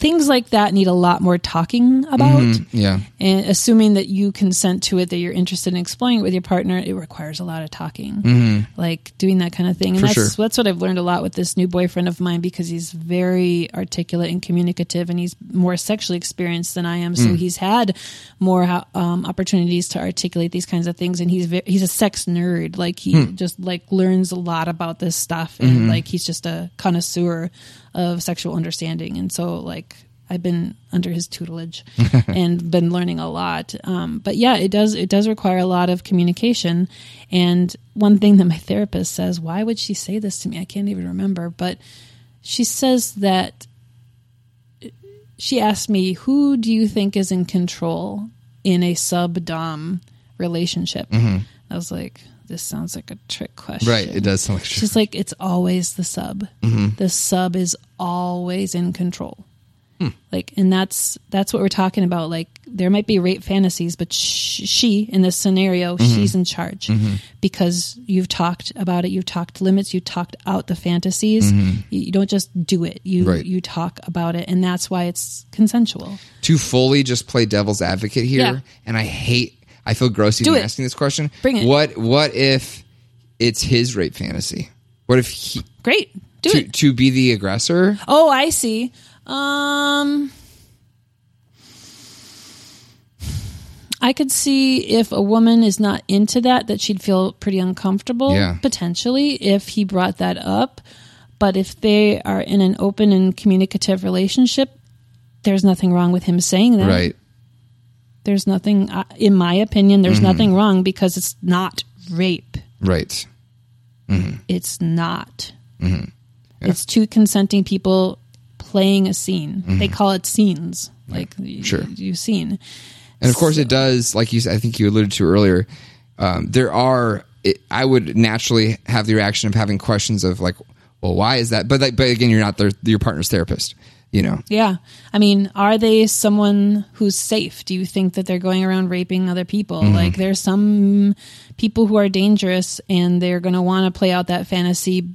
things like that need a lot more talking about. yeah And assuming that you consent to it, that you're interested in exploring it with your partner, it requires a lot of talking, like doing that kind of thing. And Mm-hmm. For that's sure. that's what I've learned a lot with this new boyfriend of mine because he's very articulate and communicative, and he's more sexually experienced than I am. Mm. So he's had more um, opportunities to articulate these kinds of things, and he's ve- he's a sex nerd. Like he Hmm. just like learns a lot about this stuff, and Mm-hmm. like he's just a connoisseur of sexual understanding. And so like I've been under his tutelage and been learning a lot. Um, but yeah, it does it does require a lot of communication. And one thing that my therapist says, why would she say this to me? I can't even remember, but she says that she asked me, "Who do you think is in control in a sub dom relationship?" I was like, "This sounds like a trick question." Right. It does sound like She's like, "It's always the sub. The sub is always in control." Like, and that's that's what we're talking about. Like, there might be rape fantasies, but sh- she, in this scenario, mm-hmm. she's in charge mm-hmm. because you've talked about it. You've talked limits. You talked out the fantasies. Mm-hmm. You, you don't just do it. You Right. you talk about it, and that's why it's consensual. to fully just play devil's advocate here, Yeah. and I hate. I feel gross even asking this question. Bring it. What What if it's his rape fantasy? What if he Great, do to it. to be the aggressor? Oh, I see. Um, I could see if a woman is not into that, that she'd feel pretty uncomfortable, Yeah. potentially, if he brought that up. But if they are in an open and communicative relationship, there's nothing wrong with him saying that. Right. There's nothing, in my opinion, there's mm-hmm. nothing wrong because it's not rape. Right. Mm-hmm. It's not. Mm-hmm. It's two consenting people playing a scene. They call it scenes. Like Sure. you've seen. And of course, it does. Like you, said- I think you alluded to earlier. Um, there are. It, I would naturally have the reaction of having questions of like, well, why is that? But like, but again, you're not their your partner's therapist. You know. Yeah. I mean, are they someone who's safe? Do you think that they're going around raping other people? Like there's some people who are dangerous and they're going to want to play out that fantasy,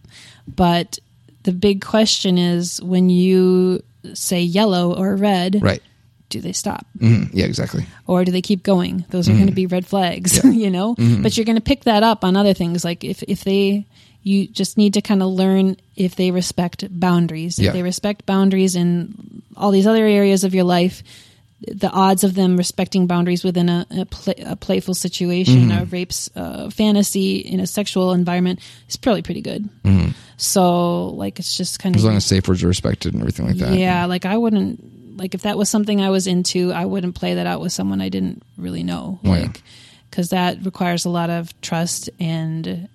but the big question is when you say yellow or red, Right. do they stop? Mhm. Yeah. Exactly. or do they keep going? Those are Mm-hmm. going to be red flags, you know. But you're going to pick that up on other things, like if if they, you just need to kind of learn if they respect boundaries. Yeah. They respect boundaries in all these other areas of your life, the odds of them respecting boundaries within a, a, play, a playful situation, Mm-hmm. a rapes uh, fantasy in a sexual environment is probably pretty good. So, like, it's just kind Mm-hmm. As long as safe words are respected and everything like that. yeah, like I wouldn't like if that was something I was into, I wouldn't play that out with someone I didn't really know. Oh, yeah. Like cuz that requires a lot of trust and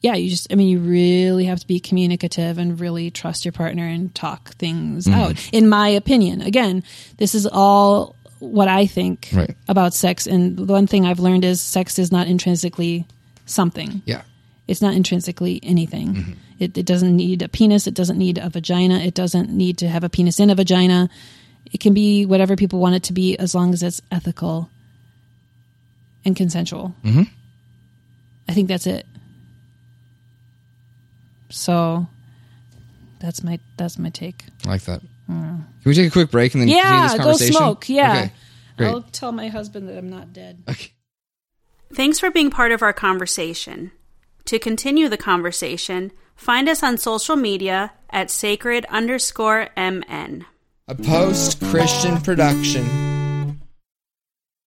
yeah, you just I mean you really have to be communicative and really trust your partner and talk things Mm-hmm. out. In my opinion. Again, this is all what I think Right. about sex and the one thing I've learned is sex is not intrinsically something. Yeah. It's not intrinsically anything. Mm-hmm. It, it doesn't need a penis. It doesn't need a vagina. It doesn't need to have a penis in a vagina. It can be whatever people want it to be as long as it's ethical and consensual. Mm-hmm. I think that's it. So that's my that's my take. I like that. Mm. Can we take a quick break and then continue Yeah, this go smoke. Yeah, Okay. Great. I'll tell my husband that I'm not dead. Okay. Thanks for being part of our conversation. To continue the conversation, find us on social media at sacred underscore MN. A post Christian production.